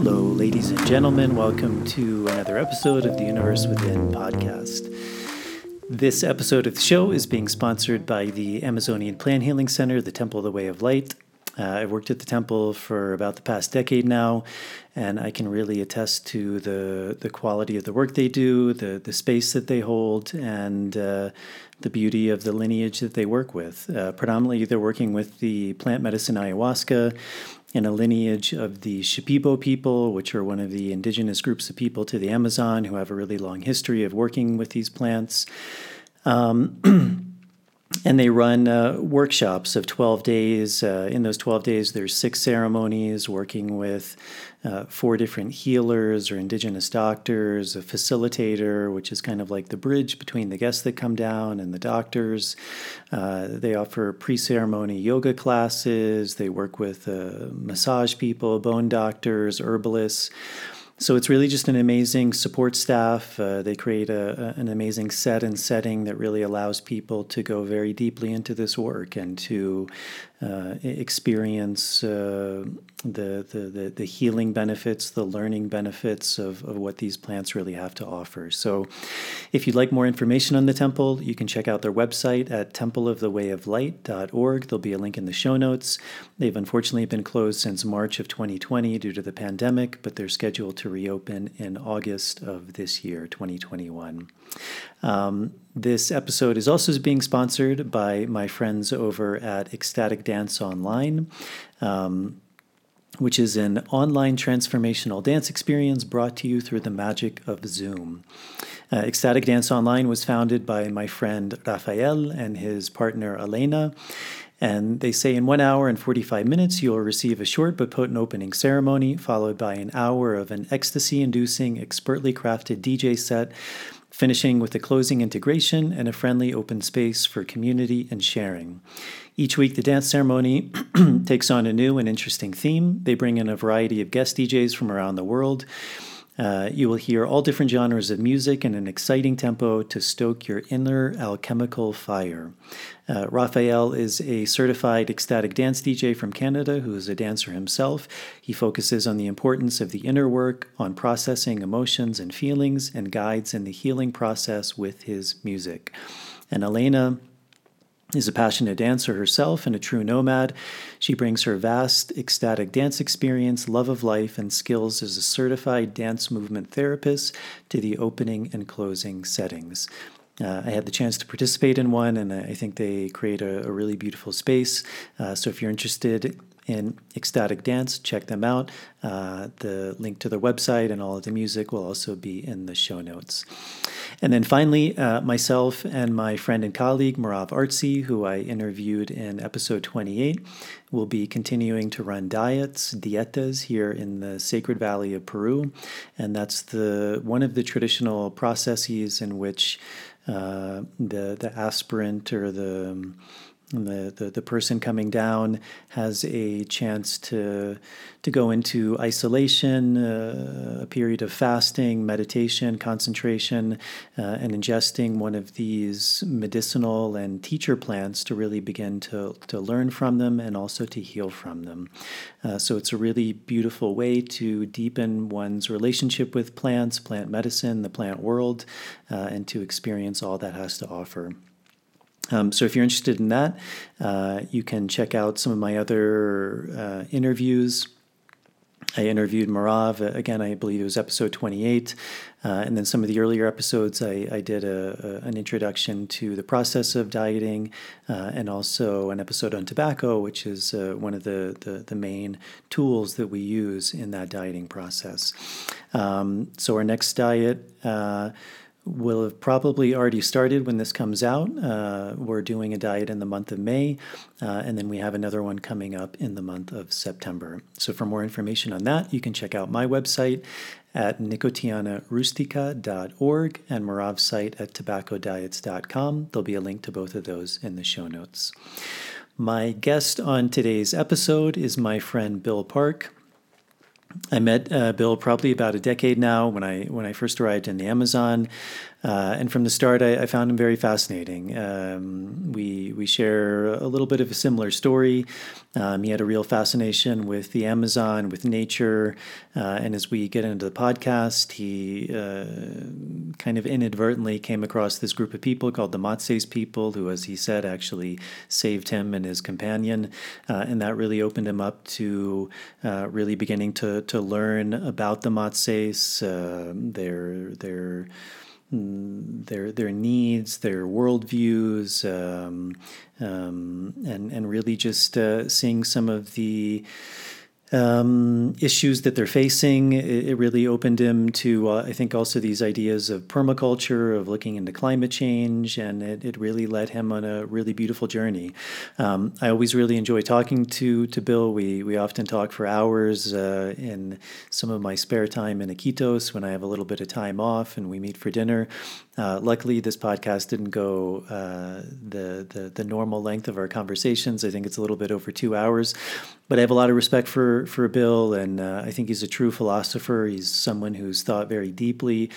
Hello, ladies and gentlemen. Welcome to another episode of the Universe Within podcast. This episode of the show is being sponsored by the Amazonian Plant Healing Center, the Temple of the Way of Light. Uh, I've worked at the temple for about the past decade now, and I can really attest to the the quality of the work they do, the the space that they hold, and uh, the beauty of the lineage that they work with. Uh, predominantly, they're working with the plant medicine ayahuasca in a lineage of the Shipibo people, which are one of the indigenous groups of people to the Amazon who have a really long history of working with these plants. Um, and they run uh, workshops of 12 days. Uh, in those 12 days, there's six ceremonies working with uh, four different healers or indigenous doctors, a facilitator, which is kind of like the bridge between the guests that come down and the doctors. Uh, they offer pre ceremony yoga classes, they work with uh, massage people, bone doctors, herbalists. So it's really just an amazing support staff. Uh, they create a, a, an amazing set and setting that really allows people to go very deeply into this work and to uh, experience uh, the, the, the, healing benefits, the learning benefits of, of what these plants really have to offer. So, if you'd like more information on the temple, you can check out their website at templeofthewayoflight.org. There'll be a link in the show notes. They've unfortunately been closed since March of 2020 due to the pandemic, but they're scheduled to reopen in August of this year, 2021. Um, this episode is also being sponsored by my friends over at Ecstatic Dance Online. Um, which is an online transformational dance experience brought to you through the magic of Zoom. Uh, Ecstatic Dance Online was founded by my friend Rafael and his partner Elena. And they say in one hour and 45 minutes, you'll receive a short but potent opening ceremony, followed by an hour of an ecstasy inducing, expertly crafted DJ set finishing with a closing integration and a friendly open space for community and sharing. Each week, the dance ceremony takes on a new and interesting theme. They bring in a variety of guest DJs from around the world. Uh, you will hear all different genres of music in an exciting tempo to stoke your inner alchemical fire. Uh, Raphael is a certified ecstatic dance DJ from Canada who is a dancer himself. He focuses on the importance of the inner work, on processing emotions and feelings, and guides in the healing process with his music. And Elena is a passionate dancer herself and a true nomad. She brings her vast ecstatic dance experience, love of life, and skills as a certified dance movement therapist to the opening and closing settings. Uh, I had the chance to participate in one, and I think they create a, a really beautiful space. Uh, so if you're interested in ecstatic dance, check them out. Uh, the link to their website and all of the music will also be in the show notes. And then finally, uh, myself and my friend and colleague, Marav Artsy, who I interviewed in episode 28, will be continuing to run diets, dietas, here in the Sacred Valley of Peru. And that's the one of the traditional processes in which uh, the, the aspirant or the the, the, the person coming down has a chance to to go into isolation, uh, a period of fasting, meditation, concentration, uh, and ingesting one of these medicinal and teacher plants to really begin to, to learn from them and also to heal from them. Uh, so it's a really beautiful way to deepen one's relationship with plants, plant medicine, the plant world, uh, and to experience all that has to offer. Um, so if you're interested in that, uh, you can check out some of my other uh, interviews. I interviewed Marav, uh, again, I believe it was episode 28. Uh, and then some of the earlier episodes, I, I did a, a, an introduction to the process of dieting uh, and also an episode on tobacco, which is uh, one of the, the, the, main tools that we use in that dieting process. Um, so, our next diet will have probably already started when this comes out. Uh, we're doing a diet in the month of May, uh, and then we have another one coming up in the month of September. So, for more information on that, you can check out my website at nicotianarustica.org and Marav's site at tobaccodiets.com. There'll be a link to both of those in the show notes. My guest on today's episode is my friend Bill Park. I met uh, Bill probably about a decade now when I when I first arrived in the Amazon. Uh, and from the start, I, I found him very fascinating. Um, we we share a little bit of a similar story. Um, he had a real fascination with the Amazon, with nature, uh, and as we get into the podcast, he uh, kind of inadvertently came across this group of people called the Matses people, who, as he said, actually saved him and his companion, uh, and that really opened him up to uh, really beginning to to learn about the Matses, uh, their their their their needs, their worldviews, um, um, and and really just uh, seeing some of the um, issues that they're facing. It, it, really opened him to, uh, I think, also these ideas of permaculture, of looking into climate change, and it, it really led him on a really beautiful journey. Um, I always really enjoy talking to to Bill. We we often talk for hours uh, in some of my spare time in Iquitos when I have a little bit of time off, and we meet for dinner. Uh, luckily, this podcast didn't go uh, the, the the normal length of our conversations. I think it's a little bit over two hours, but I have a lot of respect for for Bill, and uh, I think he's a true philosopher. He's someone who's thought very deeply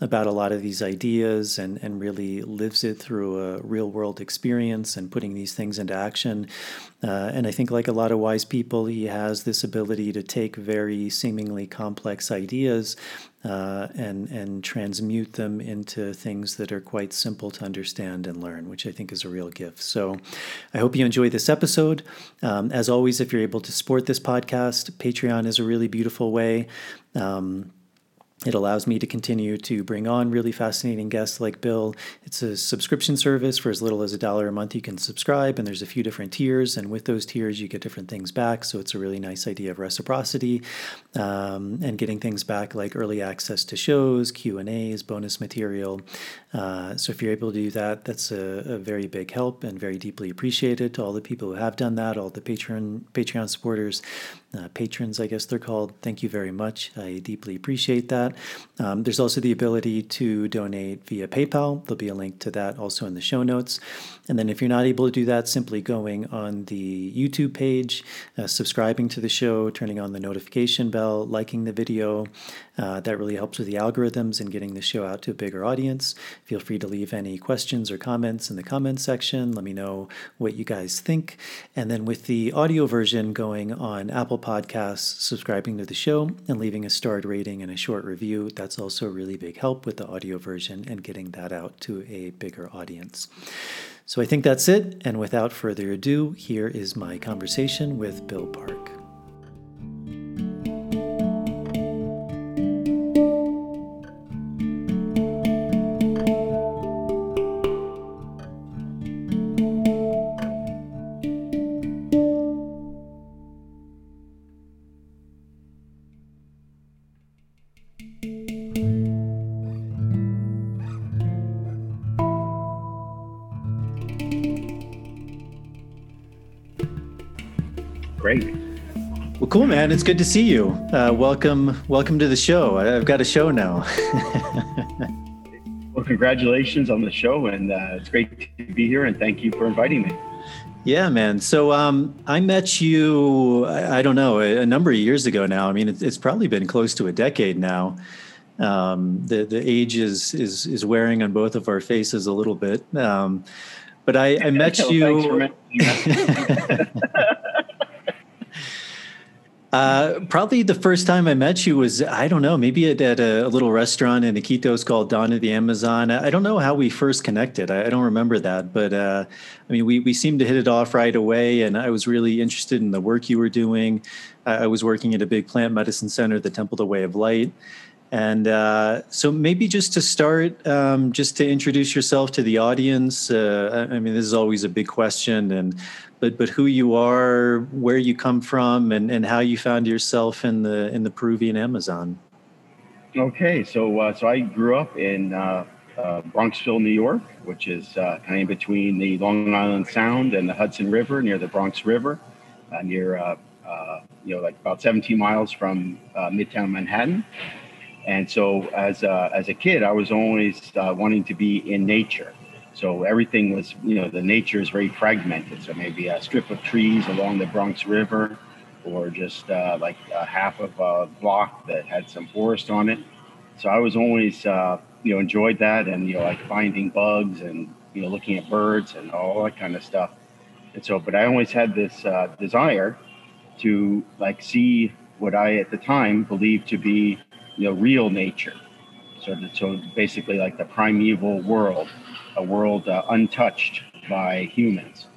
about a lot of these ideas and, and really lives it through a real world experience and putting these things into action. Uh, and I think, like a lot of wise people, he has this ability to take very seemingly complex ideas uh, and and transmute them into things that are quite simple to understand and learn, which I think is a real gift. So, I hope you enjoy this episode. Um, as always, if you're able to support this podcast, Patreon is a really beautiful way. Um, it allows me to continue to bring on really fascinating guests like Bill. It's a subscription service for as little as a dollar a month. You can subscribe, and there's a few different tiers. And with those tiers, you get different things back. So it's a really nice idea of reciprocity um, and getting things back like early access to shows, Q and A's, bonus material. Uh, so if you're able to do that, that's a, a, very big help and very deeply appreciated to all the people who have done that, all the Patreon Patreon supporters uh, patrons, I guess they're called. Thank you very much. I deeply appreciate that. Um, there's also the ability to donate via PayPal. There'll be a link to that also in the show notes. And then if you're not able to do that, simply going on the YouTube page, uh, subscribing to the show, turning on the notification bell, liking the video. Uh, that really helps with the algorithms and getting the show out to a bigger audience. Feel free to leave any questions or comments in the comments section. Let me know what you guys think. And then with the audio version going on Apple Podcasts, subscribing to the show and leaving a starred rating and a short review, that's also a really big help with the audio version and getting that out to a bigger audience. So I think that's it. And without further ado, here is my conversation with Bill Park. Cool, man. It's good to see you. Uh, welcome, welcome to the show. I've got a show now. well, congratulations on the show, and uh, it's great to be here. And thank you for inviting me. Yeah, man. So um, I met you, I, I, don't know, a, a, number of years ago now. I mean, it, it's probably been close to a decade now. Um, the the age is is is wearing on both of our faces a little bit. Um, but I, I met you. Uh, probably the first time I met you was I don't know maybe at, at a, a, little restaurant in Iquitos called Dawn of the Amazon. I, don't know how we first connected. I, I don't remember that, but uh, I mean we we seemed to hit it off right away, and I was really interested in the work you were doing. I, I was working at a big plant medicine center, the Temple of the Way of Light. And uh, so, maybe just to start, um, just to introduce yourself to the audience. Uh, I mean, this is always a big question, and but but who you are, where you come from, and, and how you found yourself in the in the Peruvian Amazon. Okay, so uh, so I grew up in uh, uh, Bronxville, New York, which is uh, kind of between the Long Island Sound and the Hudson River, near the Bronx River, uh, near uh, you know like about 17 miles from Midtown Manhattan. And so as a, as a kid, I was always wanting to be in nature. So everything was, you know, the nature is very fragmented. So maybe a strip of trees along the Bronx River, or just uh, like a half of a block that had some forest on it. So I was always, uh, you know, enjoyed that and, you know, like finding bugs and, you know, looking at birds and all that kind of stuff. And so, but I always had this uh, desire to like see what I at the time believed to be, you know, real nature. So, so basically like the primeval world, a world uh, untouched by humans.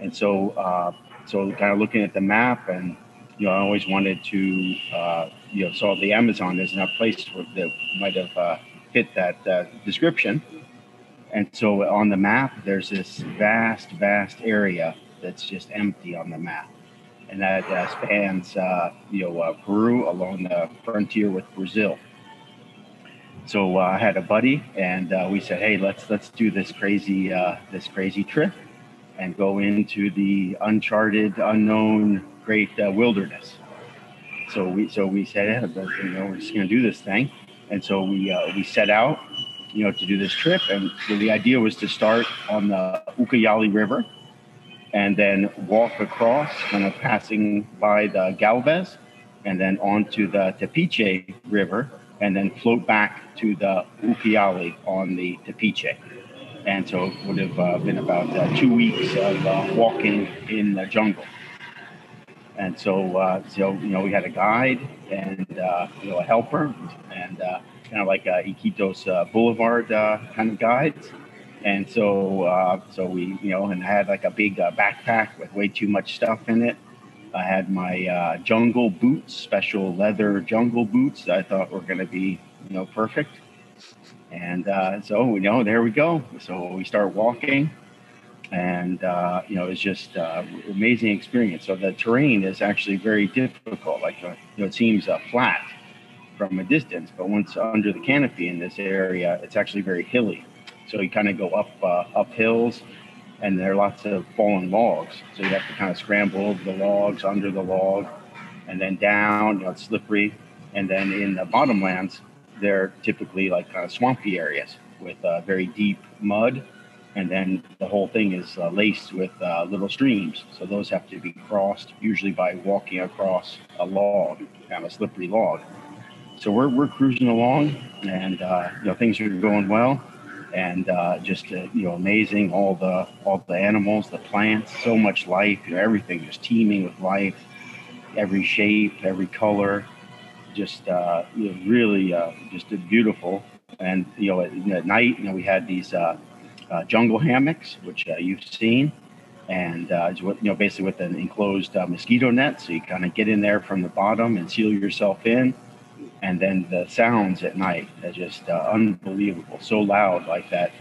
And so, uh, so kind of looking at the map and you know, I always wanted to, uh, you know, saw the Amazon as a place that might have uh, fit that uh, description. And so on the map, there's this vast, vast area that's just empty on the map. And that uh, spans, uh, you know, uh, Peru along the frontier with Brazil. So I had a buddy, and we said, "Hey, let's let's do this crazy this crazy trip, and go into the uncharted, unknown great uh, wilderness. So we so we said, yeah, you know, we're just going to do this thing, and so we uh, we set out, you know, to do this trip. And so the idea was to start on the Ucayali River, and then walk across, kind of passing by the Galvez, and then onto the Tapiche River, and then float back to the Ucayali on the Tapiche. And so it would have uh, been about uh, two weeks of uh, walking in the jungle. And so, uh, so you know, we had a guide and uh, you know a helper, and uh, kind of like a Iquitos Boulevard kind of guides. And so, so we you know, and had like a big backpack with way too much stuff in it. I had my jungle boots, special leather jungle boots. I thought were going to be you know perfect. And so you know, there we go. So we start walking and uh, you know it's just uh, amazing experience. So the terrain is actually very difficult. Like uh, you know, it seems uh, flat from a distance, but once under the canopy in this area, it's actually very hilly. So you kind of go up uh, up hills, and there are lots of fallen logs. So you have to kind of scramble over the logs, under the log, and then down. You know, it's slippery. And then in the bottomlands, they're typically like kind of swampy areas with uh, very deep mud and then the whole thing is uh, laced with uh, little streams. So those have to be crossed, usually by walking across a log, kind of a slippery log. So we're, we're cruising along, and uh, you know things are going well, and uh, just uh, you know amazing. All the all the animals, the plants, so much life, you know everything just teeming with life, every shape, every color, just uh, you know, really just beautiful. And you know at, at, night, you know we had these uh, jungle hammocks, which uh, you've seen, and uh, you know basically with an enclosed uh, mosquito net, so you kind of get in there from the bottom and seal yourself in, and then the sounds at night are just uh, unbelievable, so loud like that,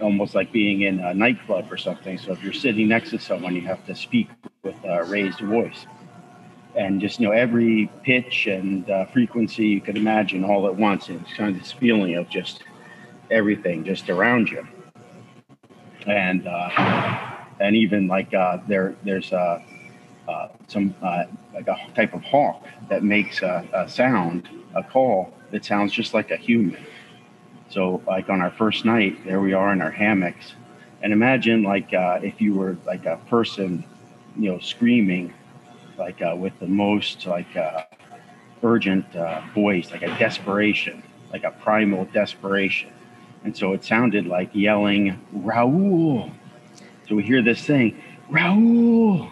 almost like being in a nightclub or something. So if you're sitting next to someone, you have to speak with a raised voice. And just you know every pitch and uh, frequency you could imagine all at once, and it's kind of this feeling of just everything just around you and uh, and even like uh, there there's uh, uh some uh, like a type of hawk that makes a, a, sound, a call that sounds just like a human. So like on our first night, there we are in our hammocks, and imagine like uh, if you were like a person, you know, screaming, like with the most like urgent voice, like a desperation, like a primal desperation and so it sounded like yelling, Raoul. So we hear this thing, Raoul.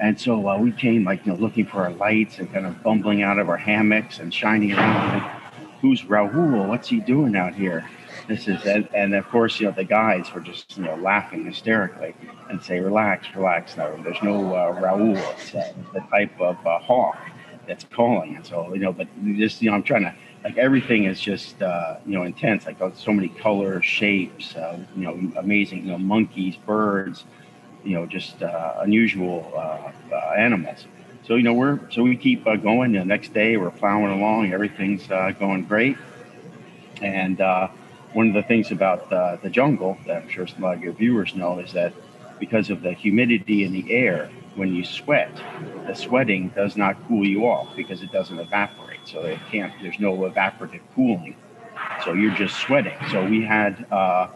And so uh, we came like, you know, looking for our lights and kind of bumbling out of our hammocks and shining around. Like, Who's Raoul? What's he doing out here? This is, and, and, of course, you know, the guys were just, you know, laughing hysterically and say, relax, relax. No, there's no uh, Raoul. It's uh, the type of uh, hawk that's calling. And so, you know, but just, you know, I'm trying to like everything is just uh, you know intense. Like so many colors, shapes, uh, you know, amazing. You know, monkeys, birds, you know, just uh, unusual uh, uh, animals. So you know we're so we keep uh, going. The next day we're plowing along. Everything's going great. And one of the things about the jungle that I'm sure a lot of your viewers know is that because of the humidity in the air, when you sweat, the sweating does not cool you off because it doesn't evaporate so it can't. There's no evaporative cooling, so you're just sweating. So we had uh,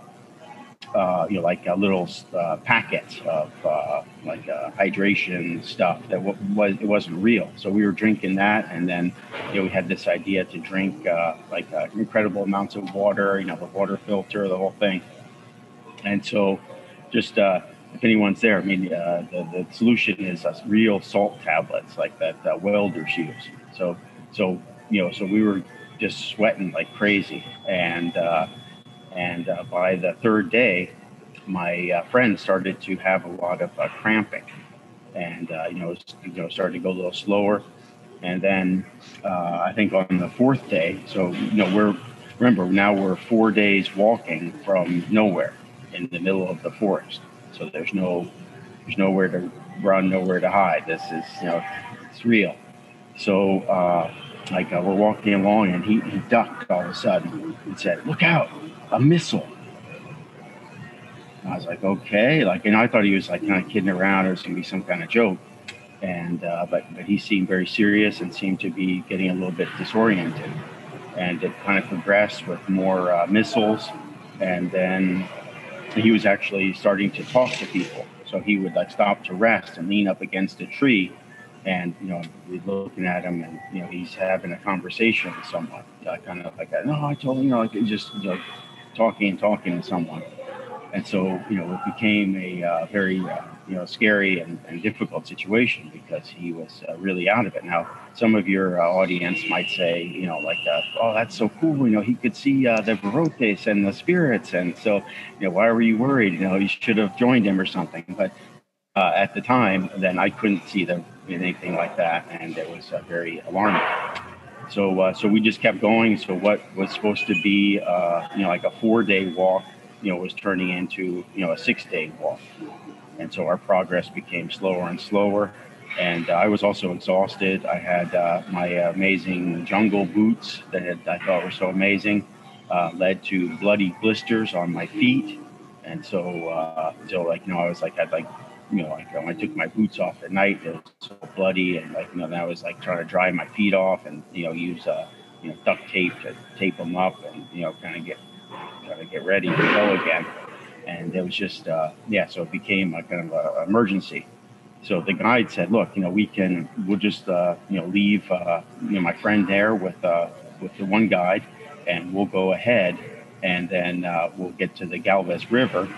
uh, you know, like uh, little uh, packets of uh, like uh, hydration stuff that w- was it wasn't real. So we were drinking that, and then you know we had this idea to drink uh, like incredible amounts of water, you know, the water filter, the whole thing. And so, just if anyone's there, I mean, the, the solution is real salt tablets like that welders use. So so you know, so we were just sweating like crazy, and and uh, by the third day, my uh, friend started to have a lot of uh, cramping, and uh, you know, you know, started to go a little slower. And then uh, I think on the fourth day, so you know, we're remember now we're four days walking from nowhere in the middle of the forest. So there's no there's nowhere to run, nowhere to hide. This is you know, it's real. So uh, like we're walking along, and he, he ducked all of a sudden and said, "Look out!" A missile. I was like, okay, like, and I thought he was like kind of kidding around or it's gonna be some kind of joke. And uh, but but he seemed very serious and seemed to be getting a little bit disoriented. And it kind of progressed with more uh, missiles, and then he was actually starting to talk to people. So he would like stop to rest and lean up against a tree, and you know, we're looking at him, and you know, he's having a conversation with someone, uh, kind of like, that. no, I told you know, like just you know, talking and talking to someone. And so, you know, it became a uh, very, uh, you know, scary and, and, difficult situation because he was uh, really out of it. Now, some of your uh, audience might say, you know, like, uh, oh, that's so cool. You know, he could see uh, the Barotes and the spirits. And so, you know, why were you worried? You know, you should have joined him or something. But at the time, then I couldn't see them anything like that. And it was very alarming. So, uh, so we just kept going. So, what was supposed to be, uh, you know, like a four-day walk, you know, was turning into, you know, a six-day walk, and so our progress became slower and slower. And uh, I was also exhausted. I had uh, my amazing jungle boots that had, I thought were so amazing, uh, led to bloody blisters on my feet, and so, uh, so like, you know, I was like, I'd like you know, like I took my boots off at night, it was so bloody, and like you know, then I was like trying to dry my feet off, and you know, use uh, you know, duct tape to tape them up, and you know, kind of get kind of get ready to go again. And it was just uh, yeah, so it became a kind of an emergency. So the guide said, look, you know, we can we'll just uh, you know leave uh, you know my friend there with uh, with the one guide, and we'll go ahead, and then uh, we'll get to the Galvez River,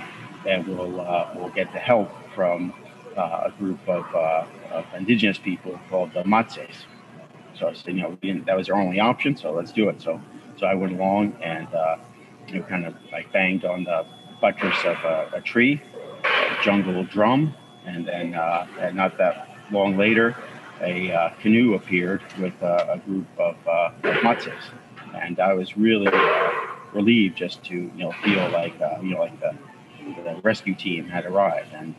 and we'll uh, we'll get the help from uh, a group of, uh, of, indigenous people called the Matses. So I said, you know, that was our only option, so let's do it. So, so I went along and uh, you know, kind of like banged on the buttress of a, a tree, a jungle drum, and then uh, and not that long later, a uh, canoe appeared with uh, a group of, uh, of Matses, and I was really relieved just to you know feel like you know like the the rescue team had arrived, and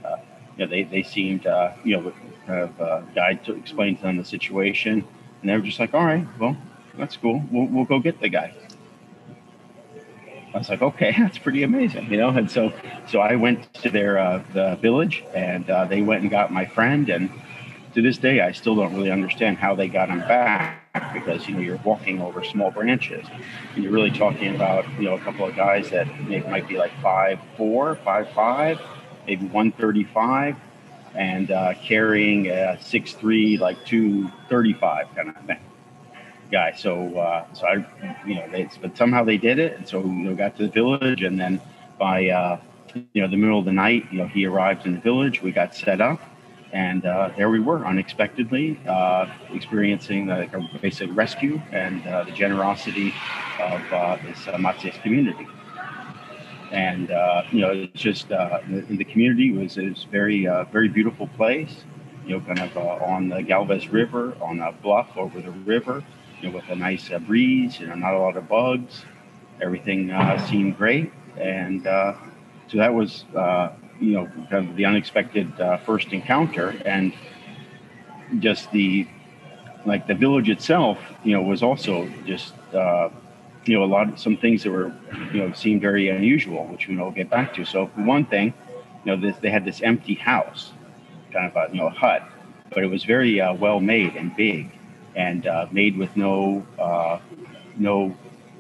know, they they seemed uh, you know kind of uh, guide to explain to them the situation, and they were just like, all right, well, that's cool. We'll we'll go get the guy. I was like, okay, that's pretty amazing, you know. And so, so I went to their uh, the village, and uh, they went and got my friend. And to this day, I still don't really understand how they got him back because you know you're walking over small branches and you're really talking about you know a couple of guys that maybe might be like five four five five maybe 135 and uh, carrying a six three like 235 kind of thing guy so uh, so i you know they, but somehow they did it and so you know got to the village and then by uh, you know the middle of the night you know he arrived in the village we got set up and uh, there we were, unexpectedly, uh, experiencing like a basic rescue and uh, the generosity of uh, this Matses community. And uh, you know, it's just uh, in the community was was very very beautiful place. You know, kind of on the Galvez River, on a bluff over the river. You know, with a nice breeze. You know, not a lot of bugs. Everything seemed great, and so that was you know, kind of the unexpected uh, first encounter, and just the like the village itself, you know, was also just uh, you know a lot of some things that were you know seemed very unusual, which we will get back to. So one thing, you know, this, they had this empty house, kind of a you know a hut, but it was very uh, well made and big, and uh, made with no uh, no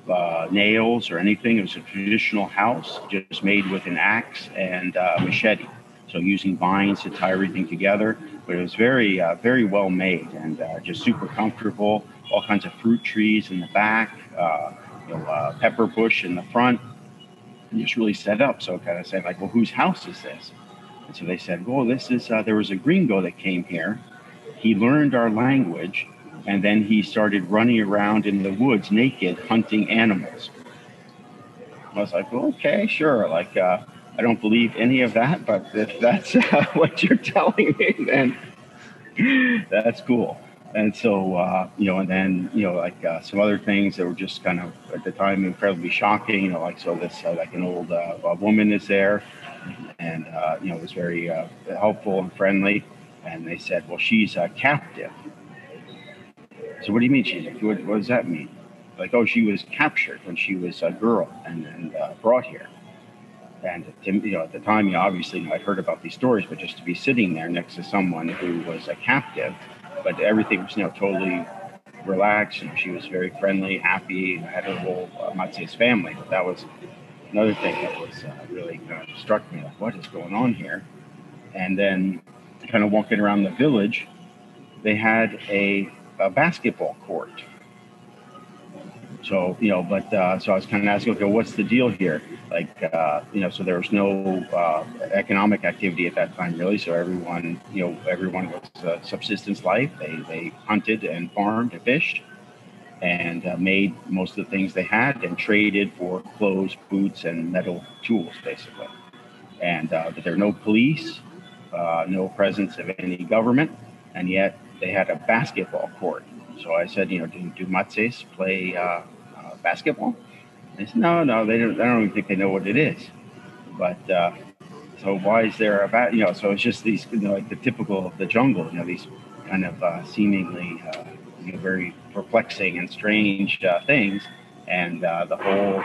uh, nails or anything. It was a traditional house, just made with an axe and uh, machete. So using vines to tie everything together, but it was very, uh, very well made and just super comfortable. All kinds of fruit trees in the back, uh, pepper bush in the front, and just really set up. So kind of said like, well, whose house is this? And so they said, well, this is. there was a gringo that came here. He learned our language and then he started running around in the woods naked hunting animals. I was like, well, okay, sure. Like, uh, I don't believe any of that, but if that's uh, what you're telling me, then that's cool. And so, uh, you know, and then, you know, like uh, some other things that were just kind of at the time incredibly shocking, you know, like, so this, uh, like an old uh, woman is there and, you know, was very helpful and friendly. And they said, well, she's a captive. So what do you mean she's what, what does that mean? Like, oh, she was captured when she was a girl and, and uh, brought here. And you know, at the time, you know, obviously, you know, I'd heard about these stories, but just to be sitting there next to someone who was a captive, but everything was you know totally relaxed, and she was very friendly, happy, I had her whole uh, family. But that was another thing that was uh, really kind of struck me, like, what is going on here? And then, kind of walking around the village, they had a a basketball court. So, you know, but uh, so I was kind of asking, okay, what's the deal here? Like, uh, you know, so there was no uh, economic activity at that time, really. So everyone, you know, everyone was a subsistence life. They, they hunted and farmed and fished and uh, made most of the things they had and traded for clothes, boots, and metal tools, basically. And uh, there were no police, uh, no presence of any government, and yet they had a basketball court. So I said, you know, do, do Matses play uh, uh, basketball? They said, no, no, they don't, I don't even think they know what it is. But uh, so why is there a bat? You know, so it's just these, you know, like the typical of the jungle. You know, these kind of uh, seemingly, uh, you know, very perplexing and strange uh, things, and the whole,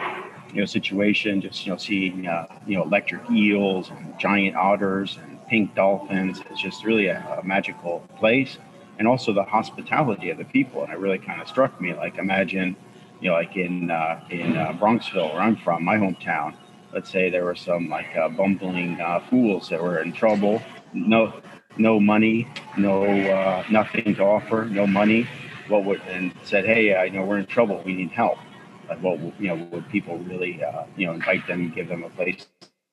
you know, situation. Just you know, seeing you know electric eels and giant otters and pink dolphins. It's just really a, a magical place and also the hospitality of the people. And it really kind of struck me. Like imagine, you know, like in uh, in uh, Bronxville, where I'm from, my hometown. Let's say there were some like uh, bumbling uh, fools that were in trouble. No, no money, no uh, nothing to offer, no money. What would and said, hey, I know we're in trouble. We need help. Like, what you know, would people really, uh, you know, invite them, give them a place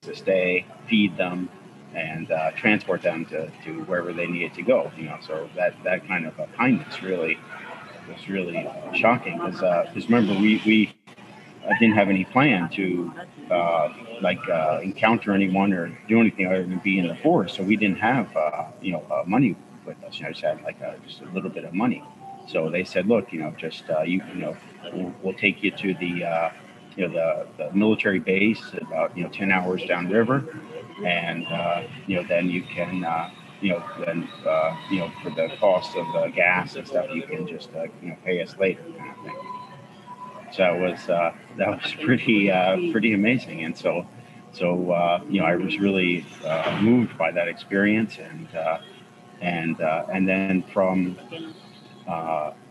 to stay, feed them, and uh, transport them to, to wherever they needed to go. You know, so that that kind of kindness really was really shocking because uh, remember we we uh, didn't have any plan to uh, like uh, encounter anyone or do anything other than be in the forest. So we didn't have uh, you know money with us. You know, just had like a, just a little bit of money. So they said, look, you know, just you you know, we'll, we'll take you to the you know the, the military base about you know 10 hours downriver and uh, you know then you can uh, you know then uh, you know for the cost of the gas and stuff you can just uh, you know pay us later kind of thing. So that was uh, that was pretty uh, pretty amazing, and so so you know I was really moved by that experience, and and and then from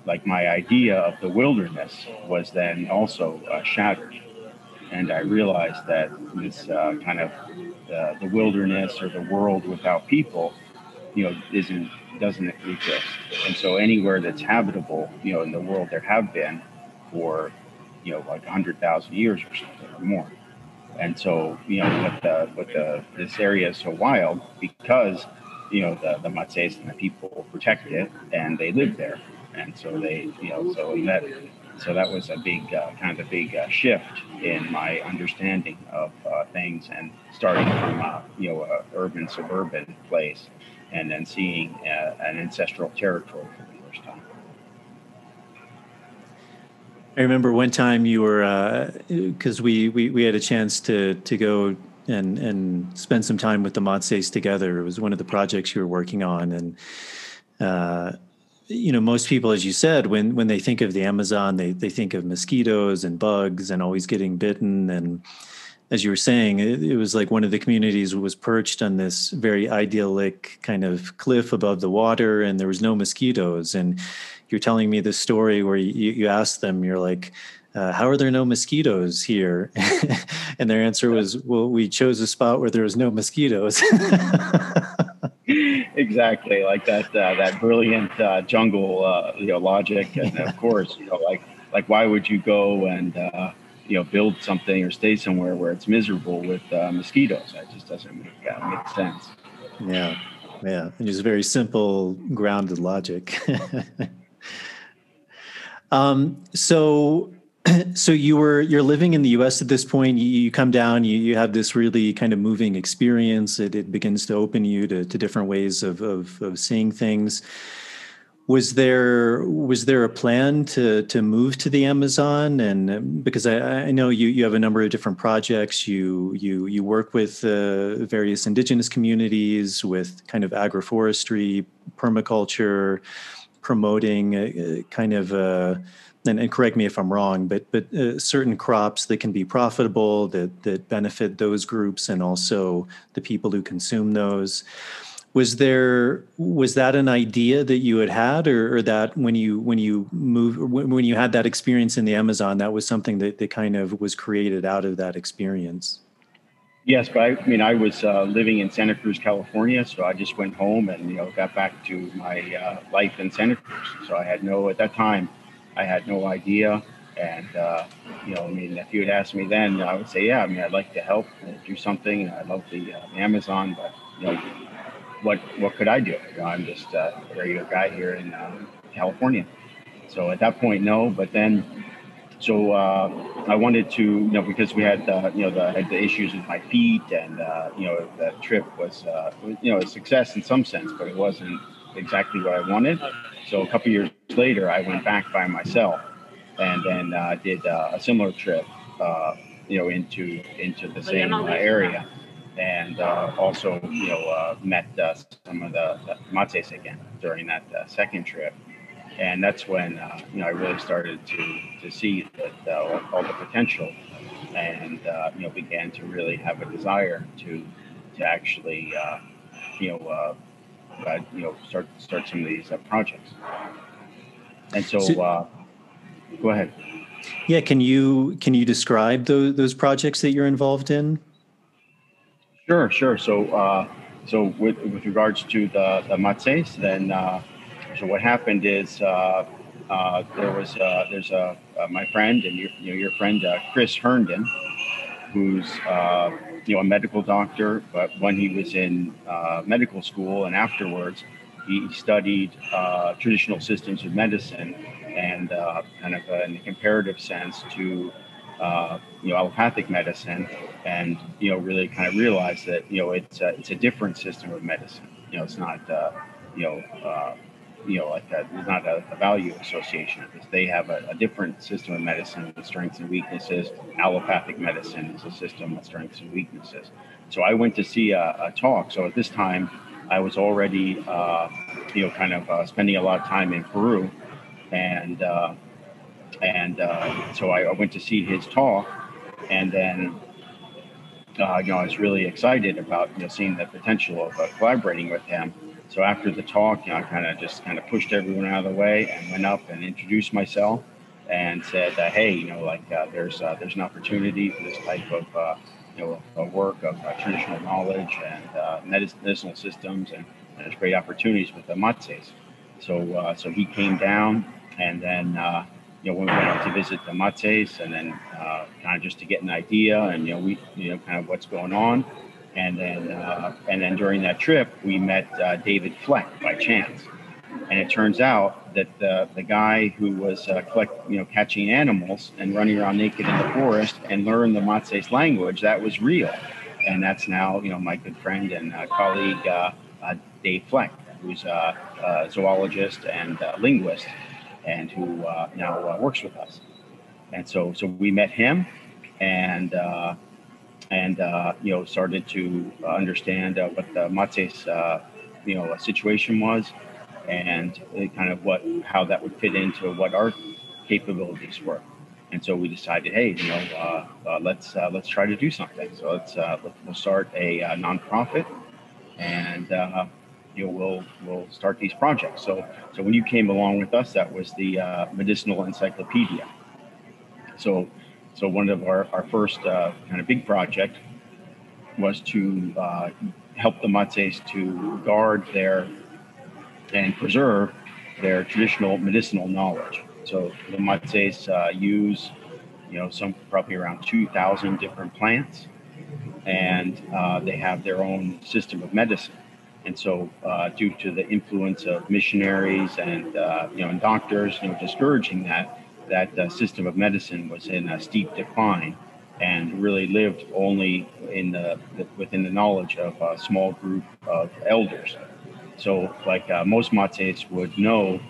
like my idea of the wilderness was then also shattered and I realized that this uh, kind of uh, the wilderness or the world without people, you know, isn't doesn't exist. And so anywhere that's habitable, you know, in the world there have been for you know like hundred thousand years or something or more. And so you know, with the with the this area is so wild because you know the the Matses and the people protect it and they live there, and so they you know so that so that was a big, uh, kind of a big uh, shift in my understanding of uh, things, and starting from uh, you know a urban suburban place, and then seeing uh, an ancestral territory for the first time. I remember one time you were because uh, we, we we had a chance to to go and and spend some time with the Matses together. It was one of the projects you were working on, and you know most people as you said when when they think of the amazon they they think of mosquitoes and bugs and always getting bitten and as you were saying it, it, was like one of the communities was perched on this very idyllic kind of cliff above the water and there was no mosquitoes and you're telling me this story where you, you asked them you're like uh, how are there no mosquitoes here? and their answer was, well, we chose a spot where there was no mosquitoes. exactly, like that uh, that brilliant uh, jungle uh, you know logic, and of course, you know, like like why would you go and uh, you know build something or stay somewhere where it's miserable with uh, mosquitoes? That just doesn't make, make sense. Yeah, yeah, and just very simple, grounded logic. um, so so you were you're living in the U.S. at this point. You, you come down. You, you have this really kind of moving experience. It, it begins to open you to, to different ways of, of, of seeing things. Was there was there a plan to to move to the Amazon? And um, because I, I know you you have a number of different projects. You you you work with uh, various indigenous communities with kind of agroforestry, permaculture, promoting a, a kind of. A, and, and, correct me if I'm wrong, but but uh, certain crops that can be profitable that that benefit those groups and also the people who consume those. Was there was that an idea that you had had, or, or that when you when you move when you had that experience in the Amazon, that was something that, that kind of was created out of that experience? Yes, but I, I mean, I was uh, living in Santa Cruz, California, so I just went home and you know got back to my uh, life in Santa Cruz. So I had no at that time I had no idea. And, uh, you know, I mean, if you had asked me then, I would say, yeah, I mean, I'd like to help do something. I love the uh, Amazon, but, you know, what what could I do? You know, I'm just a regular guy here in um, California. So at that point, no. But then, so uh, I wanted to, you know, because we had, uh, you know, the, had the issues with my feet, and uh, you know, the trip was, uh, you know, a success in some sense, but it wasn't exactly what I wanted. So a couple years later, I went back by myself and then uh, did uh, a similar trip, uh, you know, into into the same uh, area, and uh, also you know uh, met some of the, the Matses again during that second trip, and that's when you know I really started to to see that all the potential, and you know began to really have a desire to to actually you know uh, you know, start start some of these uh, projects. And so, so uh, go ahead. Yeah, can you can you describe those those projects that you're involved in? Sure, sure. So, uh, so with with regards to the the matses, then uh, so what happened is uh, uh, there was uh, there's a uh, my friend and your you know your friend uh, Chris Herndon, who's uh, you know a medical doctor, but when he was in uh, medical school and afterwards, he studied uh, traditional systems of medicine and uh, kind of in a comparative sense to uh, you know allopathic medicine, and you know really kind of realized that you know it's a, it's a different system of medicine. You know, it's not uh, you know you know, like a, there's not a, a, value association. They have a, a, different system of medicine with strengths and weaknesses. Allopathic medicine is a system with strengths and weaknesses. So I went to see a, a talk. So at this time, I was already, uh, you know, kind of uh, spending a lot of time in Peru, and uh, and uh, so I, I, went to see his talk, and then. Uh, you know, I was really excited about you know seeing the potential of uh, collaborating with him, so after the talk, you know, I kind of just kind of pushed everyone out of the way and went up and introduced myself and said, "Hey, you know, like uh, there's uh, there's an opportunity for this type of uh, you know of work of uh, traditional knowledge and uh, medicinal systems, and, and, there's great opportunities with the matses." So so he came down, and then you know we went up to visit the matses, and then kind of just to get an idea, and you know we you know kind of what's going on and then uh, and then during that trip we met uh, David Fleck by chance, and it turns out that the the guy who was uh, collect, you know catching animals and running around naked in the forest and learned the Matses language that was real, and that's now you know my good friend and uh, colleague uh, uh, Dave Fleck, who's a, a zoologist and linguist, and who now works with us, and so so we met him, and and uh, you know started to understand uh, what the Matses uh, you know situation was, and kind of what how that would fit into what our capabilities were. And so we decided, hey, you know, uh, uh, let's uh, let's try to do something. So let's we'll start a nonprofit, and you know we'll we'll start these projects. So so when you came along with us, that was the medicinal encyclopedia. So, so one of our, our first uh, kind of big project was to uh, help the Matses to guard their and preserve their traditional medicinal knowledge. So the Matses uh, use, you know, some probably around 2,000 different plants, and uh, they have their own system of medicine. And so, uh, due to the influence of missionaries and uh, you know and doctors, you know, discouraging that, that uh, system of medicine was in a steep decline, and really lived only in the, within the knowledge of a small group of elders. So, like uh, most Matses would know,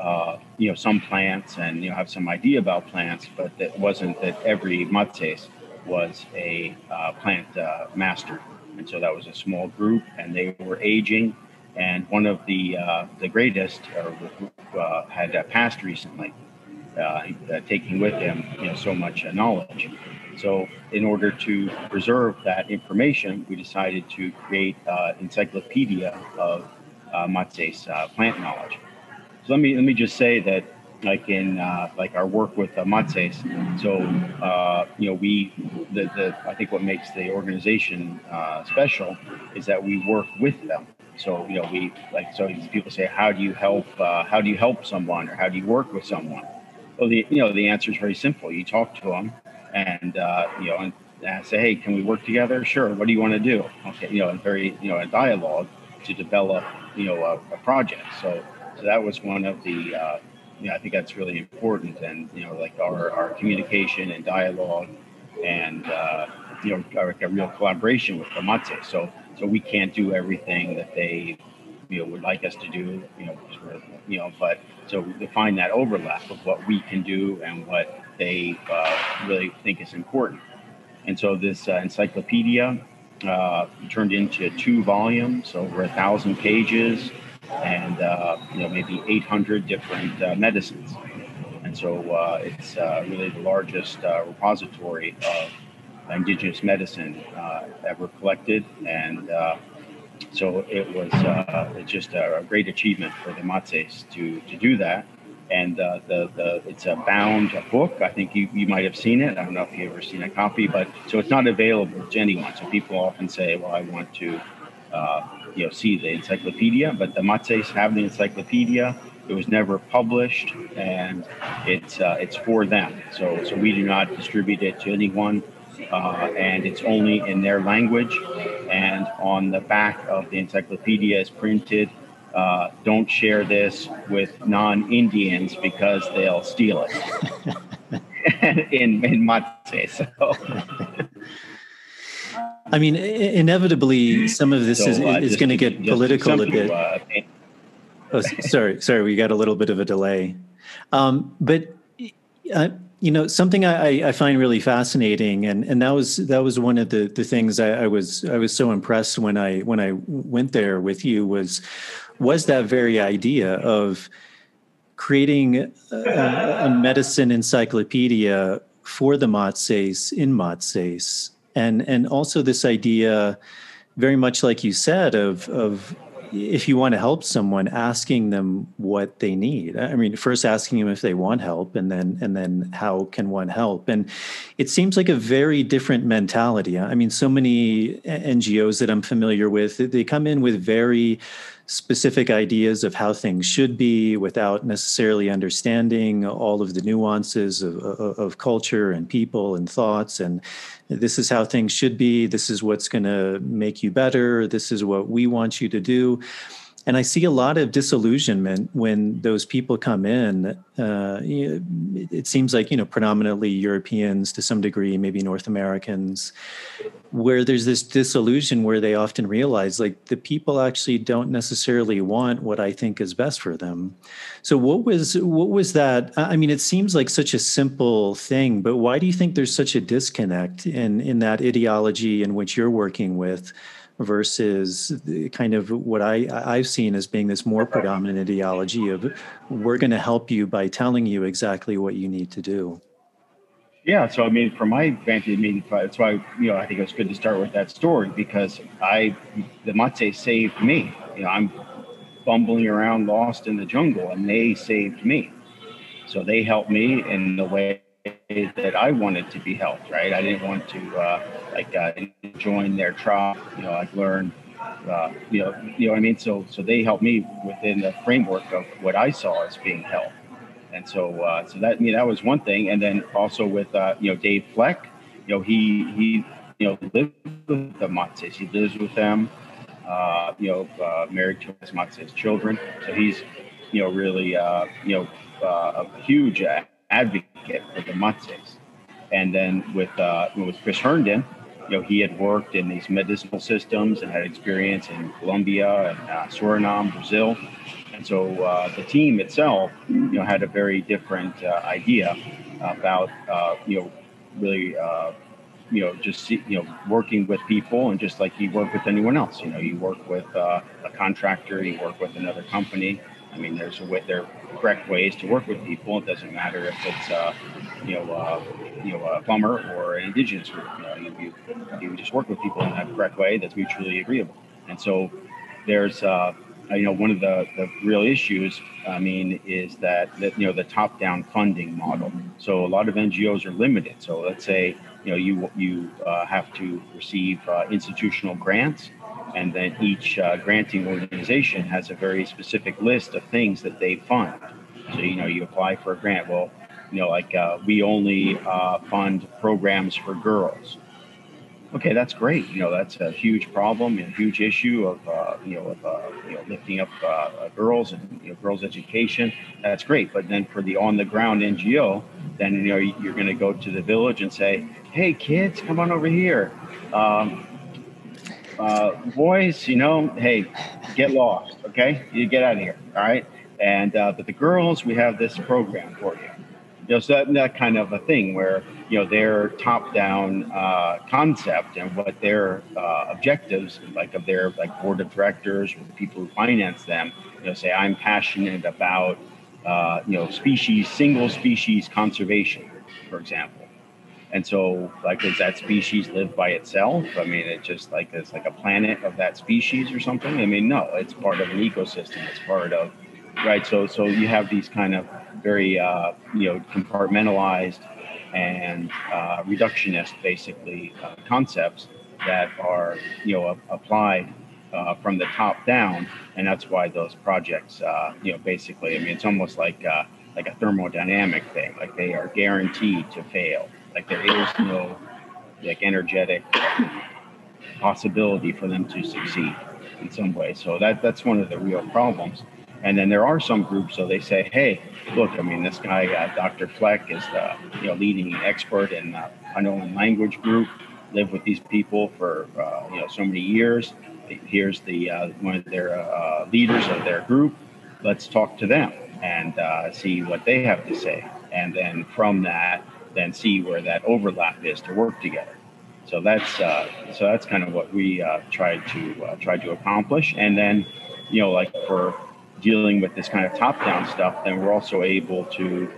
uh, you know, some plants and you know have some idea about plants, but that wasn't that every Matses was a uh, plant master and so that was a small group, and they were aging. And one of the uh, the greatest uh, uh had uh, passed recently, uh, taking with him you know so much knowledge. So, in order to preserve that information, we decided to create an encyclopedia of uh, plant knowledge. So let me let me just say that like in uh, like our work with uh. So uh, you know, we the, the I think what makes the organization uh, special is that we work with them. So you know, we like so people say, how do you help? Uh, how do you help someone, or how do you work with someone? Well, the you know the answer is very simple. You talk to them, and uh, you know, and, say, hey, can we work together? Sure. What do you want to do? Okay, you know, and very you know a dialogue to develop you know a, a project. So so that was one of the uh, you know, I think that's really important. And, you know, like our, our communication and dialogue and, uh, you know, a real collaboration with Kamatse. So, so we can't do everything that they, you know, would like us to do, you know, you know, but so to find that overlap of what we can do and what they uh, really think is important. And so this uh, encyclopedia uh, turned into two volumes, over a thousand pages and uh, you know maybe 800 different uh, medicines. And so uh, it's really the largest repository of indigenous medicine ever collected, and so it was just a great achievement for the Matses to to do that. And the, the it's a bound book. I think you, you might have seen it. I don't know if you've ever seen a copy, but so it's not available to anyone. So people often say, "Well, I want to." Uh, you know see the encyclopedia, but the Matses have the encyclopedia. It was never published, and it's uh, it's for them. So so we do not distribute it to anyone, uh, and it's only in their language. And on the back of the encyclopedia is printed. Uh, don't share this with non-Indians because they'll steal it. in in Matse. So I mean, inevitably, some of this so, is, uh, is going to get political a bit. Uh, oh, sorry, sorry, we got a little bit of a delay. Um, but uh, you know, something I, I, find really fascinating, and, and that was that was one of the, the things I, I was I was so impressed when I when I went there with you was was that very idea of creating a, a medicine encyclopedia for the Matses in Matses and and also this idea very much like you said of of if you want to help someone asking them what they need. I mean first asking them if they want help and then and then how can one help? And it seems like a very different mentality. I mean so many ngos that i'm familiar with they come in with very specific ideas of how things should be without necessarily understanding all of the nuances of, of, of, culture and people and thoughts. And this is how things should be. This is what's going to make you better. This is what we want you to do and I see a lot of disillusionment when those people come in. Uh, it seems like you know predominantly Europeans to some degree, maybe North Americans, where there's this disillusion where they often realize like the people actually don't necessarily want what I think is best for them. So what was what was that? I mean, it seems like such a simple thing, but why do you think there's such a disconnect in in that ideology in which you're working with? Versus kind of what I, I've seen as being this more predominant ideology of we're going to help you by telling you exactly what you need to do. Yeah, so I mean, from my vantage, I mean, that's why you know I think it's good to start with that story because I, the Matse saved me. You know, I'm bumbling around, lost in the jungle, and they saved me. So they helped me in the way that I wanted to be helped, right? I didn't want to uh, like uh, join their tribe, you know, like learn, uh, you know, you know what I mean. So so they helped me within the framework of what I saw as being helped, and so uh, so that I mean that was one thing, and then also with uh, you know Dave Fleck, you know he he you know lived with the Matses, he lives with them, uh, you know, married to his Matses children, so he's you know really you know a huge advocate for the Matses. And then with uh, with Chris Herndon, you know, he had worked in these medicinal systems and had experience in Colombia and uh, Suriname, Brazil. And so uh, the team itself, you know, had a very different uh, idea about, uh, you know, really, uh, you know, just you know, working with people and just like you work with anyone else. You know, you work with uh, a contractor, you work with another company. I mean, there's a way, there are correct ways to work with people. It doesn't matter if it's, uh, you know, uh, you know, a plumber or an indigenous group. You, know, you, you, you, just work with people in that correct way that's mutually agreeable. And so there's, uh, you know, one of the, the real issues, I mean, is that, that, you know, the top down funding model. So a lot of NGOs are limited. So let's say, you know, you, you uh, have to receive uh, institutional grants and then each uh, granting organization has a very specific list of things that they fund. So you know, you apply for a grant. Well, you know, like uh, we only uh, fund programs for girls. Okay, that's great. You know, that's a huge problem and a huge issue of uh, you know of uh, you know lifting up uh, girls and you know, girls' education. That's great. But then for the on the ground NGO, then you know you're going to go to the village and say, "Hey, kids, come on over here." Um, uh, boys, you know, hey, get lost, okay? You get out of here, all right? And uh, but the girls, we have this program for you. You know, so that, that kind of a thing where you know their top-down uh, concept and what their uh, objectives, like of their like board of directors or the people who finance them, you know, say I'm passionate about uh, you know species, single species conservation, for example and so, like, does that species live by itself? I mean, it just like it's like a planet of that species or something. I mean, no, it's part of an ecosystem. It's part of right. So, so you have these kind of very uh, you know compartmentalized and uh, reductionist, basically, uh, concepts that are you know applied uh, from the top down, and that's why those projects, uh, you know, basically, I mean, it's almost like uh, like a thermodynamic thing. Like they are guaranteed to fail. Like there is no like energetic possibility for them to succeed in some way. So that that's one of the real problems. And then there are some groups, so they say, hey, look, I mean, this guy, uh, Dr. Fleck, is the you know leading expert in the Panoan language group. Lived with these people for uh, you know so many years. Here's the uh, one of their uh, leaders of their group. Let's talk to them and uh, see what they have to say. And then from that, then see where that overlap is to work together. So that's uh, so that's kind of what we uh, tried to uh, try to accomplish. And then, you know, like for dealing with this kind of top-down stuff, then we're also able to,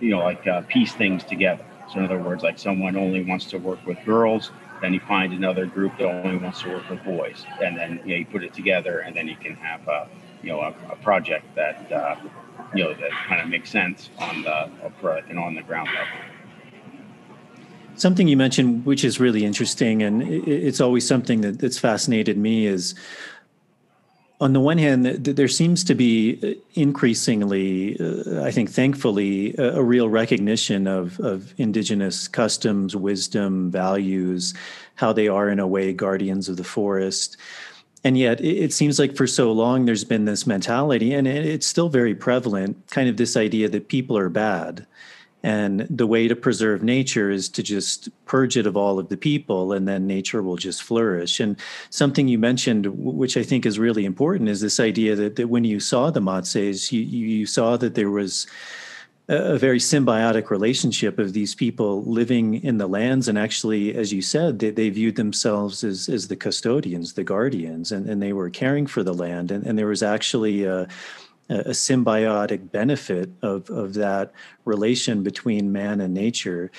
you know, like uh, piece things together. So in other words, like someone only wants to work with girls, then you find another group that only wants to work with boys, and then you, know, you put it together, and then you can have a, you know, a, a project that uh, you know that kind of makes sense on the on the ground level. Something you mentioned, which is really interesting, and it's always something that, that's fascinated me, is on the one hand, there seems to be increasingly, uh, I think, thankfully, a, real recognition of, of indigenous customs, wisdom, values, how they are, in a way, guardians of the forest. And yet, it seems like for so long there's been this mentality, and it's still very prevalent kind of this idea that people are bad and the way to preserve nature is to just purge it of all of the people, and then nature will just flourish. And something you mentioned, which I think is really important, is this idea that, that when you saw the Matses, you, you saw that there was a very symbiotic relationship of these people living in the lands and actually as you said they, they viewed themselves as, as the custodians the guardians and, and they were caring for the land and, and there was actually a, a symbiotic benefit of, of that relation between man and nature.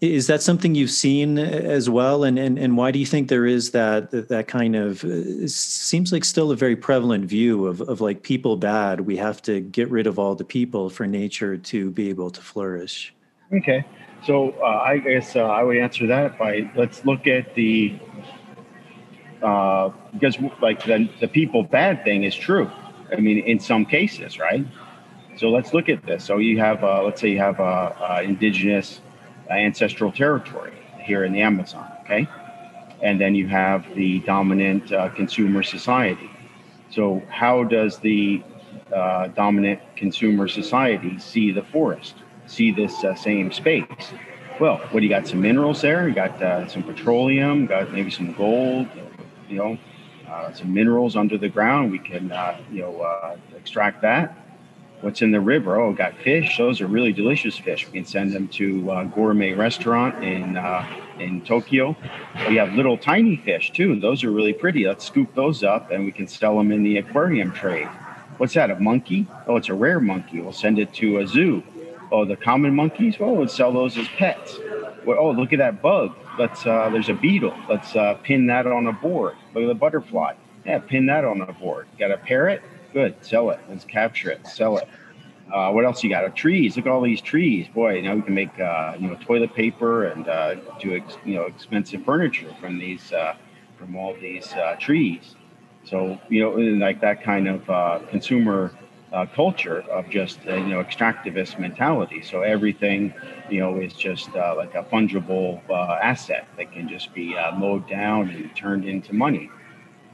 Is that something you've seen as well? And, and, and why do you think there is that, that kind of, seems like still a very prevalent view of, of like people bad, we have to get rid of all the people for nature to be able to flourish? Okay. So uh, I guess uh, I would answer that by let's look at the uh, because like the, the people bad thing is true. I mean, in some cases, right? So let's look at this. So you have, uh, let's say you have a, a indigenous ancestral territory here in the Amazon, okay? And then you have the dominant uh, consumer society. So how does the uh, dominant consumer society see the forest, see this uh, same space? Well, what do you got? Some minerals there. You got uh, some petroleum. Got maybe some gold. You know, uh, some minerals under the ground. We can uh, you know extract that what's in the river. Oh, got fish. Those are really delicious fish. We can send them to a gourmet restaurant in uh, in Tokyo. We have little tiny fish too. Those are really pretty. Let's scoop those up and we can sell them in the aquarium trade. What's that? A monkey? Oh, it's a rare monkey. We'll send it to a zoo. Oh, the common monkeys. Oh, we'll sell those as pets. Well, oh, look at that bug. Let's. Uh, there's a beetle. Let's uh, pin that on a board. Look at the butterfly. Yeah, pin that on a board. Got a parrot Good. Sell it. Let's capture it. Sell it. Uh, what else you got? Uh, trees. Look at all these trees. Boy, now we can make uh, you know toilet paper and uh, do ex- you know expensive furniture from these uh, from all these uh, trees. So you know, like that kind of uh, culture of just you know extractivist mentality. So everything you know is just like a fungible asset that can just be mowed down and turned into money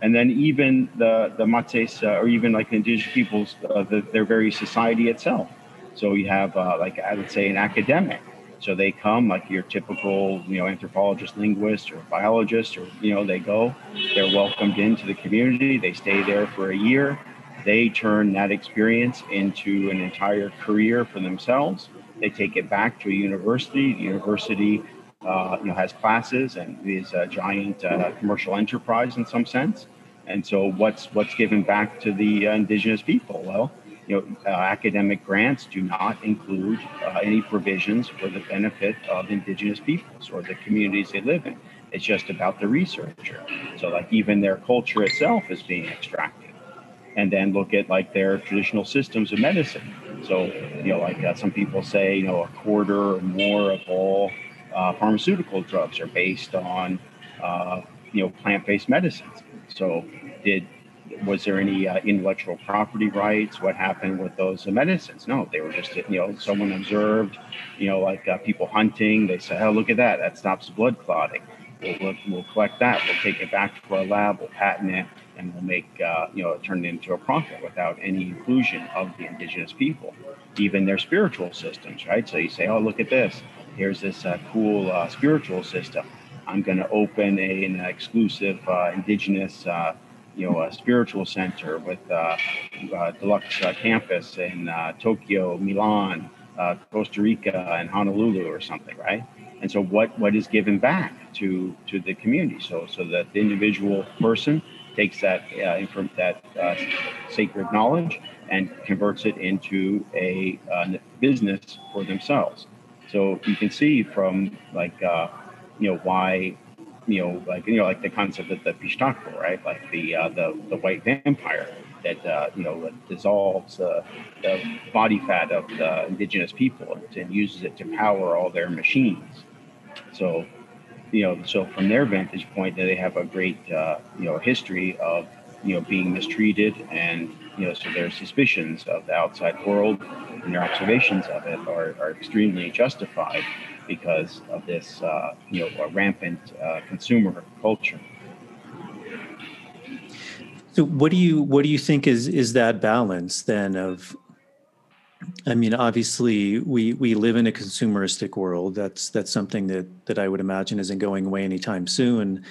and then even the the Matses uh, or even like indigenous peoples, uh, the, their very society itself. So you have uh, like I would say an academic. So they come like your typical you know anthropologist, linguist, or biologist, or you know they go, they're welcomed into the community. They stay there for a year. They turn that experience into an entire career for themselves. They take it back to a university. The university uh, you know, has classes and is a giant uh, commercial enterprise in some sense. And so, what's what's given back to the uh, indigenous people? Well, you know, uh, academic grants do not include uh, any provisions for the benefit of indigenous peoples or the communities they live in. It's just about the researcher. So, like even their culture itself is being extracted. And then look at like their traditional systems of medicine. So, you know, like uh, some people say, you know, a quarter or more of all uh, pharmaceutical drugs are based on, uh, you know, plant-based medicines. So, did was there any uh, intellectual property rights? What happened with those medicines? No, they were just you know someone observed, you know, like uh, people hunting. They said, "Oh, look at that! That stops blood clotting." We'll, we'll, we'll, collect that. We'll take it back to our lab. We'll patent it, and we'll make uh, you know turn it into a profit without any inclusion of the indigenous people, even their spiritual systems. Right. So you say, "Oh, look at this! Here's this uh, cool uh, spiritual system." I'm going to open a, an exclusive uh, indigenous, uh, you know, spiritual center with uh, deluxe campus in Tokyo, Milan, Costa Rica, and Honolulu or something, right? And so, what what is given back to to the community? So so that the individual person takes that uh, that sacred knowledge and converts it into a business for themselves. So you can see from like you know why you know like you know like the concept of the Pishtaco, right? Like the uh, the the white vampire that uh, you know dissolves uh, the body fat of the indigenous people and uses it to power all their machines. So you know so from their vantage point, they have a great uh, you know history of you know being mistreated and you know so their suspicions of the outside world and their observations of it are, are extremely justified because of this, uh, you know, rampant uh, consumer culture. So, what do you what do you think is is that balance then of? I mean, obviously, we we live in a consumeristic world. That's that's something that that I would imagine isn't going away anytime soon.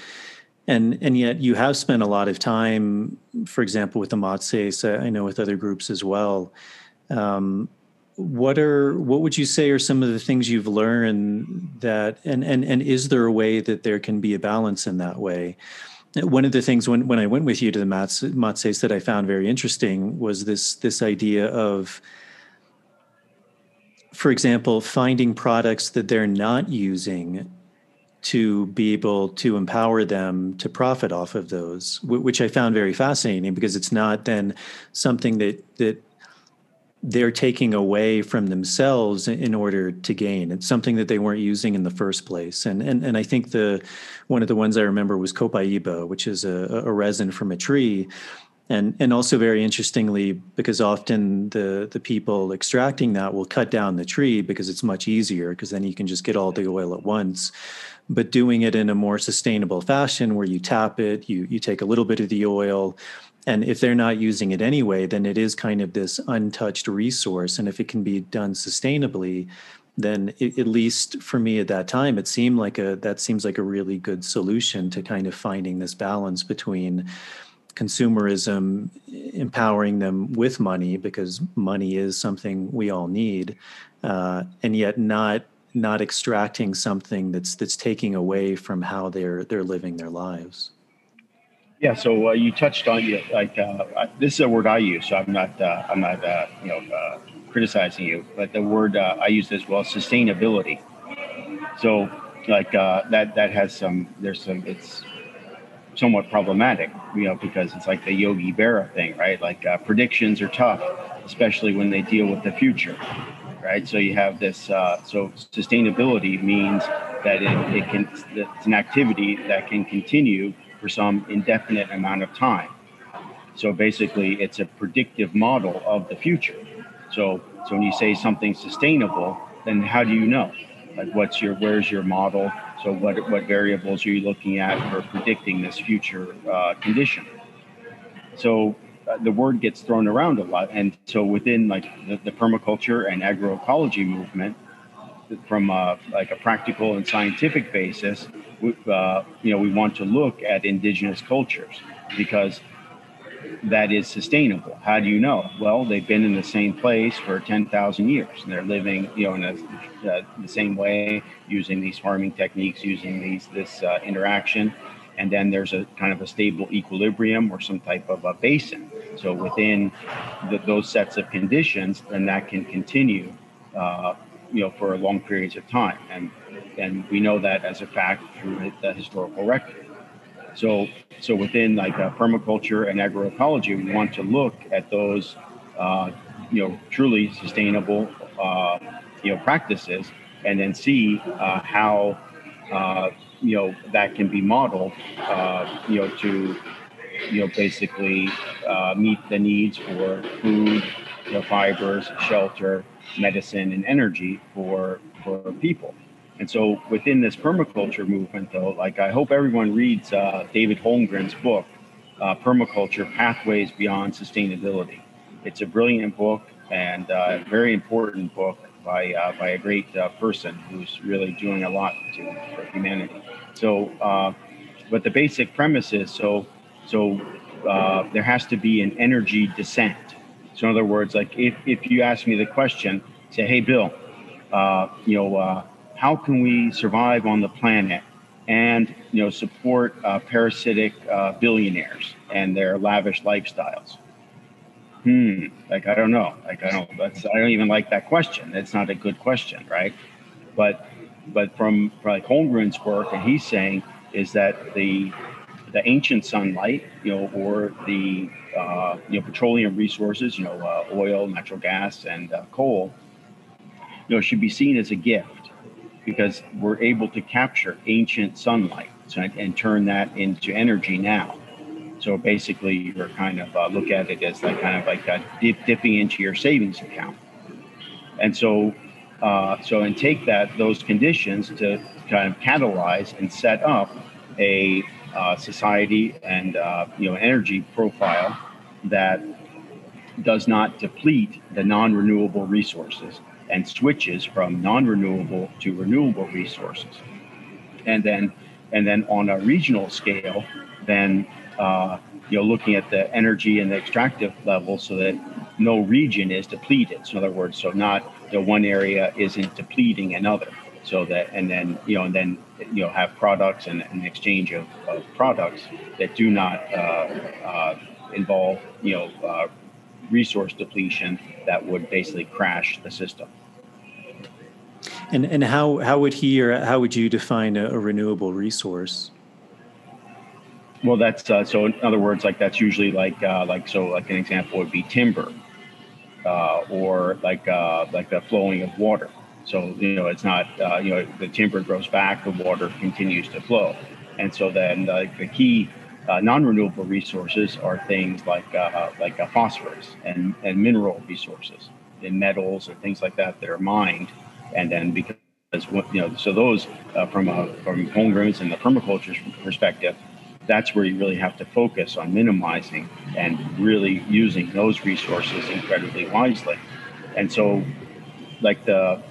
And and yet, you have spent a lot of time, for example, with the Matses. I know with other groups as well. Um, what are what would you say are some of the things you've learned that and and and is there a way that there can be a balance in that way one of the things when when I went with you to the Matses that I found very interesting was this this idea of for example finding products that they're not using to be able to empower them to profit off of those which I found very fascinating because it's not then something that that they're taking away from themselves in order to gain. It's something that they weren't using in the first place. And and and I think the one of the ones I remember was copaiba, which is a, a resin from a tree. And and also very interestingly, because often the the people extracting that will cut down the tree because it's much easier because then you can just get all the oil at once. But doing it in a more sustainable fashion where you tap it, you you take a little bit of the oil, and if they're not using it anyway then it is kind of this untouched resource and if it can be done sustainably then it, at least for me at that time it seemed like a that seems like a really good solution to kind of finding this balance between consumerism empowering them with money because money is something we all need uh, and yet not not extracting something that's that's taking away from how they're they're living their lives yeah, so uh, you touched on you like uh, this is a word I use, so I'm not uh, I'm not uh, you know uh, criticizing you, but the word uh, I use as well sustainability. So like that that has some there's some it's somewhat problematic, you know, because it's like the Yogi Berra thing, right? Like uh, predictions are tough, especially when they deal with the future, right? So you have this uh, so sustainability means that it, it can it's an activity that can continue for some indefinite amount of time. So basically, it's a predictive model of the future. So, so when you say something sustainable, then how do you know? Like, what's your where's your model? So, what what variables are you looking at for predicting this future uh, condition? So, uh, the word gets thrown around a lot, and so within like the, the permaculture and agroecology movement, from a, like a practical and scientific basis, we, uh, you know, we want to look at indigenous cultures because that is sustainable. How do you know? Well, they've been in the same place for 10,000 years they're living, you know, in a, uh, the same way, using these farming techniques, using these this uh, interaction. And then there's a kind of a stable equilibrium or some type of a basin. So within the, those sets of conditions, then that can continue uh, you know, for long periods of time. And, and we know that as a fact through the historical record. So, so within like uh, permaculture and agroecology, we want to look at those, uh, you know, truly sustainable, uh, you know, practices, and then see uh, how, uh, you know, that can be modeled, uh, you know, to, you know, basically meet the needs for food, you know, fibers, shelter, medicine and energy for for people. And so within this permaculture movement, though, like I hope everyone reads uh, David Holmgren's book, uh, Permaculture: Pathways Beyond Sustainability. It's a brilliant book and uh, a very important book by uh, by a great uh, person who's really doing a lot to for humanity. So, uh, but the basic premise is so so there has to be an energy descent so in other words, like if, if you ask me the question, say, hey, Bill, uh, you know, uh, how can we survive on the planet and, you know, support uh, parasitic uh, billionaires and their lavish lifestyles? Hmm, like, I don't know. Like, I don't, that's, I don't even like that question. It's not a good question, right? But, but from, from like Holmgren's work, and he's saying is that the, the ancient sunlight, you know, or the uh, you know petroleum resources, you know, uh, oil, natural gas, and uh, coal, you know, should be seen as a gift because we're able to capture ancient sunlight and, turn that into energy now. So basically, you're kind of uh, look at it as like kind of like dip, dipping into your savings account, and so. Uh, so and take that those conditions to kind of catalyze and set up a uh, society and uh, you know energy profile that does not deplete the non-renewable resources and switches from non-renewable to renewable resources. And then and then on a regional scale then uh, you know looking at the energy and the extractive level so that no region is depleted. So in other words so not the one area isn't depleting another. So that and then you know and then you know have products and an exchange of, of, products that do not uh, uh, involve you know uh, resource depletion that would basically crash the system. And and how how would he or how would you define a, a renewable resource? Well, that's uh, so. In other words, like that's usually like uh, like so. Like an example would be timber, uh, or like uh, like the flowing of water. So you know it's not uh, you know the timber grows back, the water continues to flow, and so then like the key uh, non-renewable resources are things like like phosphorus and, and mineral resources and metals and things like that that are mined, and then because you know so those uh, from a, from Holmgren's and the permaculture perspective, that's where you really have to focus on minimizing and really using those resources incredibly wisely, and so like the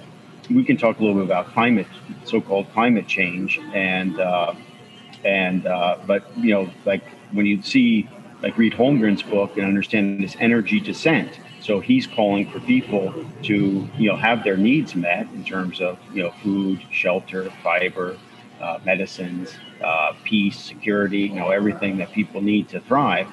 we can talk a little bit about climate so-called climate change and uh, and uh, but you know, like when you see like read Holmgren's book and understand this energy descent. So he's calling for people to you know have their needs met in terms of you know food, shelter, fiber, uh, medicines, uh, peace, security, you know everything that people need to thrive,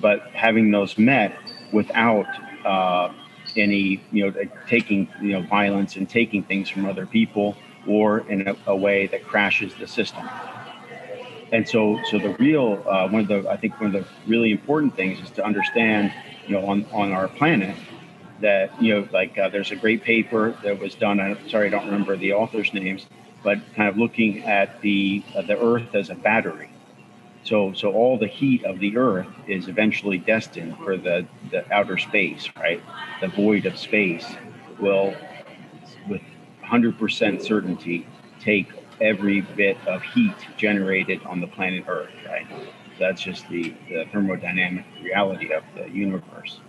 but having those met without uh, any you know taking you know violence and taking things from other people or in a, a way that crashes the system and so so the real uh, one of the I think one of the really important things is to understand you know on on our planet that you know like uh, there's a great paper that was done I'm sorry I don't remember the authors names but kind of looking at the uh, the earth as a battery. So so all the heat of the earth is eventually destined for the the outer space right? The void of space will with 100% certainty take every bit of heat generated on the planet Earth, right? That's just the, the thermodynamic reality of the universe.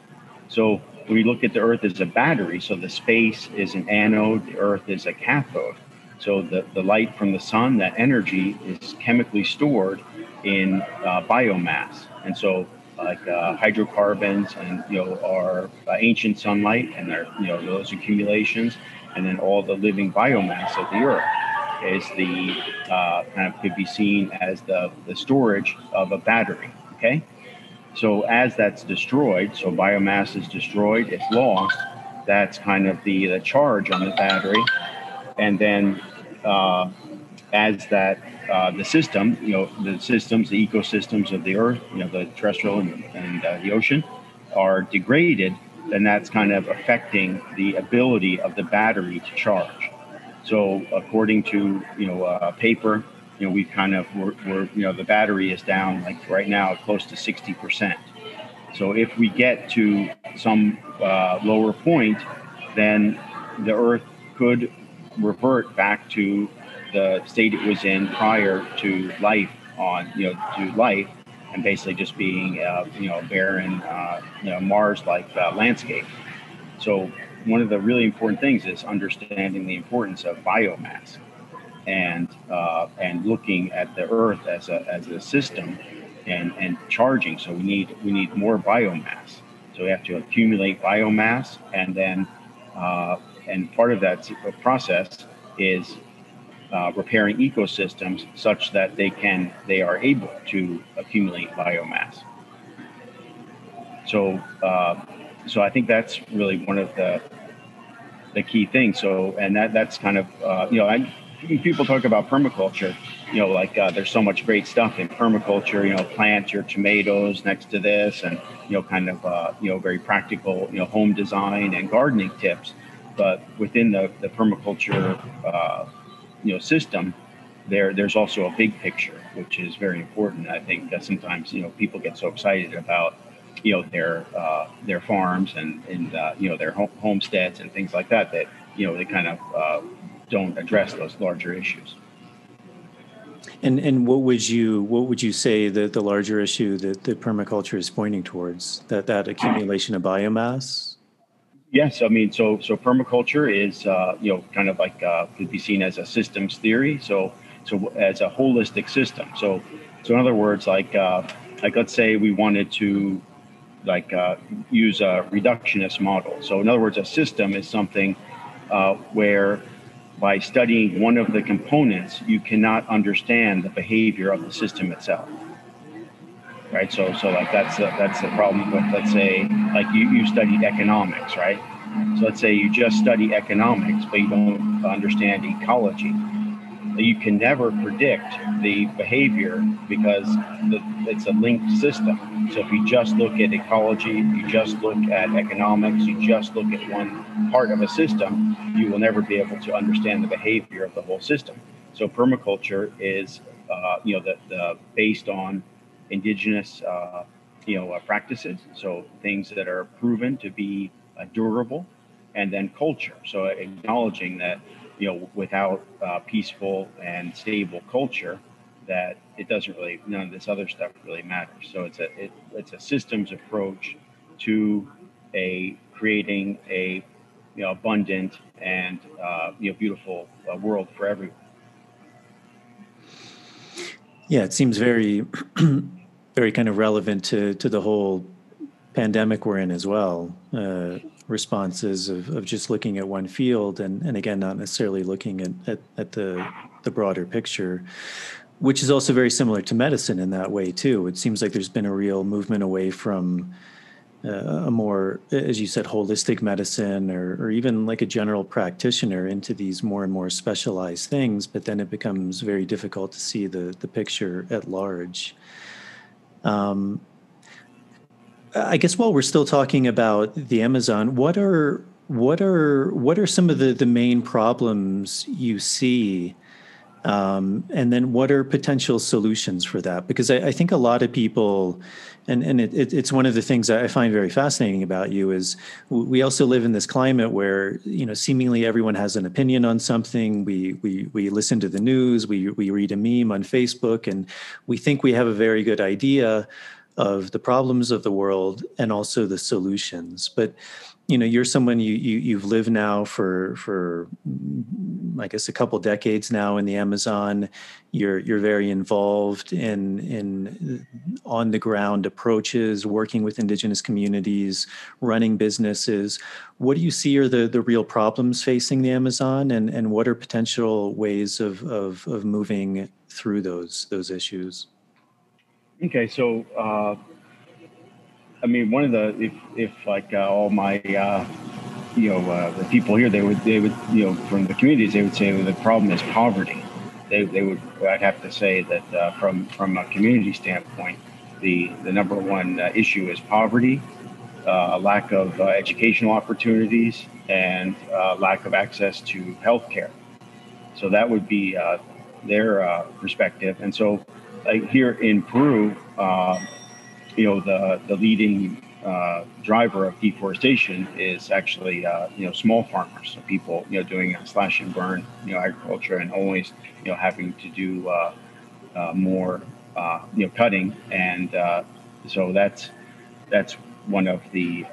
So we look at the Earth as a battery, so the space is an anode, the Earth is a cathode. So the, the light from the sun, that energy is chemically stored in uh, biomass. And so like uh, hydrocarbons and you know our uh, ancient sunlight and their you know those accumulations and then all the living biomass of the earth is the uh, kind of could be seen as the, the storage of a battery. Okay. So as that's destroyed, so biomass is destroyed, it's lost. That's kind of the, the charge on the battery. And then uh, as that uh, the system, you know, the systems, the ecosystems of the earth, you know, the terrestrial and, and uh, the ocean are degraded, then that's kind of affecting the ability of the battery to charge. So according to you know uh, paper, you know we kind of we're, we're, you know the battery is down like right now close to sixty percent. So if we get to some uh, lower point, then the Earth could revert back to the state it was in prior to life on you know to life and basically just being uh, you know barren uh, you know Mars like uh, landscape. So one of the really important things is understanding the importance of biomass and uh, and looking at the earth as a, as a system and, and charging. So we need we need more biomass. So we have to accumulate biomass and then uh, and part of that process is uh, repairing ecosystems such that they can they are able to accumulate biomass. So uh, so I think that's really one of the the key things. So and that that's kind of uh, you know I, people talk about permaculture. You know, like uh, there's so much great stuff in permaculture. You know, plant your tomatoes next to this, and you know, kind of uh, you know very practical you know home design and gardening tips. But within the the permaculture uh, you know system, there there's also a big picture, which is very important. I think that sometimes you know people get so excited about you know their uh, their farms and and uh, you know their homesteads and things like that that you know they kind of uh, don't address those larger issues. And and what would you what would you say that the larger issue that, that permaculture is pointing towards that that accumulation of biomass? Yes, I mean so so permaculture is uh, you know kind of like uh, could be seen as a systems theory. So so as a holistic system. So so in other words, like uh, like let's say we wanted to like uh, use a reductionist model. So, in other words, a system is something uh, where by studying one of the components, you cannot understand the behavior of the system itself. Right. So, so like that's the, that's the problem with let's say like you you studied economics, right? So let's say you just study economics, but you don't understand ecology. You can never predict the behavior because it's a linked system. So if you just look at ecology, you just look at economics, you just look at one part of a system, you will never be able to understand the behavior of the whole system. So permaculture is, uh, you know, the, the, based on indigenous, uh, you know, uh, practices. So things that are proven to be uh, durable, and then culture. So acknowledging that you know, without uh, peaceful and stable culture, that it doesn't really none of this other stuff really matters. So it's a it, it's a systems approach to a creating a you know abundant and uh, you know beautiful uh, world for everyone. Yeah, it seems very very kind of relevant to to the whole pandemic we're in as well. Uh, responses of, of just looking at one field and, and again not necessarily looking at, at, at the the broader picture which is also very similar to medicine in that way too. It seems like there's been a real movement away from uh, a more as you said holistic medicine or, or even like a general practitioner into these more and more specialized things but then it becomes very difficult to see the the picture at large. Um, I guess while we're still talking about the Amazon, what are what are what are some of the the main problems you see, um, and then what are potential solutions for that? Because I, I think a lot of people, and and it, it, it's one of the things I find very fascinating about you is we also live in this climate where you know seemingly everyone has an opinion on something. We we we listen to the news, we we read a meme on Facebook, and we think we have a very good idea of the problems of the world and also the solutions. But you know, you're someone you, you you've lived now for for I guess a couple decades now in the Amazon. You're you're very involved in in on the ground approaches, working with indigenous communities, running businesses. What do you see are the the real problems facing the Amazon, and and what are potential ways of of, of moving through those those issues? Okay, so uh, I mean, one of the if if like uh, all my uh, you know uh, the people here, they would they would you know from the communities, they would say the problem is poverty. They, they would I'd have to say that uh, from from a community standpoint, the the number one uh, issue is poverty, lack of educational opportunities, and lack of access to health care. So that would be their perspective, and so like here in Peru, uh, you know, the the leading uh, driver of deforestation is actually uh, you know small farmers, so people you know doing slash and burn you know agriculture and always you know having to do uh, uh, more uh, you know cutting, and so that's that's one of the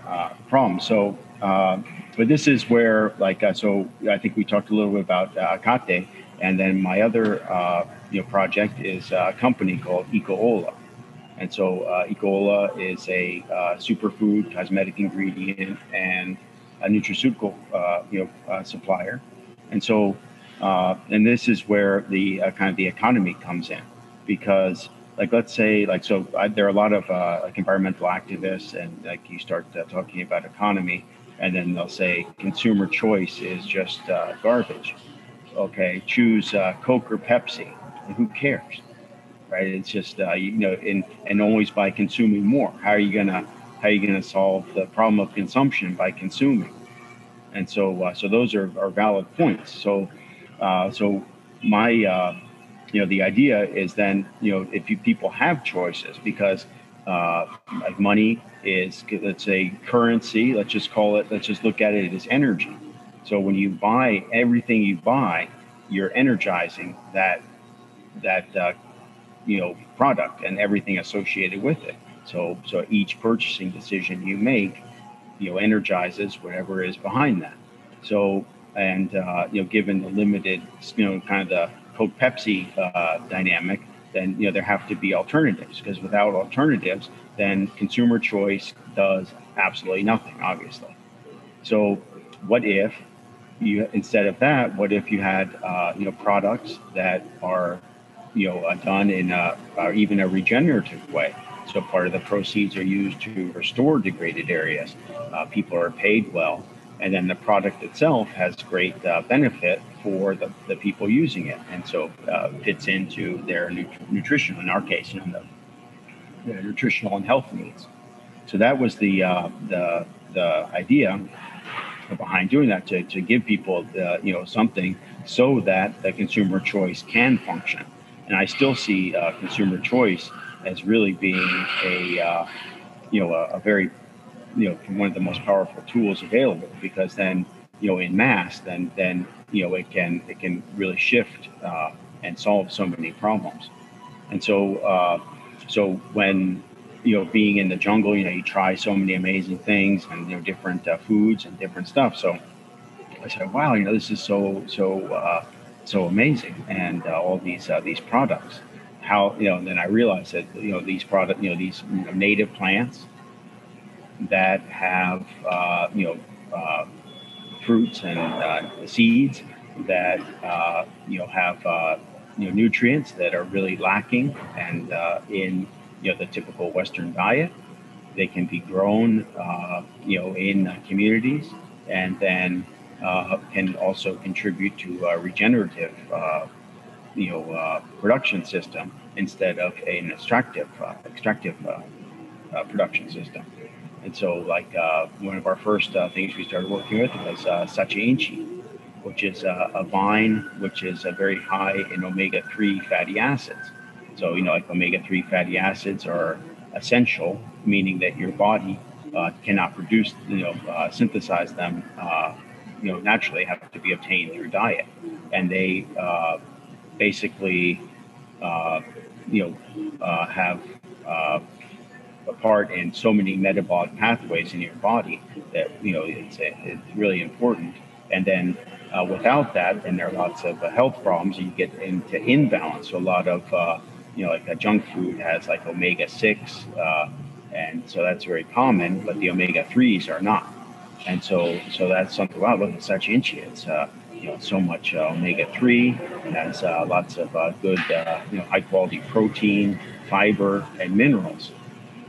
problems. So, but this is where like so I think we talked a little bit about Acate, and then my other you know, project is a company called EcoOla. And so uh, is a uh, superfood, cosmetic ingredient, and a nutraceutical uh, you know, uh, supplier. And so, uh, and this is where the uh, kind of the economy comes in, because like let's say like so I, there are a lot of like environmental activists, and like you start talking about economy, and then they'll say consumer choice is just garbage. Okay, choose Coke or Pepsi who cares, right? It's just uh, you know, and and always by consuming more. How are you gonna how are you gonna solve the problem of consumption by consuming? And so uh, so those are, are valid points. So uh, so my uh, you know the idea is then you know if you people have choices because uh, like money is let's say currency let's just call it let's just look at it as energy so when you buy everything you buy you're energizing that that uh, you know product and everything associated with it. So so each purchasing decision you make, you know, energizes whatever is behind that. So and uh, you know, given the limited, you know, kind of the Coke Pepsi uh, dynamic, then you know there have to be alternatives because without alternatives, then consumer choice does absolutely nothing, obviously. So what if you instead of that, what if you had uh, you know products that are you know, uh, done in a, even a regenerative way. So part of the proceeds are used to restore degraded areas. Uh, people are paid well, and then the product itself has great uh, benefit for the, the people using it. And so uh, fits into their nut- nutrition, in our case, you know, the, the, nutritional and health needs. So that was the, uh, the, the idea behind doing that to, to give people the, you know something so that the consumer choice can function. And I still see uh, consumer choice as really being a uh, you know a, a, very you know one of the most powerful tools available because then you know in mass then then you know it can it can really shift uh, and solve so many problems. And so uh, so when you know, being in the jungle, you know, you try so many amazing things and you know different uh, foods and different stuff. So I said, wow, you know, this is so so uh, so amazing, and uh, all these uh, these products. How you know? Then I realized that you know these product, you know, these native plants that have uh, you know uh, fruits and seeds that you know have you know nutrients that are really lacking and in you know the typical Western diet. They can be grown, uh, you know, in uh, communities, and then uh, can also contribute to a regenerative, uh, you know, uh, production system instead of an extractive, uh, extractive production system. And so, like one of our first things we started working with was uh, sacha inchi, which is a vine which is very high in omega-3 fatty acids. So, you know, like omega 3 fatty acids are essential, meaning that your body uh, cannot produce, you know, uh, synthesize them, uh, you know, naturally have to be obtained through diet. And they uh, basically, uh, you know, uh, have a part in so many metabolic pathways in your body that, you know, it's, it's really important. And then without that, then there are lots of health problems. You get into imbalance. So a lot of you know, like a junk food has like omega six, uh, and so that's very common. But the omega threes are not, and so so that's something. Wow, look at sacha inchi. It's uh, you know so much uh, omega three. Has uh, lots of uh, good uh, you know high quality protein, fiber, and minerals.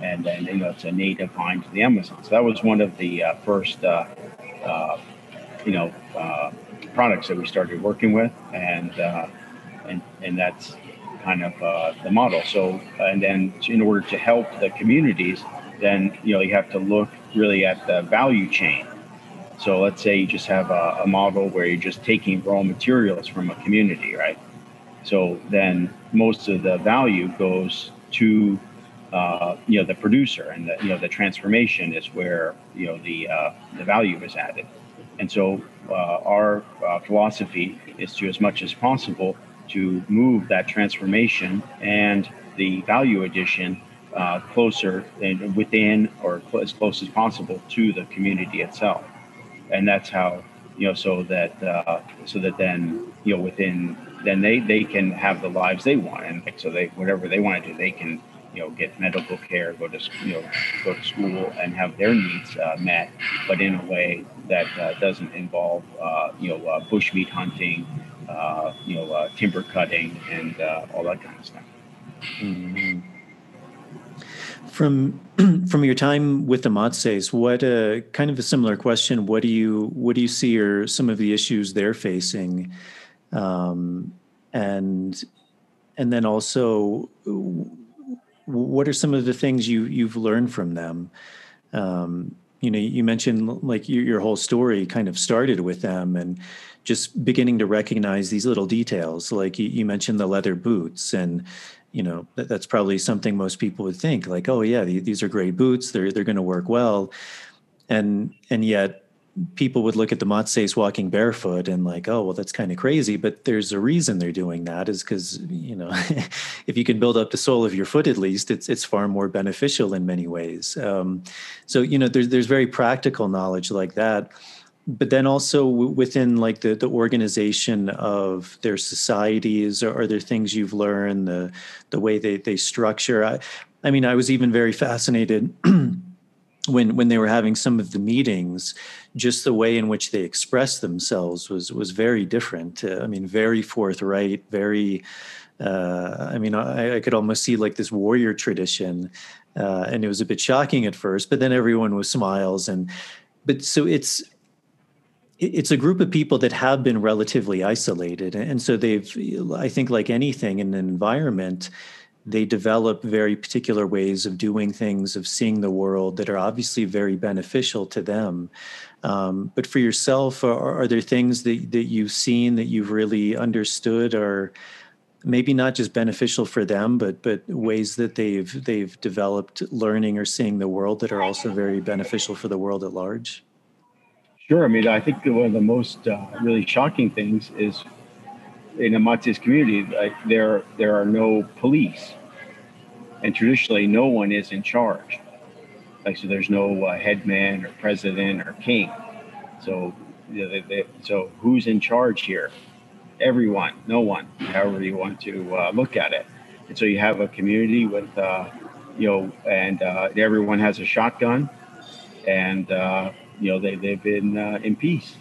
And then you know it's a native vine to the Amazon. So that was one of the first you know products that we started working with, and and and that's kind of uh, the model. So, and then in order to help the communities, then you know you have to look really at the value chain. So let's say you just have a, a model where you're just taking raw materials from a community, right? So then most of the value goes to uh, you know the producer, and the, you know the transformation is where you know the uh, the value is added. And so uh, our uh, philosophy is to, as much as possible, to move that transformation and the value addition uh, closer and within or as close as possible to the community itself. And that's how, you know, so that, uh, so that then, you know, within, then they, they can have the lives they want. And like, so they, whatever they want to do, they can, you know, get medical care, go to, you know, go to school and have their needs uh, met, but in a way that uh, doesn't involve, uh, you know, uh, bushmeat hunting, uh, you know, timber cutting and all that kind of stuff. Mm-hmm. From from your time with the Matses, what uh, kind of a similar question? What do you what do you see are some of the issues they're facing, um, and and then also what are some of the things you you've learned from them? Um, you know, you mentioned like your, your whole story kind of started with them, and just beginning to recognize these little details like you, you mentioned the leather boots and you know that, that's probably something most people would think like oh yeah these are great boots they're they're going to work well and and yet people would look at the Matses walking barefoot and like, oh, well, that's kind of crazy. But there's a reason they're doing that is because, you know, if you can build up the sole of your foot at least, it's it's far more beneficial in many ways. Um, so, you know, there's there's very practical knowledge like that but then also within like the, the organization of their societies are there things you've learned the the way they, they structure I, I mean i was even very fascinated when when they were having some of the meetings just the way in which they expressed themselves was was very different uh, i mean very forthright very uh, I mean, I, I, could almost see like this warrior tradition, uh, and it was a bit shocking at first. But then everyone was smiles, and but so it's it's a group of people that have been relatively isolated and so they've i think like anything in an environment they develop very particular ways of doing things of seeing the world that are obviously very beneficial to them. Um, but for yourself are, are, there things that, that you've seen that you've really understood or maybe not just beneficial for them but but ways that they've they've developed learning or seeing the world that are also very beneficial for the world at large Sure. I mean, I think one of the most uh, really shocking things is in a Matses community, like there there are no police, and traditionally, no one is in charge. Like, so there's no uh, headman or president or king. So, you know, they, they, so who's in charge here? Everyone, no one, however you want to uh, look at it. And so you have a community with, uh, you know, and uh, everyone has a shotgun, and uh, you know, they, they've been uh, in peace.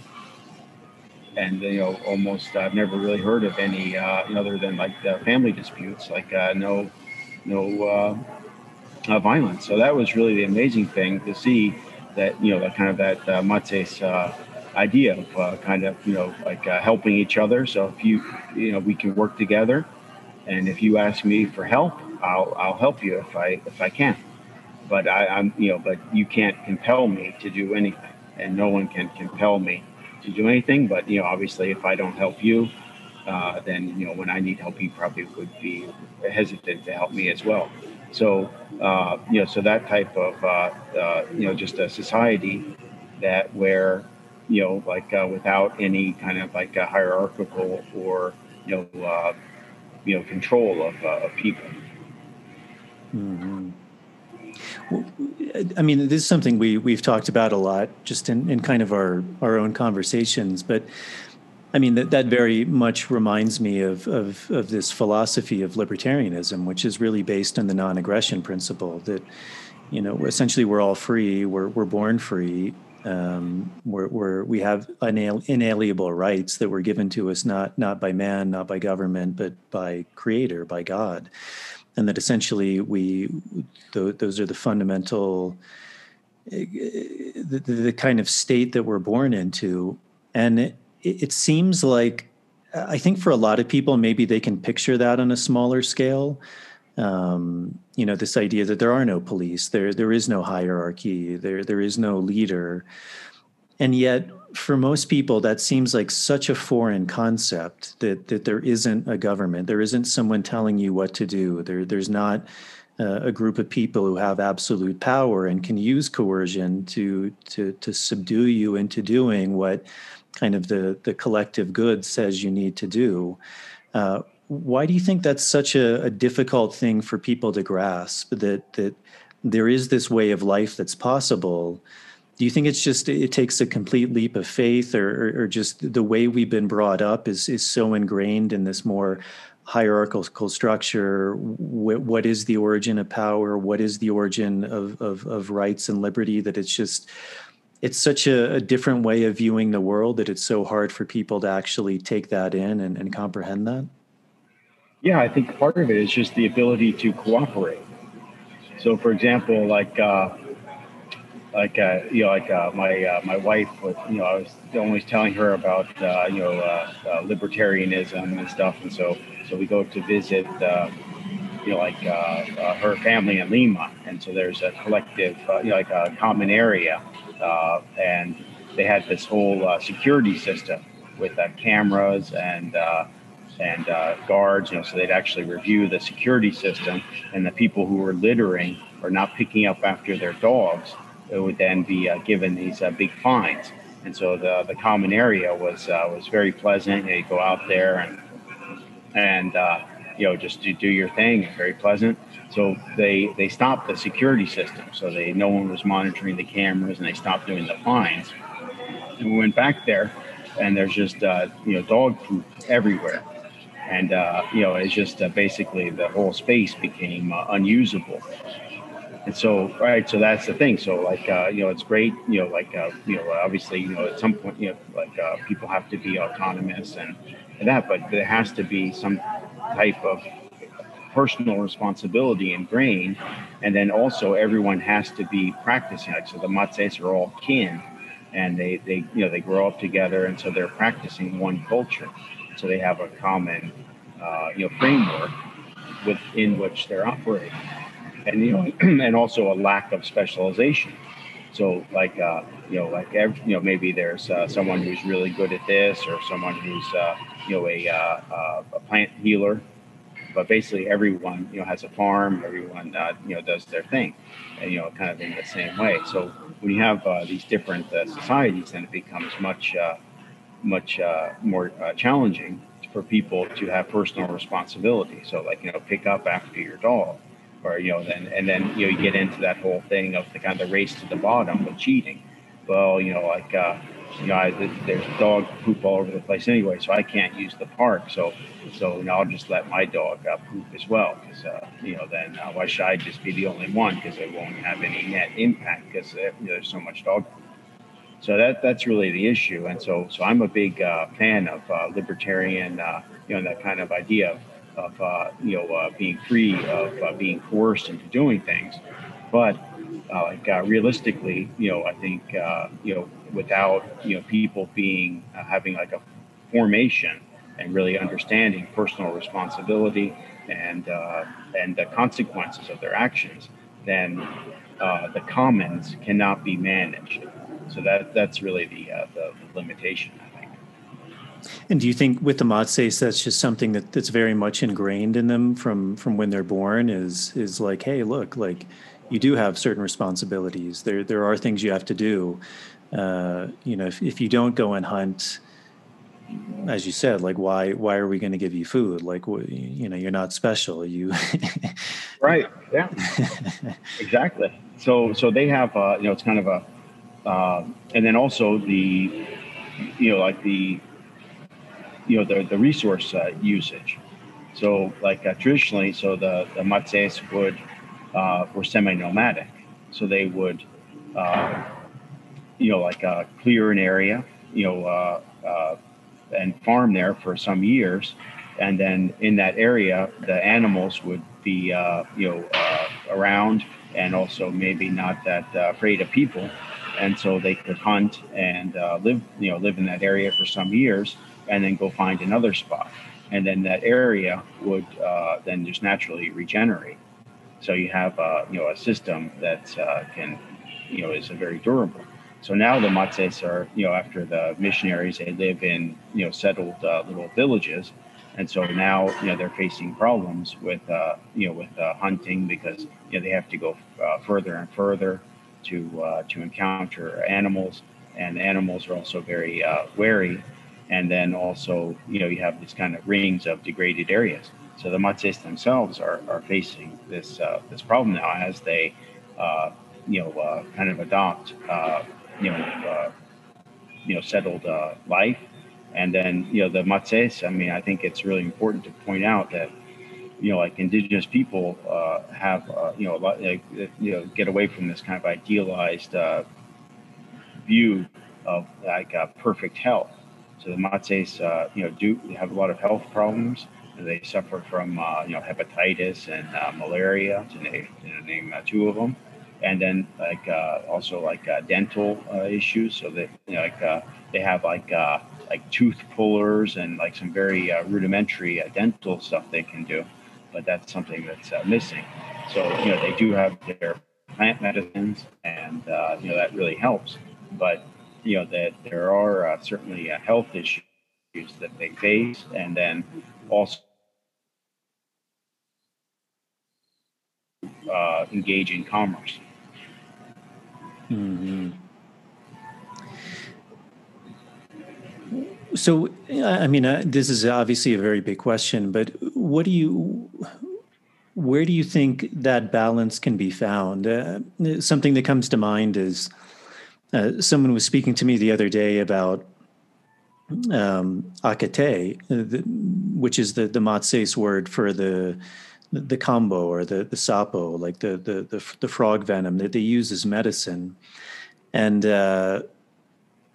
And, you know, almost I've never really heard of any, uh, other than like the family disputes, like uh, no, no uh, uh, violence. So that was really the amazing thing to see that, you know, that kind of that uh, Matses uh, idea of uh, kind of, you know, like uh, helping each other. So if you, you know, we can work together. And if you ask me for help, I'll, I'll help you if I, if I can but I, I'm, you know, but you can't compel me to do anything, and no one can compel me to do anything. But you know, obviously, if I don't help you, uh, then you know, when I need help, you probably would be hesitant to help me as well. So, uh, you know, so that type of, uh, uh you know, just a society that where, you know, like uh, without any kind of like a hierarchical or you know, uh, you know, control of, of people. Mm-hmm. I mean, this is something we we've talked about a lot, just in, in kind of our our own conversations. But I mean, that that very much reminds me of of of this philosophy of libertarianism, which is really based on the non-aggression principle. That you know, essentially, we're all free. We're we're born free. Um, we're, we're, we have inalienable rights that were given to us not not by man, not by government, but by Creator, by God and that essentially we th- those are the fundamental the, the, kind of state that we're born into. And it, it seems like i think for a lot of people maybe they can picture that on a smaller scale. Um, you know this idea that there are no police there there is no hierarchy there there is no leader. And yet for most people that seems like such a foreign concept that that there isn't a government. There isn't someone telling you what to do. There there's not uh, a group of people who have absolute power and can use coercion to to to subdue you into doing what kind of the the collective good says you need to do. Uh, why do you think that's such a, a difficult thing for people to grasp that that there is this way of life that's possible do you think it's just it takes a complete leap of faith or, or, or, just the way we've been brought up is is so ingrained in this more hierarchical structure? What, what is the origin of power? What is the origin of, of, of rights and liberty that it's just it's such a, a, different way of viewing the world that it's so hard for people to actually take that in and, and comprehend that? Yeah i think part of it is just the ability to cooperate. So for example like uh, like uh, you know, like uh, my uh, my wife was, you know, I was always telling her about uh, you know uh, uh, libertarianism and stuff, and so so we go to visit, you know, like her family in Lima, and so there's a collective, you know, like a common area, and they had this whole security system with cameras and. and guards, you know, so they'd actually review the security system, and the people who were littering or not picking up after their dogs it would then be uh, given these uh, big fines. And so the, the common area was uh, was very pleasant. You go out there and and you know just to do your thing, very pleasant. So they they stopped the security system, so they no one was monitoring the cameras, and they stopped doing the fines. And we went back there, and there's just uh, you know dog poop everywhere and uh, you know it's just uh, basically the whole space became unusable and so, right, so that's the thing. So, like, uh, you know, it's great, you know, like, uh, you know, obviously, you know, at some point, you know, like, uh, people have to be autonomous and, and that, but there has to be some type of personal responsibility ingrained. And then also, everyone has to be practicing. Like, so the Matses are all kin. and they they you know they grow up together, and so they're practicing one culture, so they have a common uh, you know framework within which they're operating, and you know and also a lack of specialization. So like uh, you know like every, you know maybe there's uh, someone who's really good at this, or someone who's uh, you know a, uh, uh, a plant healer. But basically everyone you know has a farm everyone uh, you know does their thing. And you know kind of in the same way. So when you have these different societies then it becomes much much more challenging for people to have personal responsibility. So like you know pick up after your dog or you know then and then you know you get into that whole thing of the kind of race to the bottom with cheating well you know like you know, I, there's dog poop all over the place anyway, so I can't use the park. So, so you know, I'll just let my dog uh, poop as well, because uh, you know, then uh, why should I just be the only one? Because it won't have any net impact because uh, you know, there's so much dog. Poop. So that that's really the issue, and so so I'm a big uh, fan of uh, libertarian, you know, that kind of idea of, of you know being free of being coerced into doing things, but uh, like uh, realistically, you know, I think uh, you know without you know people being uh, having like a formation and really understanding personal responsibility and uh, and the consequences of their actions, then uh, the commons cannot be managed. So that that's really the, the limitation. And do you think with the Matses, that's just something that, that's very much ingrained in them from from when they're born? Is is like, hey, look, like you do have certain responsibilities. There there are things you have to do. Uh, you know, if, if you don't go and hunt, as you said, like why why are we going to give you food? Like you know, you're not special. You right? Yeah, exactly. So so they have uh, you know it's kind of a uh, and then also the you know like the you know the the resource uh, usage. So like uh, traditionally, so the the Matses would uh, were semi-nomadic. So they would, uh, you know, like uh, clear an area, you know, uh, and farm there for some years, and then in that area, the animals would be, you know, around, and also maybe not that afraid of people, and so they could hunt and live, you know, live in that area for some years, and then go find another spot, and then that area would then just naturally regenerate. So you have uh, you know a system that uh, can you know is very durable. So now the Matses are you know after the missionaries they live in you know settled uh, little villages, and so now you know they're facing problems with uh, you know with uh, hunting because you know they have to go uh, further and further to uh, to encounter animals, and animals are also very uh, wary, and then also you know you have these kind of rings of degraded areas. So the Matses themselves are, are facing this uh, this problem now as they, uh, you know, uh, kind of adopt, uh, you know, uh, you know, settled uh, life, and then you know the Matses. I mean, I think it's really important to point out that, you know, like indigenous people have, you know, a lot, like, you know, get away from this kind of idealized view of like perfect health. So the Matses, you know, do have a lot of health problems they suffer from uh, you know hepatitis and uh, malaria, to name, to name uh, two of them, and then like uh, also like uh, dental uh, issues. So that you know, like they have like like tooth pullers and like some very rudimentary dental stuff they can do, but that's something that's missing. So you know they do have their plant medicines, and you know that really helps. But you know that there are certainly health issues that they face, and then also uh, engage in commerce. Mm-hmm. So, I mean, uh, this is obviously a very big question, but what do you, where do you think that balance can be found? Uh, something that comes to mind is uh, someone was speaking to me the other day about um, Acaté, uh, which is the the Matses word for the the kambo or the the sapo, like the the the, the frog venom that they use as medicine, and uh,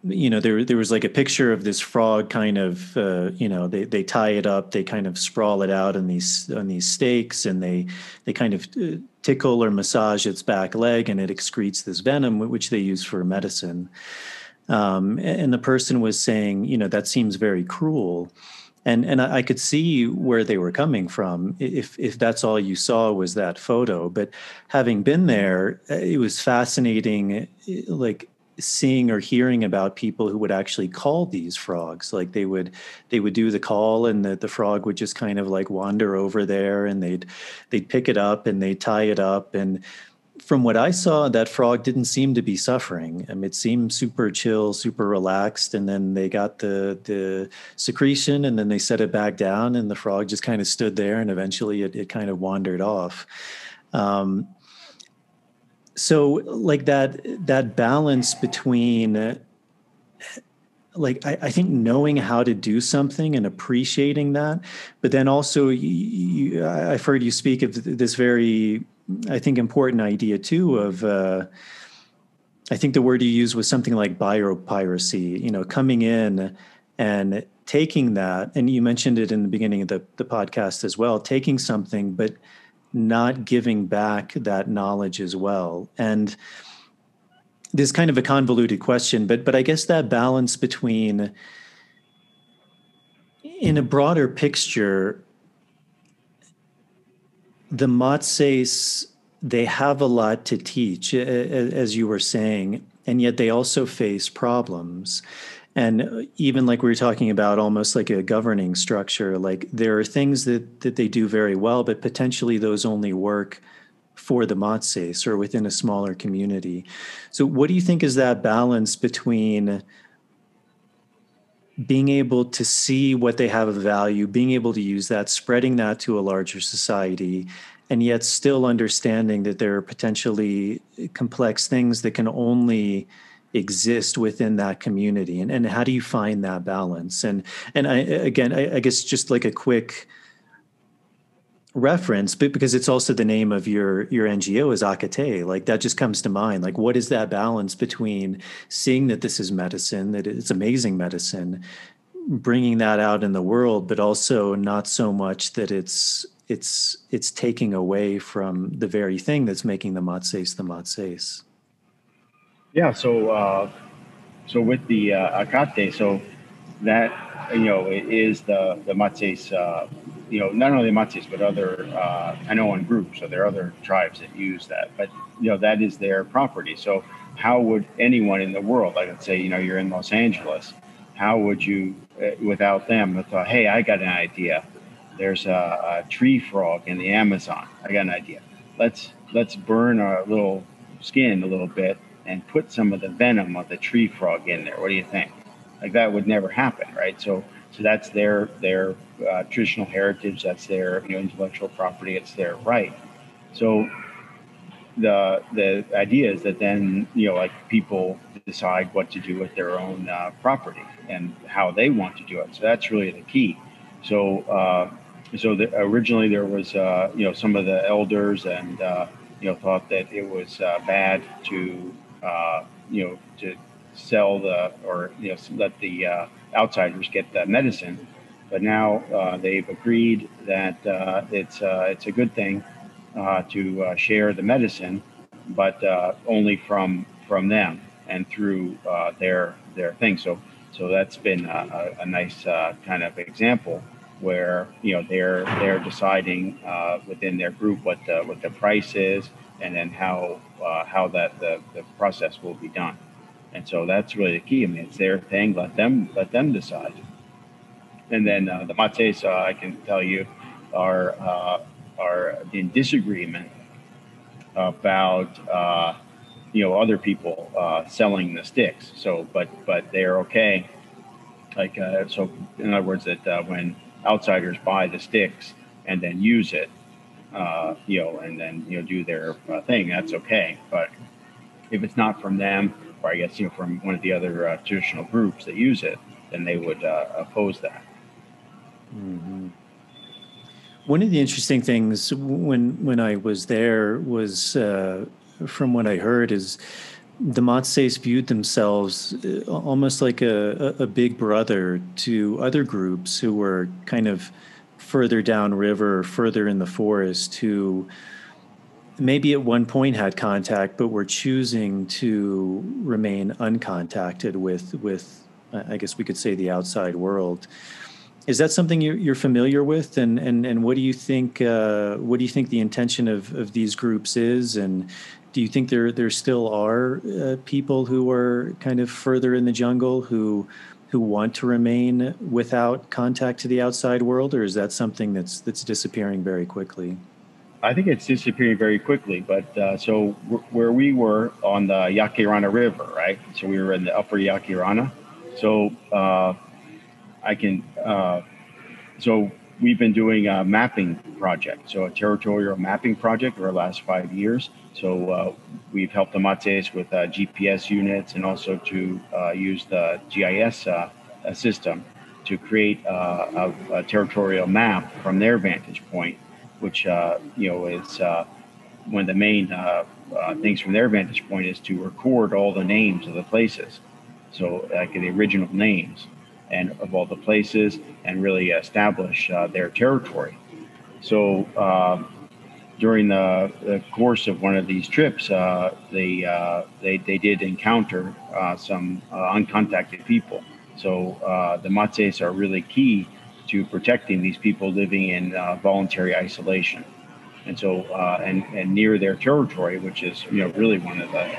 you know there there was like a picture of this frog kind of uh, you know they they tie it up, they kind of sprawl it out on these on these stakes, and they they kind of uh, tickle or massage its back leg, and it excretes this venom which they use for medicine. Um, and the person was saying, you know, that seems very cruel. And, and I could see where they were coming from if, if that's all you saw was that photo. But having been there, it was fascinating, like seeing or hearing about people who would actually call these frogs like they would they would do the call and the, the frog would just kind of like wander over there and they'd they'd pick it up and they'd tie it up and from what I saw, that frog didn't seem to be suffering. I mean, it seemed super chill, super relaxed. And then they got the the secretion, and then they set it back down, and the frog just kind of stood there, and eventually it, it kind of wandered off. Um, so like that that balance between like I, I, think knowing how to do something and appreciating that but then also you, you, i've heard you speak of this very i think important idea too of uh, i think the word you used was something like biopiracy you know coming in and taking that and you mentioned it in the beginning of the, the podcast as well taking something but not giving back that knowledge as well. And this is kind of a convoluted question, but but I guess that balance between in a broader picture, the Matses they have a lot to teach, as you were saying, and yet they also face problems and uh, even like we were talking about almost like a governing structure like there are things that that they do very well but potentially those only work for the Matses or within a smaller community. So what do you think is that balance between being able to see what they have of value being able to use that spreading that to a larger society and yet still understanding that there are potentially complex things that can only exist within that community? And, and how do you find that balance? And and i again I, I, guess just like a quick reference but because it's also the name of your your ngo is Acaté like that just comes to mind. Like what is that balance between seeing that this is medicine that it's amazing medicine bringing that out in the world but also not so much that it's it's it's taking away from the very thing that's making the matses the matses yeah. So, uh, so with the uh, Acaté, so that you know is the the Matses, uh, you know, not only the Matses but other uh, Panoan groups. So there are other tribes that use that, but you know that is their property. So how would anyone in the world, like let's say, you know, you're in Los Angeles, how would you, uh, without them, thought, hey, I got an idea. There's a, a tree frog in the Amazon. I got an idea. Let's let's burn a little skin a little bit and put some of the venom of the tree frog in there. What do you think? Like that would never happen, right? So, so that's their their uh, traditional heritage. That's their you know intellectual property. It's their right. So, the the idea is that then you know like people decide what to do with their own uh, property and how they want to do it. So that's really the key. So. Uh, so the, originally there was, uh, you know, some of the elders and uh, you know thought that it was uh, bad to uh, you know, to sell the or you know let the uh, outsiders get the medicine. But now uh, they've agreed that uh, it's uh, it's a good thing uh, to share the medicine, but only from from them and through their their thing. So so that's been a, a nice kind of example where you know they're they're deciding within their group what the, what the price is and then how uh, how that the, the process will be done. And so that's really the key. I mean, it's their thing. Let them let them decide. And then uh, the Matses, uh, I can tell you, are uh, are in disagreement about uh, you know other people uh, selling the sticks. So, but but they're okay. Like so, in other words, that when outsiders buy the sticks and then use it, uh, you know, and then you know do their uh, thing. That's okay. But if it's not from them, or I guess you know from one of the other uh, traditional groups that use it, then they would uh, oppose that. Mm-hmm. One of the interesting things when when I was there was, uh, from what I heard, is the Matses viewed themselves uh, almost like a, a big brother to other groups who were kind of further downriver, further in the forest, who maybe at one point had contact, but were choosing to remain uncontacted with with I guess we could say the outside world. Is that something you're, familiar with, and, and and what do you think? Uh, what do you think the intention of, of these groups is, and do you think there there still are uh, people who are kind of further in the jungle who who want to remain without contact to the outside world, or is that something that's that's disappearing very quickly? I think it's disappearing very quickly. But uh, so w- where we were on the Yaquirana River, right? So we were in the upper Yaquirana. So uh, I can. Uh, so we've been doing a mapping project, so a territorial mapping project over the last five years. So uh, we've helped the Matses with uh, GPS units and also to uh, use the GIS uh, system to create uh, a, a, territorial map from their vantage point, which uh, you know is one of the main things from their vantage point is to record all the names of the places, so like the original names and of all the places, and really establish their territory. So during the, the, course of one of these trips, uh, they, uh, they, they did encounter uh, some uh, uncontacted people. So uh, the Matses are really key to protecting these people living in voluntary isolation. And so, and, and near their territory, which is, you know, really one of the,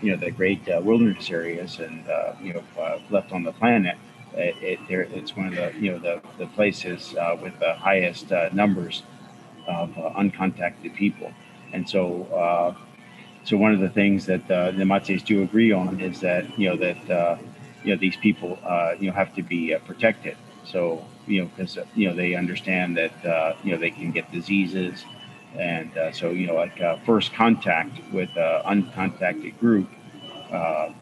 you know, the great wilderness areas and, you know, left on the planet, it, it, it's one of the, you know, the, the places with the highest numbers of uh, uncontacted people. And so, uh, so one of the things that uh, the Matses do agree on is that you know that uh, you know these people uh, you know have to be uh, protected. So you know because you know they understand that you know they can get diseases, and so you know like first contact with uncontacted group,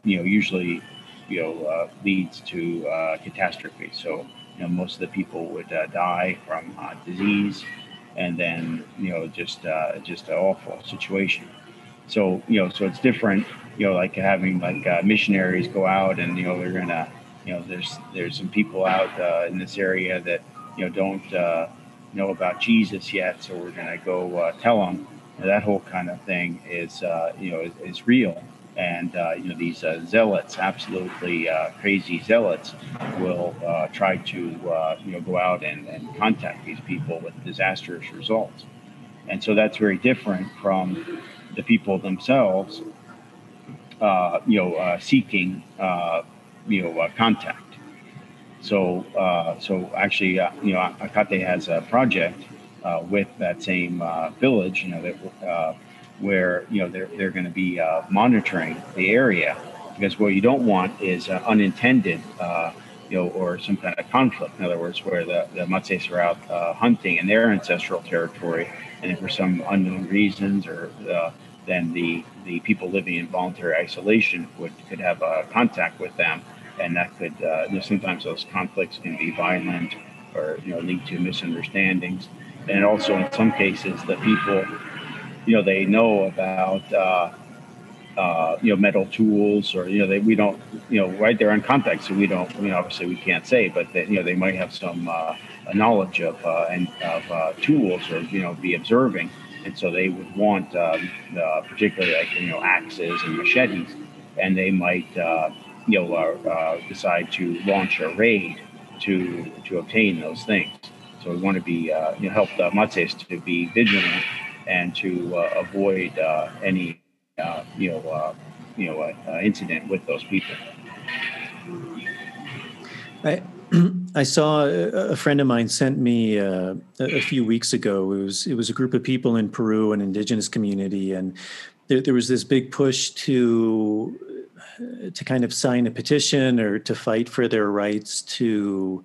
you know usually you know leads to catastrophe. So you know most of the people would die from disease and then you know just uh, just an awful situation. So you know, so it's different. You know, like having like uh, missionaries go out and you know they're gonna you know there's there's some people out uh, in this area that you know don't uh, know about Jesus yet, so we're gonna go uh, tell them. You know, that whole kind of thing is uh, you know is, is real and uh, you know these uh, zealots, absolutely uh, crazy zealots, will uh, try to uh, you know go out and, and contact these people with disastrous results, and so that's very different from the people themselves, uh, you know, seeking you know contact. So so actually, you know, Acaté has a project with that same village, you know that where you know they're, they're going to be uh, monitoring the area. Because what you don't want is uh, unintended uh, you know or some kind of conflict. In other words where the, the Matses are out uh, hunting in their ancestral territory and for some unknown reasons or uh, then the the people living in voluntary isolation would could have uh, contact with them. And that could you know, sometimes those conflicts can be violent or you know lead to misunderstandings. And also in some cases the people you know they know about uh, uh, you know metal tools or you know they we don't you know right there in contact so we don't you know obviously we can't say but that you know they might have some uh, knowledge of uh, and of uh, tools or you know be observing. And so they would want um, uh, particularly like you know axes and machetes. And they might you know decide to launch a raid to to obtain those things. So we want to be you know help the Matses to be vigilant and to uh, avoid uh, any uh, you know you know incident with those people. I I saw a friend of mine sent me uh, a few weeks ago. It was it was a group of people in Peru, an indigenous community, and there, there was this big push to to kind of sign a petition or to fight for their rights to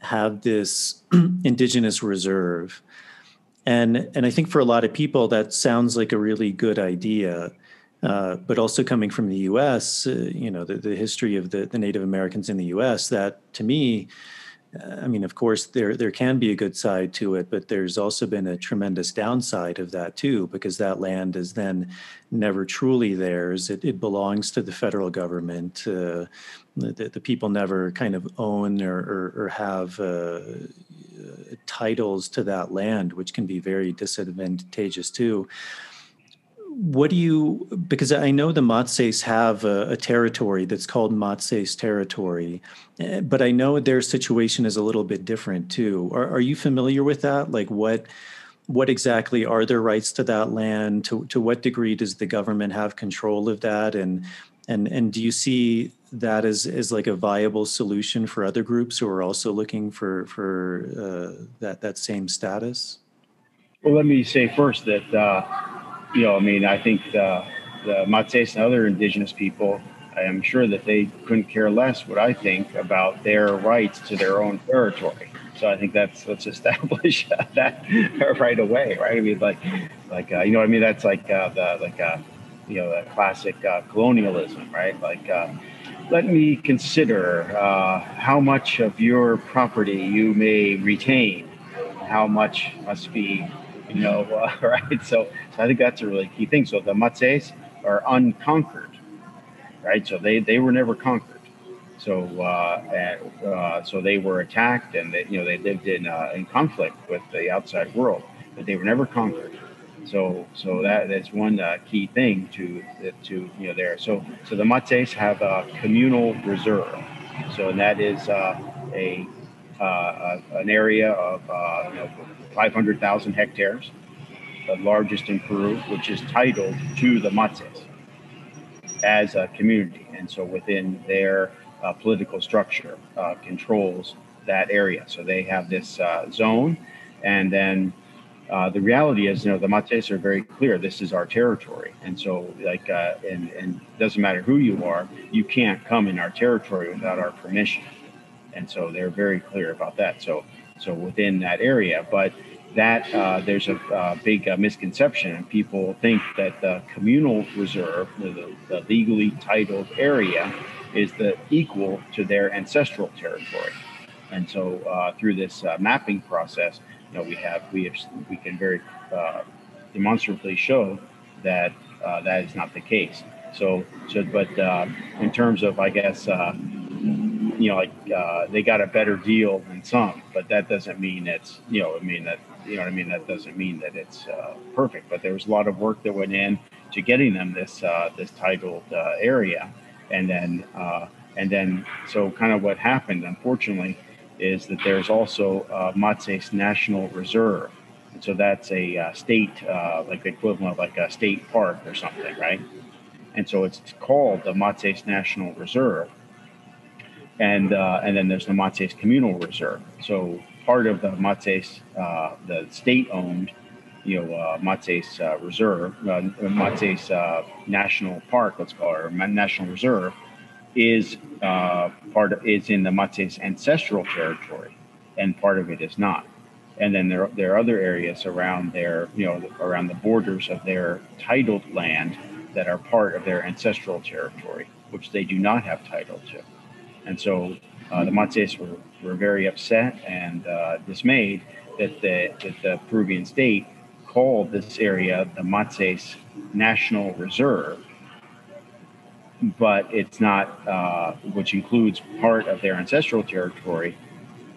have this indigenous reserve and and I think for a lot of people that sounds like a really good idea. Uh, but also coming from the U.S., uh, you know, the, the history of the, the Native Americans in the U.S. That to me, uh, I mean, of course, there there can be a good side to it, but there's also been a tremendous downside of that too, because that land is then never truly theirs. It, it belongs to the federal government. Uh, the, the, people never kind of own or, or, or have uh, titles to that land, which can be very disadvantageous too. what do you because i know the matses have a, a, territory that's called matses territory eh, but i know their situation is a little bit different too. Are, are you familiar with that? Like what what exactly are their rights to that land? To, to what degree does the government have control of that? And and and do you see that as, as like a viable solution for other groups who are also looking for for uh, that that same status well let me say first that uh, you know, I mean, I think the, the Matses and other indigenous people, I am sure that they couldn't care less what I think about their rights to their own territory. So I think that's let's establish that right away, right? I mean, like, like uh, you know, I mean, that's like uh, the like uh, you know, the classic uh, colonialism, right? Like, uh, let me consider uh, how much of your property you may retain, how much must be you know, uh, right? So, so I think that's a really key thing. So the Matses are unconquered, right? So they, they were never conquered. So uh, uh, so they were attacked, and they, you know they lived in uh, in conflict with the outside world, but they were never conquered. So so that that is one uh, key thing to to you know there. So so the Matses have a communal reserve. So and that is uh, a uh, an area of you know 500,000 hectares, the largest in Peru, which is titled to the Matses as a community. And so within their uh, political structure uh, controls that area. So they have this uh, zone. And then uh, the reality is, you know, the Matses are very clear. This is our territory. And so, like, uh, and, and doesn't matter who you are, you can't come in our territory without our permission. And so they're very clear about that. So so within that area. But that uh, there's a, a big uh, misconception, and people think that the communal reserve, the, the legally titled area, is the equal to their ancestral territory. And so uh, through this uh, mapping process, know, we have we have we can very uh, demonstrably show that uh, that is not the case. So, so but in terms of, I guess you know, like uh, they got a better deal than some, but that doesn't mean it's, you know, I mean that, you know what I mean? That doesn't mean that it's uh, perfect, but there was a lot of work that went in to getting them this, uh, this titled uh, area. And then, uh, and then, so kind of what happened, unfortunately, is that there's also uh, National Reserve. And so that's a uh, state, like the equivalent of like a state park or something, right? And so it's called the Matses National Reserve and uh, and then there's the Matses Communal Reserve. So part of the Matses, uh, the state-owned, you know, uh, uh, Reserve, uh, uh, National Park, let's call it, or National Reserve, is uh, part of, is in the Matses ancestral territory, and part of it is not. And then there there are other areas around their you know around the borders of their titled land that are part of their ancestral territory, which they do not have title to. And so uh, the Matses were, were very upset and uh, dismayed that the, that the Peruvian state called this area the Matses National Reserve, but it's not, uh, which includes part of their ancestral territory,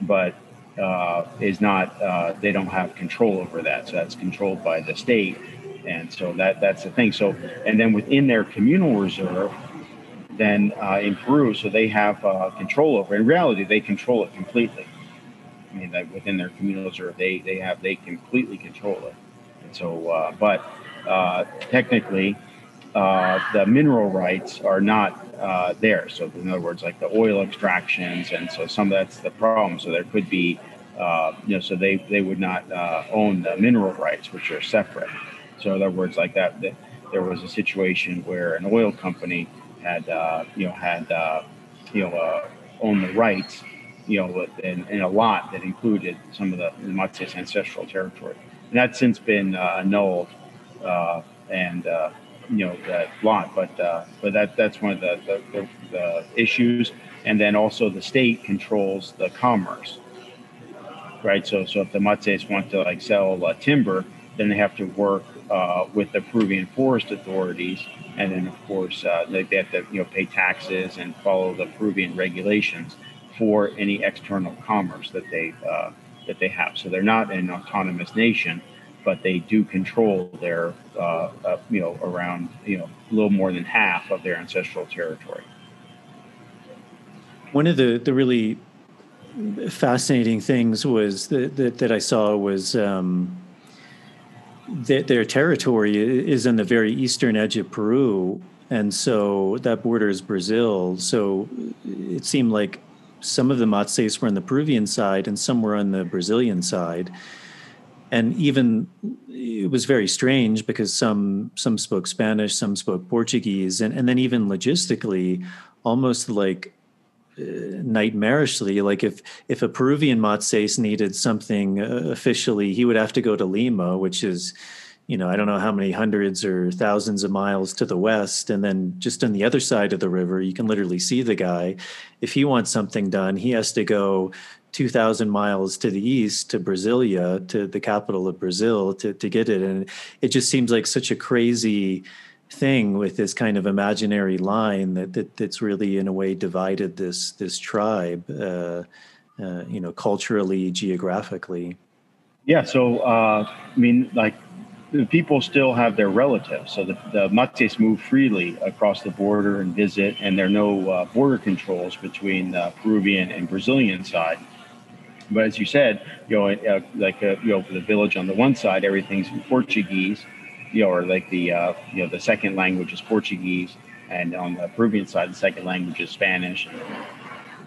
but uh, is not, uh, they don't have control over that. So that's controlled by the state. And so that that's the thing. So, and then within their communal reserve, then uh, in Peru, so they have uh, control over. In reality, they control it completely. I mean, that within their communal reserve, they they have they completely control it. And so, uh, but technically, uh, the mineral rights are not uh, there. So, in other words, like the oil extractions, and so some of that's the problem. So there could be, you know, so they they would not own the mineral rights, which are separate. So, in other words, like that, that there was a situation where an oil company had uh, you know had uh, you know uh, owned the rights, you know, in, a lot that included some of the, Matses ancestral territory, and that's since been uh, annulled, uh, and uh, you know that lot. But uh, but that that's one of the the, the the, issues, and then also the state controls the commerce, right? So so if the Matses want to like sell timber, then they have to work with the Peruvian forest authorities and then of course uh, they, have to you know pay taxes and follow the Peruvian regulations for any external commerce that they uh, that they have. So they're not an autonomous nation, but they do control their, uh, uh, you know, around, you know, a little more than half of their ancestral territory. One of the, the really fascinating things was that, that, that I saw was um, that their territory is in the very eastern edge of Peru. And so that borders Brazil. So it seemed like some of the Matses were on the Peruvian side and some were on the Brazilian side. And even it was very strange because some some spoke Spanish, some spoke Portuguese, and, and then even logistically, almost like uh, nightmarishly like if if a peruvian matses needed something uh, officially he would have to go to lima which is you know i don't know how many hundreds or thousands of miles to the west. And then just on the other side of the river you can literally see the guy. If he wants something done he has to go 2000 miles to the east to brasilia to the capital of brazil to, to get it. And it just seems like such a crazy thing with this kind of imaginary line that, that that's really in a way divided this this tribe uh, uh, you know culturally geographically. Yeah so uh, i mean like the people still have their relatives. So the, the Matses move freely across the border and visit and there are no uh, border controls between the peruvian and brazilian side but as you said you know uh, like uh, you know the village on the one side everything's in portuguese you know, or like the uh, you know the second language is Portuguese, and on the Peruvian side, the second language is Spanish.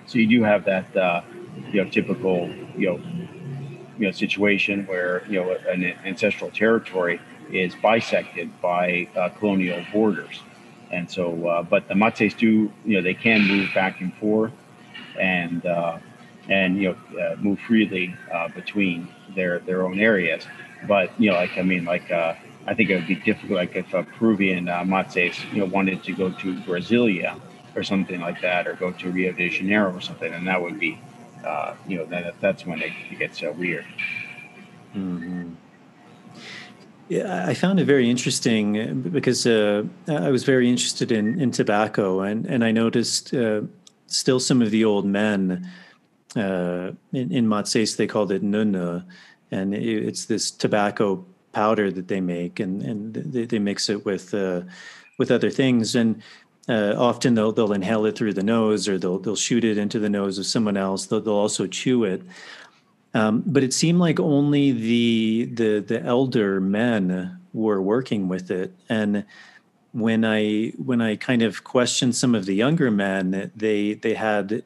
So you do have that uh, you know typical you know you know situation where you know an ancestral territory is bisected by uh, colonial borders, and so uh, but the Matses do you know they can move back and forth, and uh, and you know uh, move freely uh, between their their own areas, but you know like I mean like uh, I think it would be difficult, like if a Peruvian uh, Matses, you know, wanted to go to Brasilia or something like that, or go to Rio de Janeiro or something, and that would be, uh, you know, that, that's when it, it gets so weird. Mm-hmm. Yeah, I found it very interesting uh, because uh, I was very interested in, in tobacco, and, and I noticed uh, still some of the old men uh, in, in they called it nuna, and it's this tobacco powder that they make, and and they, they mix it with uh, with other things, and uh, often they'll they'll inhale it through the nose, or they'll they'll shoot it into the nose of someone else. They'll, they'll also chew it. Um, but it seemed like only the the the elder men were working with it, and when I when I kind of questioned some of the younger men, they they had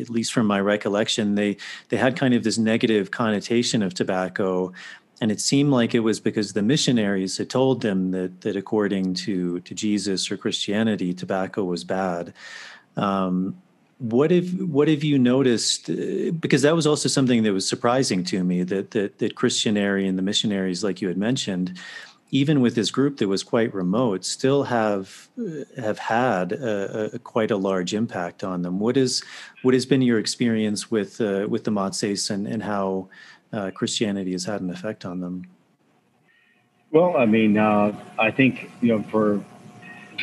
at least from my recollection, they they had kind of this negative connotation of tobacco and it seemed like it was because the missionaries had told them that that according to to Jesus or Christianity, tobacco was bad. Um, what have what have you noticed? Uh, because that was also something that was surprising to me that that that Christianary and the missionaries, like you had mentioned, even with this group that was quite remote, still have have had a, a, quite a large impact on them. What is what has been your experience with uh, with the Matses and and how uh, Christianity has had an effect on them? Well, I mean, uh, I think you know for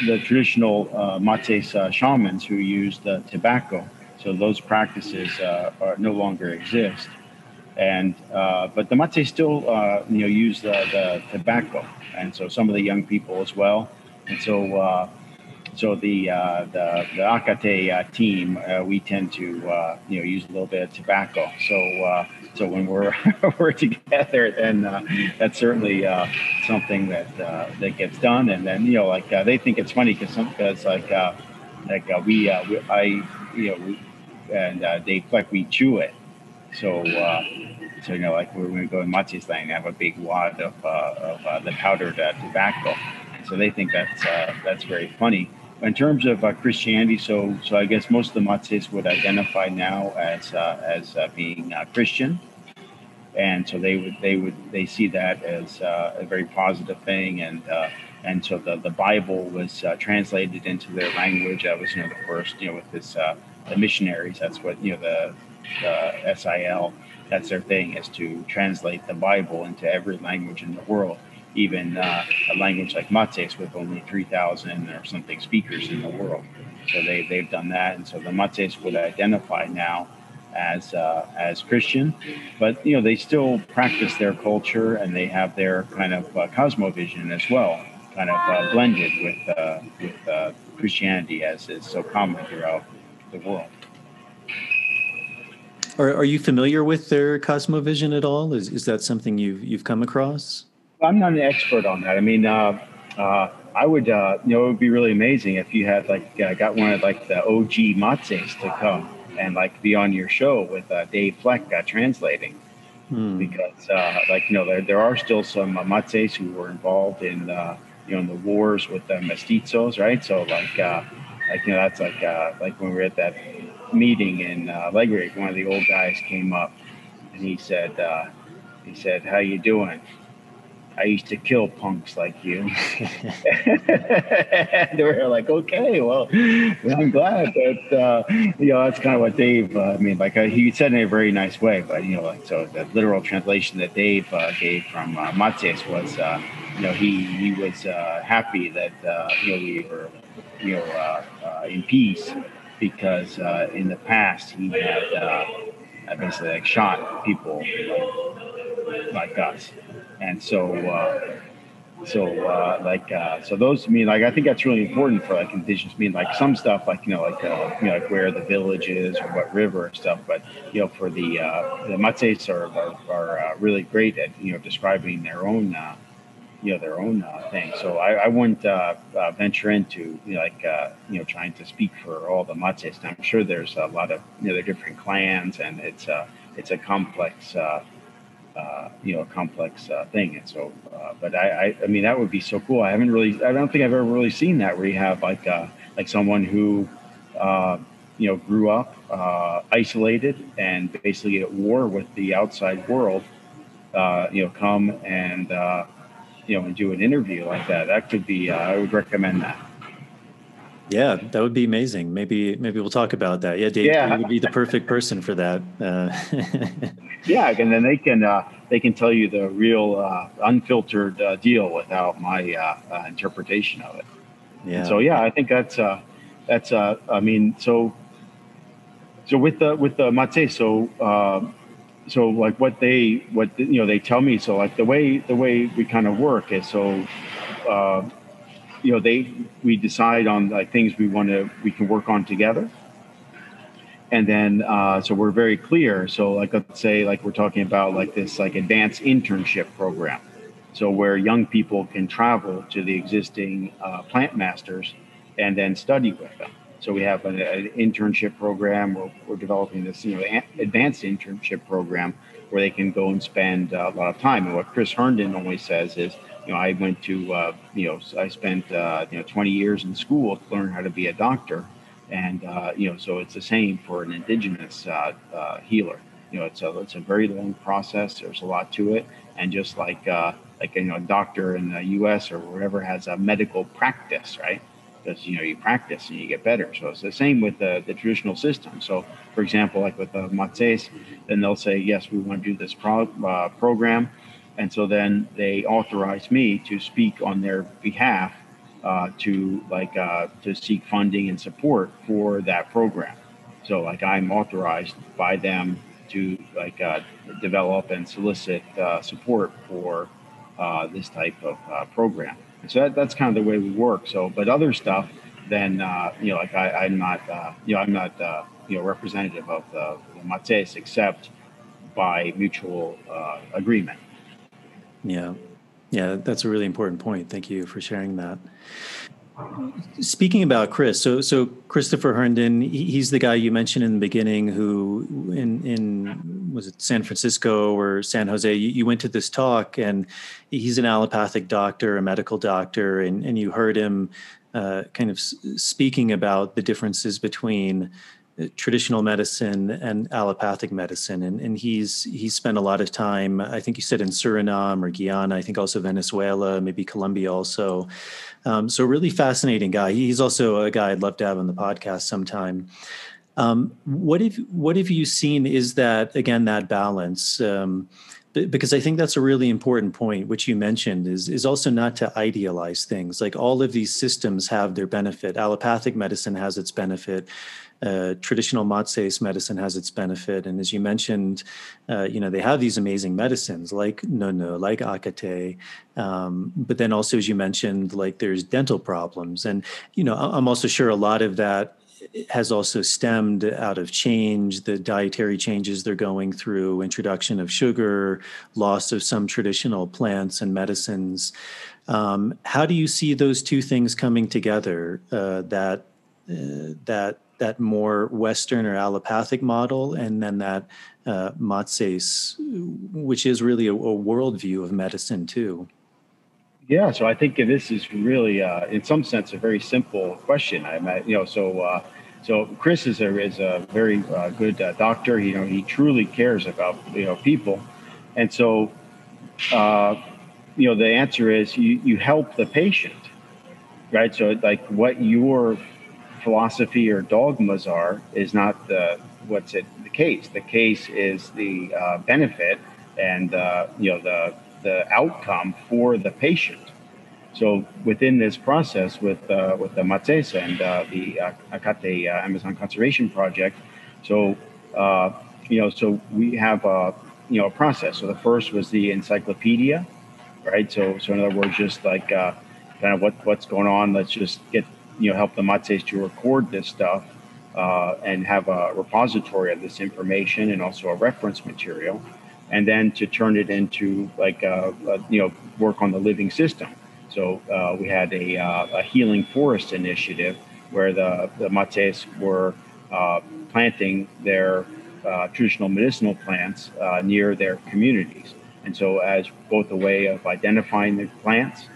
the traditional uh, Matses uh, shamans who used tobacco, so those practices uh, are, no longer exist. And uh, but the Mate still uh, you know use the, the, tobacco, and so some of the young people as well. And so so the the the Acaté team we tend to you know use a little bit of tobacco. So so when we're we're together, then uh, that's certainly uh, something that uh, that gets done. And then you know, like uh, they think it's funny because because like uh, like uh, we, we, I you know we, and they like we chew it. So so you know like when we go in Machi's thing, they have a big wad of of the powdered tobacco. So they think that's that's very funny in terms of uh, Christianity, so so I guess most of the Matses would identify now as uh, as uh, being uh, Christian, and so they would they would they see that as uh, a very positive thing, and uh, and so the, the Bible was translated into their language. That was you know the first you know with this the missionaries. That's what you know the, the SIL. That's their thing is to translate the Bible into every language in the world even uh, a language like Matses with only 3,000 or something speakers in the world. So they, they've done that. And so the Matses would identify now as uh, as Christian, but you know they still practice their culture and they have their kind of uh, cosmovision as well, kind of uh, blended with uh, with uh, Christianity as is so common throughout the world. Are, are you familiar with their cosmovision at all? Is, is that something you've you've come across? I'm not an expert on that. I mean, uh, uh, I would, uh, you know, it would be really amazing if you had like uh, got one of like the OG Matses to come and like be on your show with uh, Dave Fleck uh, translating, hmm. because like you know there there are still some uh, Matses who were involved in you know in the wars with the mestizos, right? So like like you know that's like like when we were at that meeting in uh, one of the old guys came up and he said, uh, he said, how you doing? I used to kill punks like you. and we were like, okay, well, I'm glad that, uh, you know, that's kind of what Dave, uh, I mean, like uh, he said in a very nice way, but, you know, like, so the literal translation that Dave uh, gave from uh, Matses was, uh, you know, he, he was uh, happy that, you know, we were, you know, in peace because uh, in the past he had uh, basically like shot people like, us, and so uh, so uh, like uh, so those mean like I think that's really important for like indigenous. Mean like some stuff like you know like uh, you know like where the village is or what river and stuff, but you know for the the Matses are are, are really great at you know describing their own you know their own uh, thing. So I, I wouldn't uh, uh, venture into you know, like uh, you know trying to speak for all the Matses. I'm sure there's a lot of you know different clans, and it's a it's a complex uh, uh, you know a complex thing. And so, but I, I, I mean that would be so cool. I haven't really I don't think I've ever really seen that where you have like like someone who you know grew up isolated and basically at war with the outside world. you know, come and you know, and do an interview like that. That could be. Uh, I would recommend that. Yeah, that would be amazing. Maybe maybe we'll talk about that. Yeah, Dave, yeah. would be the perfect person for that. Uh, yeah, and then they can uh, they can tell you the real uh, unfiltered uh, deal without my uh, uh, interpretation of it. Yeah. And so yeah, I think that's that's I mean so so with the with the mate so so like what they what you know they tell me. So like the way the way we kind of work is so uh, you know they we decide on like things we want to we can work on together. And then uh, so we're very clear. So like let's say like we're talking about like this like advanced internship program. So where young people can travel to the existing uh, plant masters and then study with them so we have an, an internship program. We're, we're, developing this, you know, advanced internship program where they can go and spend uh, a lot of time. And what Chris Herndon always says is, you know, I went to, uh, you know, I spent, uh, you know, 20 years in school to learn how to be a doctor. And, uh, you know, so it's the same for an indigenous uh, uh, healer. You know, it's a, it's a very long process. There's a lot to it. And just like, like, you know, a doctor in the U.S. or wherever has a medical practice, right? Because you know you practice and you get better. So it's the same with the, the traditional system. So, for example, like with the Matses, then they'll say, yes, we want to do this pro, uh, program, and so then they authorize me to speak on their behalf uh, to like uh, to seek funding and support for that program. So, like I'm authorized by them to like uh, develop and solicit uh, support for uh, this type of program. So that, that's kind of the way we work. So, but other stuff, then uh, you know, like I, am not, uh, you know, I'm not, uh, you know, representative of the, the Matses except by mutual uh, agreement. Yeah, yeah, that's a really important point. Thank you for sharing that. Speaking about Chris, so so Christopher Herndon, he's the guy you mentioned in the beginning who in in was it San Francisco or San Jose? You, you, went to this talk, and he's an allopathic doctor, a medical doctor, and and you heard him uh, kind of speaking about the differences between traditional medicine and allopathic medicine and, and he's he's spent a lot of time i think you said in suriname or guyana i think also venezuela maybe colombia also um, so really fascinating guy he's also a guy i'd love to have on the podcast sometime um, what have what have you seen is that again that balance um, because I think that's a really important point, which you mentioned, is is also not to idealize things. Like all of these systems have their benefit. Allopathic medicine has its benefit. Uh, traditional Matsés medicine has its benefit, and as you mentioned, uh, you know they have these amazing medicines like Nono, like Acaté, um, but then also as you mentioned, like there's dental problems, and you know I'm also sure a lot of that has also stemmed out of change, the dietary changes they're going through, introduction of sugar, loss of some traditional plants and medicines. Um, how do you see those two things coming together? Uh, that uh, that that more Western or allopathic model, and then that uh, which is really a, a worldview of medicine too. Yeah, so I think this is really, uh, in some sense, a very simple question. I, you know, so uh, so Chris is a is a very uh, good uh, doctor. You know, he truly cares about you know people, and so uh, you know the answer is you you help the patient, right? So like what your philosophy or dogmas are is not the what's it the case. The case is the uh, benefit and uh, you know the the outcome for the patient. So within this process with uh, with the Matsés and uh, the uh, Acaté uh, Amazon Conservation Project, so uh, you know, so we have a you know a process. So the first was the encyclopedia, right? So so in other words, just like uh, kind of what what's going on. Let's just get you know help the Matsés to record this stuff and have a repository of this information and also a reference material, and then to turn it into like a you know work on the living system. So uh, we had a, uh, a, healing forest initiative where the, the were uh, planting their uh, traditional medicinal plants uh, near their communities. And so as both a way of identifying the plants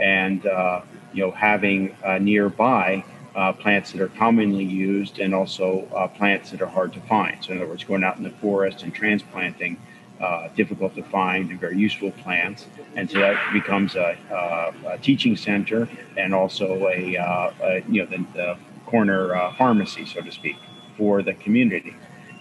and, uh, you know, having nearby plants that are commonly used and also plants that are hard to find. So in other words, going out in the forest and transplanting uh, difficult to find and very useful plants. And so that becomes a, uh, a teaching center and also a, uh, a you know the, the corner uh, pharmacy, so to speak, for the community.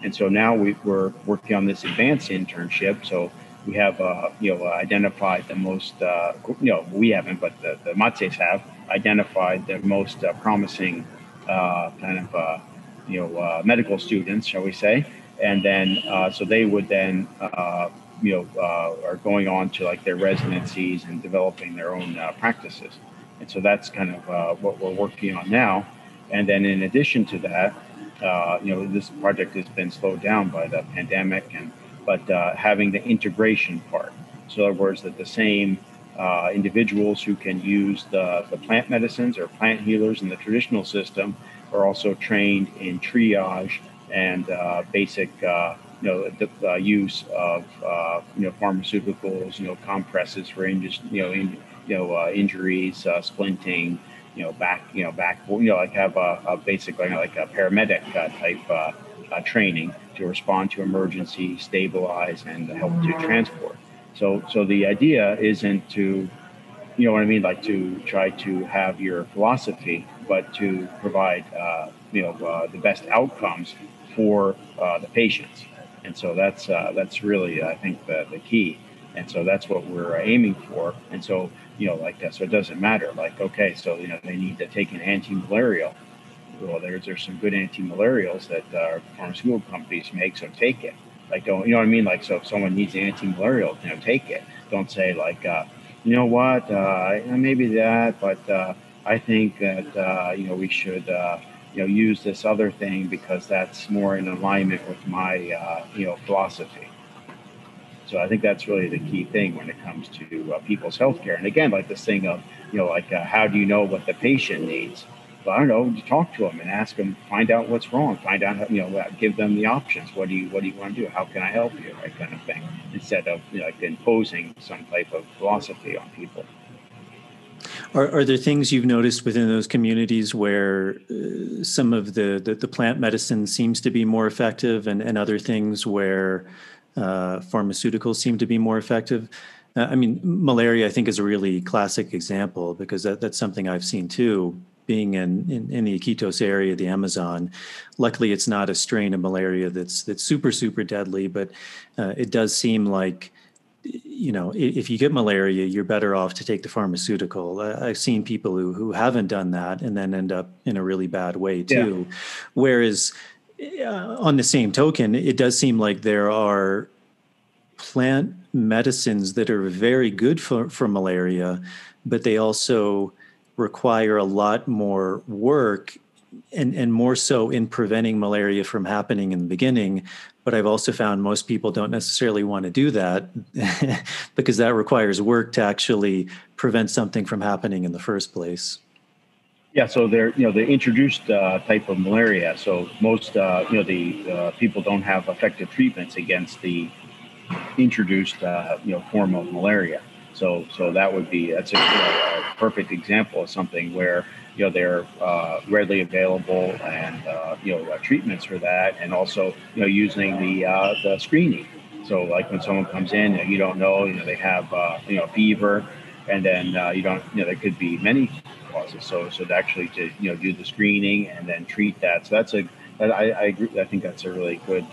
And so now we, are working on this advanced internship. So we have uh, you know identified the most uh, you know we haven't, but the, the Matsés have identified the most promising kind of you know medical students, shall we say. And then uh, so they would then uh, you know uh, are going on to like their residencies and developing their own uh, practices. And so that's kind of uh, what we're working on now. And then in addition to that uh, you know this project has been slowed down by the pandemic and but having the integration part. So in other words that the same individuals who can use the, the plant medicines or plant healers in the traditional system are also trained in triage and uh, basic uh, you know the uh, use of uh, you know pharmaceuticals, you know compresses for injuries, you know in, you know uh, injuries, uh, splinting, you know back you know back you know like have a, a basic like, like a paramedic type training to respond to emergency, stabilize, and help to transport. So so the idea isn't to you know what I mean, like to try to have your philosophy, but to provide uh, you know uh, the best outcomes for uh, the patients. And so that's uh, that's really I think the, the key. And so that's what we're aiming for. And so you know like so it doesn't matter. Like okay, so you know they need to take an anti-malarial. Well, there's there's some good anti-malarials that uh, pharmaceutical companies make, so take it. Like don't you know what I mean? Like so if someone needs anti-malarial, you know take it. Don't say like uh, you know what uh, maybe that, but uh, I think that you know we should you know use this other thing because that's more in alignment with my uh, you know philosophy. So I think that's really the key thing when it comes to uh, people's healthcare. And again, like this thing of you know like uh, how do you know what the patient needs? I don't know. to Talk to them and ask them, find out what's wrong, find out how, you know, give them the options. What do you what do you want to do? How can I help you? Right, kind of thing. Instead of you know, like imposing some type of philosophy on people. Are, are there things you've noticed within those communities where uh, some of the, the, the, plant medicine seems to be more effective and, and other things where uh, pharmaceuticals seem to be more effective? Uh, I mean, malaria, I think, is a really classic example because that, that's something I've seen too. Being in, in, in the Iquitos area, the Amazon, luckily it's not a strain of malaria that's that's super super deadly, but uh, it does seem like you know, if you get malaria, you're better off to take the pharmaceutical. I've seen people who who haven't done that and then end up in a really bad way too. Yeah. Whereas, uh, on the same token, it does seem like there are plant medicines that are very good for, for malaria, but they also require a lot more work and, and more so in preventing malaria from happening in the beginning. But I've also found most people don't necessarily want to do that because that requires work to actually prevent something from happening in the first place. Yeah, so they're you know the introduced uh, type of malaria. So most uh, you know the uh, people don't have effective treatments against the introduced uh, you know form of malaria. So so that would be that's a, you know, a perfect example of something where you know they're uh, readily available and uh, you know uh, treatments for that, and also you know using the uh, the screening. So like when someone comes in, you, don't know, you know they have uh, you know fever, and then uh, you don't you know there could be many causes. So so to actually to you know do the screening and then treat that. So that's a I, I agree. I think that's a really good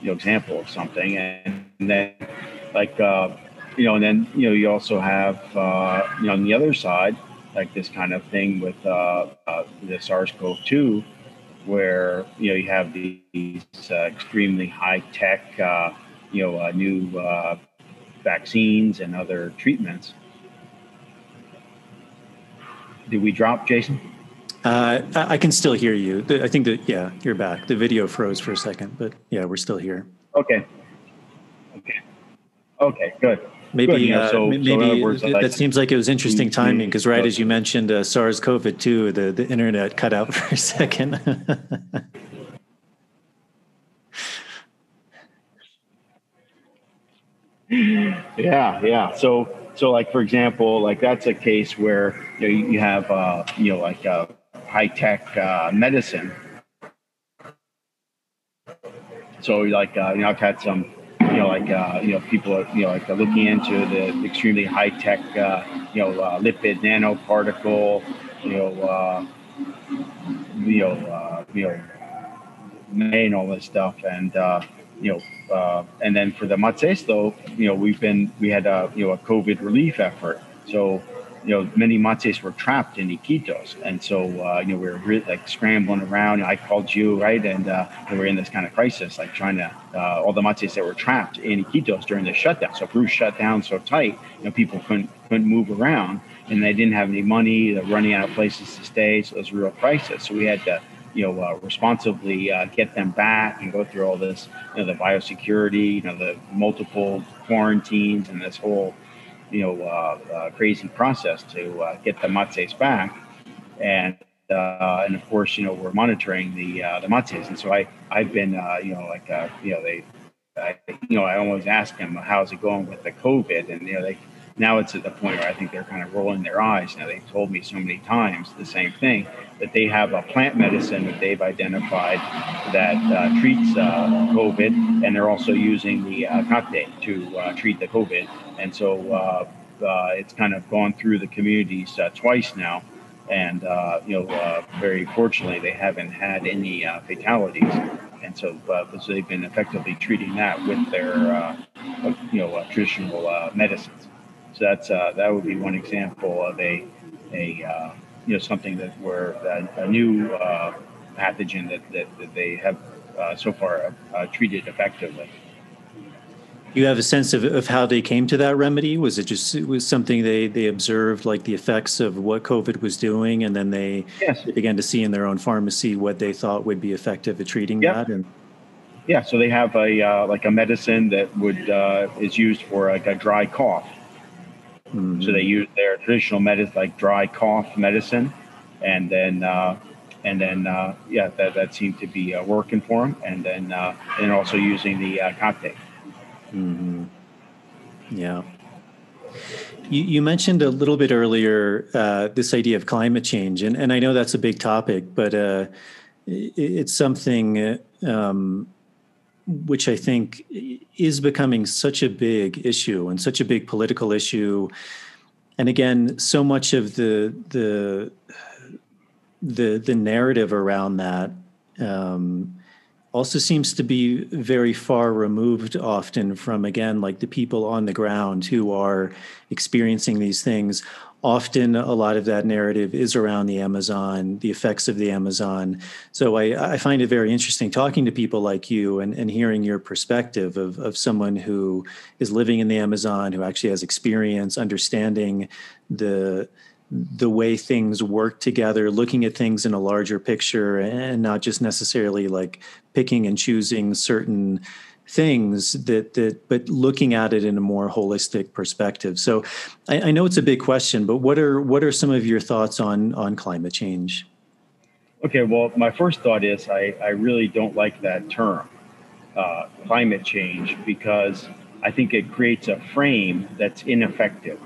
you know example of something, and, and then like you know, and then you know you also have you know on the other side like this kind of thing with uh, uh, the SARS-CoV-2, where you know you have these uh, extremely high-tech, uh, you know, uh, new uh, vaccines and other treatments. Did we drop, Jason? I can still hear you. I think that yeah, you're back. The video froze for a second, but yeah, we're still here. Okay. Okay. Okay. Good. Maybe, Good, yeah. so, maybe so words, that, seems like it was interesting timing because right as you mentioned uh, SARS-CoV-2, the, the internet cut out for a second. yeah, yeah. So, so like for example, like that's a case where you, know, you have uh, you know like uh, high tech uh, medicine. So like uh, you know I've had some you know, like uh, you know, people are you know like looking into the extremely high tech, uh, you know, uh, lipid nanoparticle, you know, uh, you know, uh, you know, and all this stuff, and uh, you know, uh, and then for the Matses though, you know, we've been we had a you know a COVID relief effort, so you know, many Matses were trapped in Iquitos. And so, uh, you know, we were like scrambling around. I called you, right? And uh, we were in this kind of crisis, like trying to, uh, all the Matses that were trapped in Iquitos during the shutdown. So Peru shut down so tight, you know, people couldn't, couldn't move around and they didn't have any money. They're running out of places to stay. So it was a real crisis. So we had to, you know, uh, responsibly uh, get them back and go through all this, you know, the biosecurity, you know, the multiple quarantines and this whole, you know uh, uh, crazy process to uh, get the Matses back, and uh, and of course you know we're monitoring the the Matses, and so I I've been you know like you know they I, you know I always ask them how's it going with the COVID, and you know they now it's at the point where I think they're kind of rolling their eyes. Now they've told me so many times the same thing that they have a plant medicine that they've identified that uh, treats uh, COVID, and they're also using the uh, to uh, treat the COVID. And so uh, uh, it's kind of gone through the communities uh, twice now. And, you know, very fortunately, they haven't had any fatalities. And so, so they've been effectively treating that with their, you know, traditional medicines. So that's uh, that would be one example of a a uh, you know something that were a, a new uh, pathogen that, that, that, they have uh, so far uh, treated effectively. You have a sense of, of how they came to that remedy? Was it just it was something they, they observed, like the effects of what COVID was doing, and then they yes. began to see in their own pharmacy what they thought would be effective at treating yep. that? And yeah, so they have a uh, like a medicine that would uh, is used for like a dry cough, Mm-hmm. So they use their traditional medicine, like dry cough medicine, and then uh, and then uh, yeah, that that seemed to be uh, working for them. And then uh, and also using the uh, cocktail. Mm-hmm. Yeah. You, you mentioned a little bit earlier uh, this idea of climate change, and, and I know that's a big topic, but uh, it, it's something um, which I think is becoming such a big issue and such a big political issue. And again, so much of the the the the narrative around that um, also seems to be very far removed often from again like the people on the ground who are experiencing these things often a lot of that narrative is around the amazon the effects of the amazon. So i, I find it very interesting talking to people like you and, and hearing your perspective of, of someone who is living in the amazon who actually has experience understanding the the way things work together, looking at things in a larger picture and not just necessarily like picking and choosing certain things that that but looking at it in a more holistic perspective. So I, I know it's a big question, but what are what are some of your thoughts on on climate change? Okay, well, my first thought is I, I really don't like that term, uh, climate change, because I think it creates a frame that's ineffective.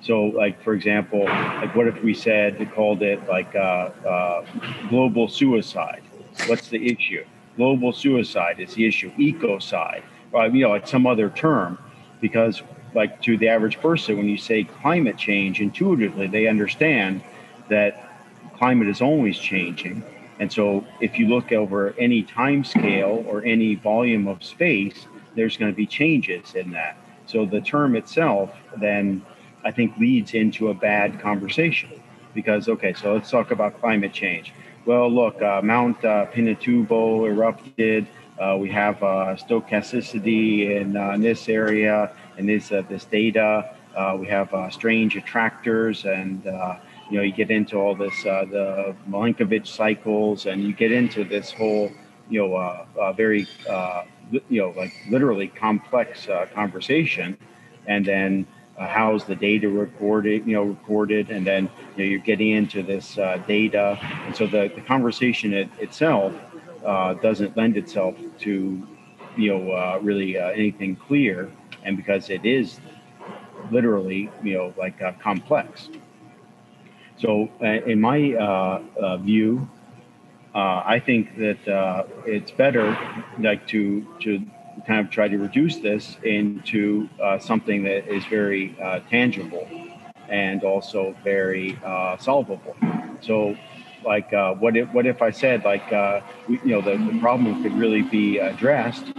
So, like for example, like what if we said called it like uh, uh, global suicide? What's the issue? Global suicide is the issue. Ecocide, or you know, like some other term, because like to the average person, when you say climate change, intuitively they understand that climate is always changing. And so, if you look over any time scale or any volume of space, there's going to be changes in that. So the term itself then I think leads into a bad conversation because okay, so let's talk about climate change. Well, look, uh, Mount uh, Pinatubo erupted. Uh, we have uh, stochasticity in, uh, in, this area and this uh, this data. we have strange attractors, and you know you get into all this the Milankovitch cycles, and you get into this whole you know very you know like literally complex conversation, and then uh, how's the data recorded, you know, recorded, and then you know, you're getting into this uh, data, and so the, the conversation it, itself uh, doesn't lend itself to, you know, uh, really uh, anything clear, and because it is literally, you know, like uh, complex. So, in my view, I think that it's better, like to to kind of try to reduce this into uh, something that is very uh, tangible and also very uh, solvable. So, like, uh, what if what if I said like, uh, we, you know, the, the problem could really be addressed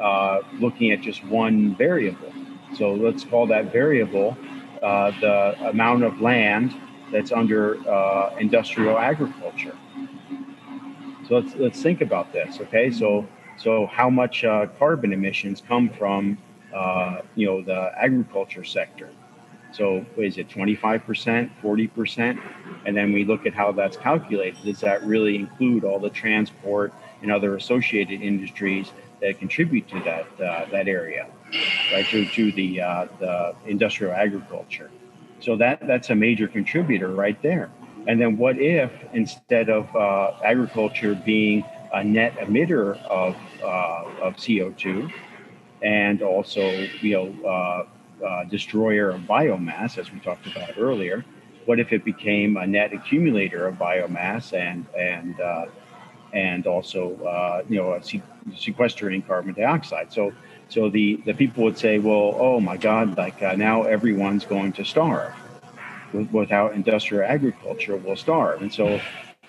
uh, looking at just one variable. So let's call that variable the amount of land that's under industrial agriculture. So let's let's think about this. Okay, so so, how much uh, carbon emissions come from, uh, you know, the agriculture sector? So, is it 25%, 40%? And then we look at how that's calculated. Does that really include all the transport and other associated industries that contribute to that uh, that area, right? To, to the uh, the industrial agriculture. So that that's a major contributor right there. And then what if instead of uh, agriculture being a net emitter of, of CO2 and also, you know, uh, uh, destroyer of biomass, as we talked about earlier. What if it became a net accumulator of biomass and and uh, and also uh, you know sequestering carbon dioxide? So so the the people would say, well, oh my God, like uh, now everyone's going to starve. Without industrial agriculture, we'll starve. And so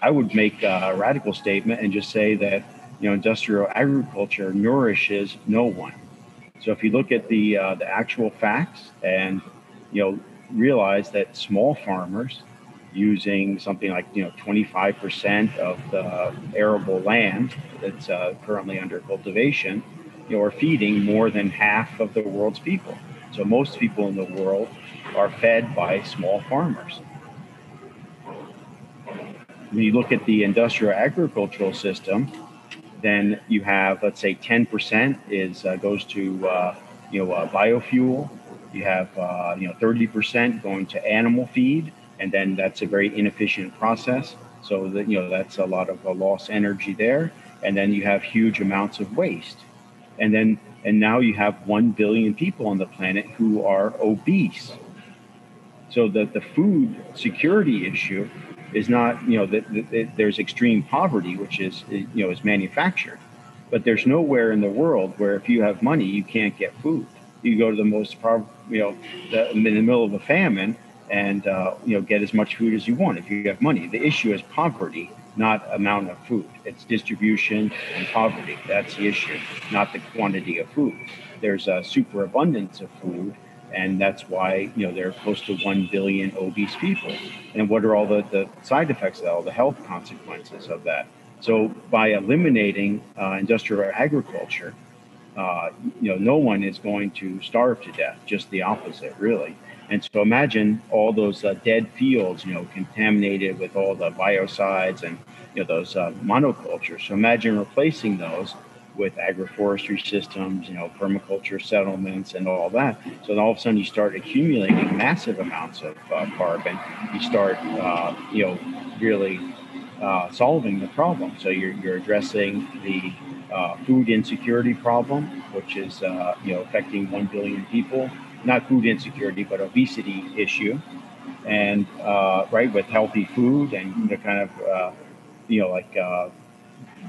I would make a radical statement and just say that you know industrial agriculture nourishes no one. So if you look at the uh, the actual facts and you know realize that small farmers using something like you know 25% of the arable land that's uh, currently under cultivation, you know, are feeding more than half of the world's people. So most people in the world are fed by small farmers when you look at the industrial agricultural system, then you have let's say 10% is uh, goes to uh, you know uh, biofuel. You have uh, you know 30% going to animal feed, and then that's a very inefficient process. So that you know that's a lot of lost energy there, and then you have huge amounts of waste, and then and now you have one billion people on the planet who are obese. So the the food security issue is not you know that, there's extreme poverty which is you know is manufactured but there's nowhere in the world where if you have money you can't get food you go to the most you know the, in the middle of a famine and uh, you know get as much food as you want if you have money the issue is poverty not amount of food. It's distribution and poverty. That's the issue, not the quantity of food. There's a superabundance of food, and that's why you know there are close to one billion obese people. And what are all the, the side effects of that, all the health consequences of that? So by eliminating uh, industrial agriculture, uh, you know, no one is going to starve to death. Just the opposite, really. And so imagine all those uh, dead fields, you know, contaminated with all the biocides and you know those uh, monocultures. So imagine replacing those with agroforestry systems, you know, permaculture settlements, and all that. So all of a sudden you start accumulating massive amounts of uh, carbon. You start, uh, you know, really uh, solving the problem. So you're, you're addressing the uh, food insecurity problem, which is uh, you know affecting one billion people. Not food insecurity, but obesity issue, and uh, right with healthy food and the kind of you know like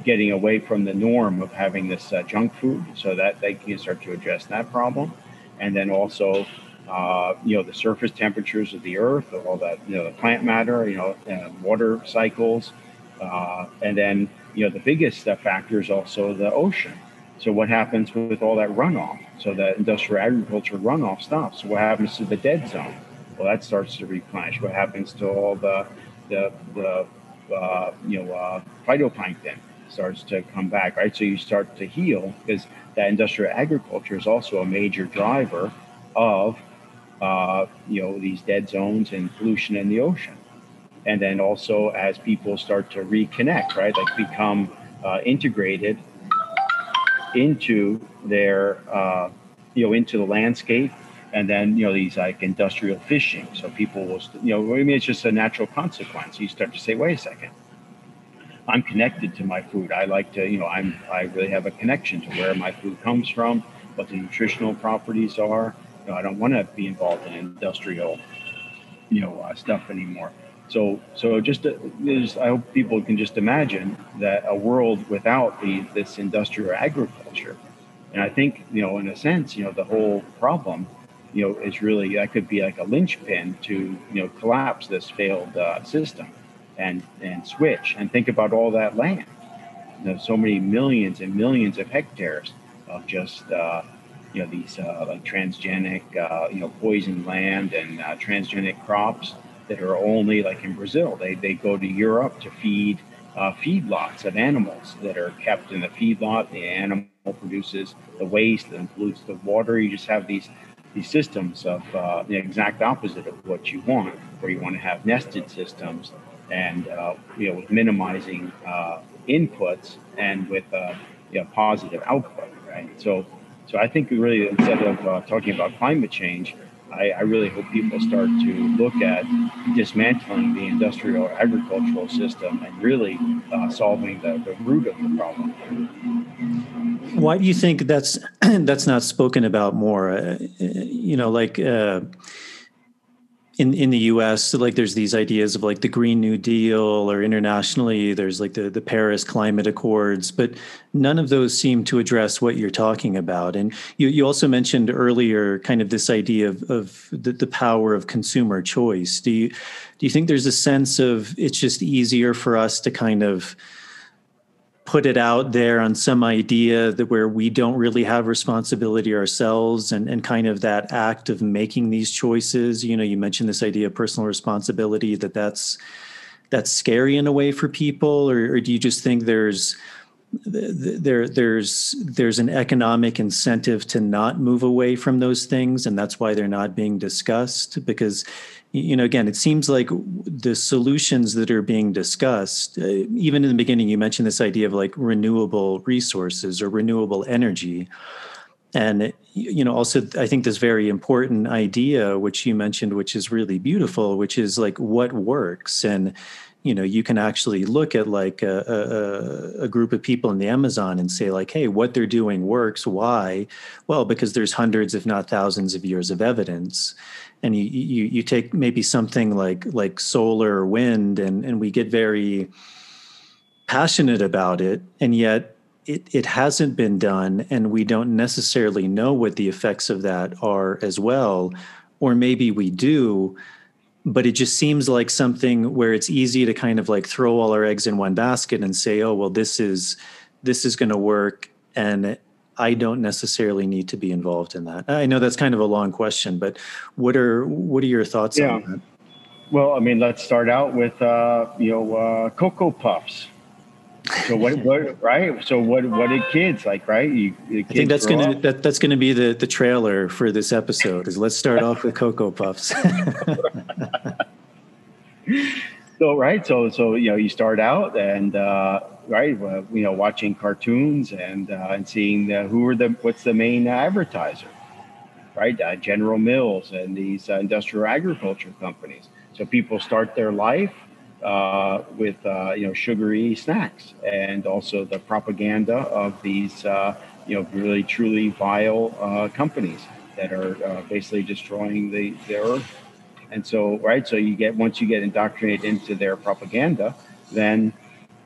getting away from the norm of having this uh, junk food, so that they can start to address that problem, and then also. you know the surface temperatures of the earth, all that you know the plant matter, you know water cycles, and then you know, the biggest factor is also the ocean. So what happens with all that runoff? So that industrial agriculture runoff stops. What happens to the dead zone? Well, that starts to replenish. What happens to all the the, the uh, you know uh, phytoplankton starts to come back, right? So you start to heal because that industrial agriculture is also a major driver of uh, you know these dead zones and pollution in the ocean and then also as people start to reconnect, right, like become uh, integrated into their, uh, you know, into the landscape, and then you know these like industrial fishing. So people will, you know, I mean, it's just a natural consequence. You start to say, wait a second. I'm connected to my food. I like to, you know, I'm I really have a connection to where my food comes from, what the nutritional properties are. You know, I don't want to be involved in industrial, you know, uh, stuff anymore. So, so just uh, I hope people can just imagine that a world without the this industrial agriculture, and I think you know, in a sense, you know, the whole problem, you know, is really that could be like a linchpin to you know collapse this failed uh, system, and and switch and think about all that land, so many millions and millions of hectares of just. Uh, you know these uh, like transgenic, uh, you know, poison land and uh, transgenic crops, that are only like in Brazil. They, they go to Europe to feed uh, feedlots of animals that are kept in the feedlot. The animal produces the waste and pollutes the water. You just have these these systems of uh, the exact opposite of what you want, where you want to have nested systems and uh, you know with minimizing uh, inputs and with uh, you know, positive output, right? So so I think really instead of uh, talking about climate change, I, I, really hope people start to look at dismantling the industrial agricultural system and really uh, solving the, the root of the problem. Why do you think that's that's not spoken about more? Uh, you know, like. In in the US like there's these ideas of like the green new deal or internationally there's like the the Paris climate accords but none of those seem to address what you're talking about. And you you also mentioned earlier kind of this idea of of the, the power of consumer choice. Do you do you think there's a sense of it's just easier for us to kind of put it out there on some idea that where we don't really have responsibility ourselves and, and kind of that act of making these choices. You know you mentioned this idea of personal responsibility that that's that's scary in a way for people or, or do you just think there's there there's there's an economic incentive to not move away from those things and that's why they're not being discussed? Because you know again it seems like the solutions that are being discussed uh, even in the beginning you mentioned this idea of like renewable resources or renewable energy. And you know also i think this very important idea which you mentioned which is really beautiful which is like what works. And you know you can actually look at like a, a, a, group of people in the amazon and say like hey what they're doing works. Why? Well because there's hundreds if not thousands of years of evidence and you, you you take maybe something like like solar or wind and and we get very passionate about it and yet it, it hasn't been done and we don't necessarily know what the effects of that are as well or maybe we do but it just seems like something where it's easy to kind of like throw all our eggs in one basket and say, oh, well, this is this is going to work, and I don't necessarily need to be involved in that. I know that's kind of a long question, but what are what are your thoughts yeah. on that? Well, I mean, let's start out with uh, you know uh, Cocoa Puffs. So what, what, right? So what what did kids like, right? You, I think that's gonna that, that's gonna be the the trailer for this episode. Is let's start off with Cocoa Puffs. so right, so so you know you start out and uh, right, uh, you know watching cartoons and uh, and seeing who are the what's the main advertiser, right? Uh, General Mills and these uh, industrial agriculture companies. So people start their life uh, with you know sugary snacks and also the propaganda of these you know really truly vile companies that are basically destroying the, the earth. And so right, so you get once you get indoctrinated into their propaganda, then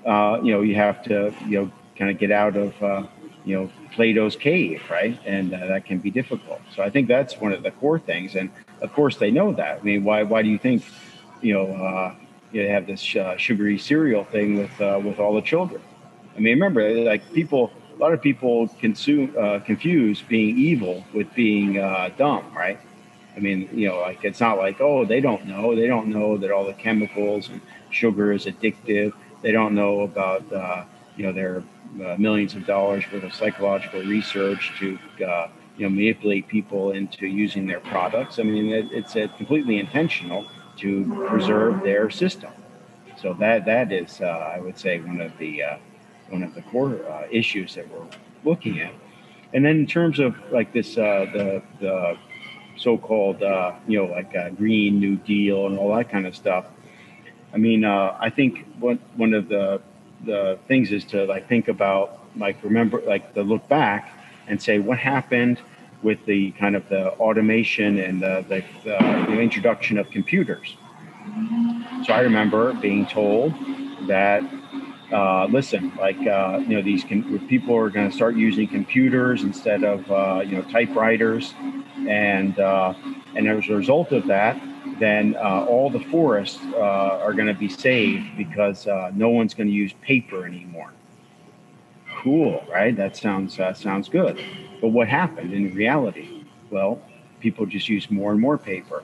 uh, you know you have to you know kind of get out of you know Plato's cave, right? And that can be difficult. So I think that's one of the core things. And of course, they know that. I mean, why why do you think you know uh, you have this uh, sugary cereal thing with uh, with all the children? I mean, remember, like people, a lot of people consume uh, confuse being evil with being uh, dumb, right? I mean, you know, like it's not like oh, they don't know, they don't know that all the chemicals and sugar is addictive. They don't know about uh, you know their millions of dollars worth of psychological research to you know manipulate people into using their products. I mean, it, it's a completely intentional to preserve their system. So that that is, uh, I would say, one of the uh, one of the core uh, issues that we're looking at. And then in terms of like this, uh, the the so-called uh, you know like Green New Deal and all that kind of stuff. I mean, I think one one of the the things is to like think about like remember like to look back and say what happened with the kind of the automation and the, the, the, introduction of computers. So I remember being told that, uh, listen, like uh, you know, these com- people are going to start using computers instead of uh, you know typewriters, and uh, and as a result of that, then uh, all the forests uh, are going to be saved because no one's going to use paper anymore. Cool, right? That sounds sounds good. But what happened in reality? Well, people just use more and more paper.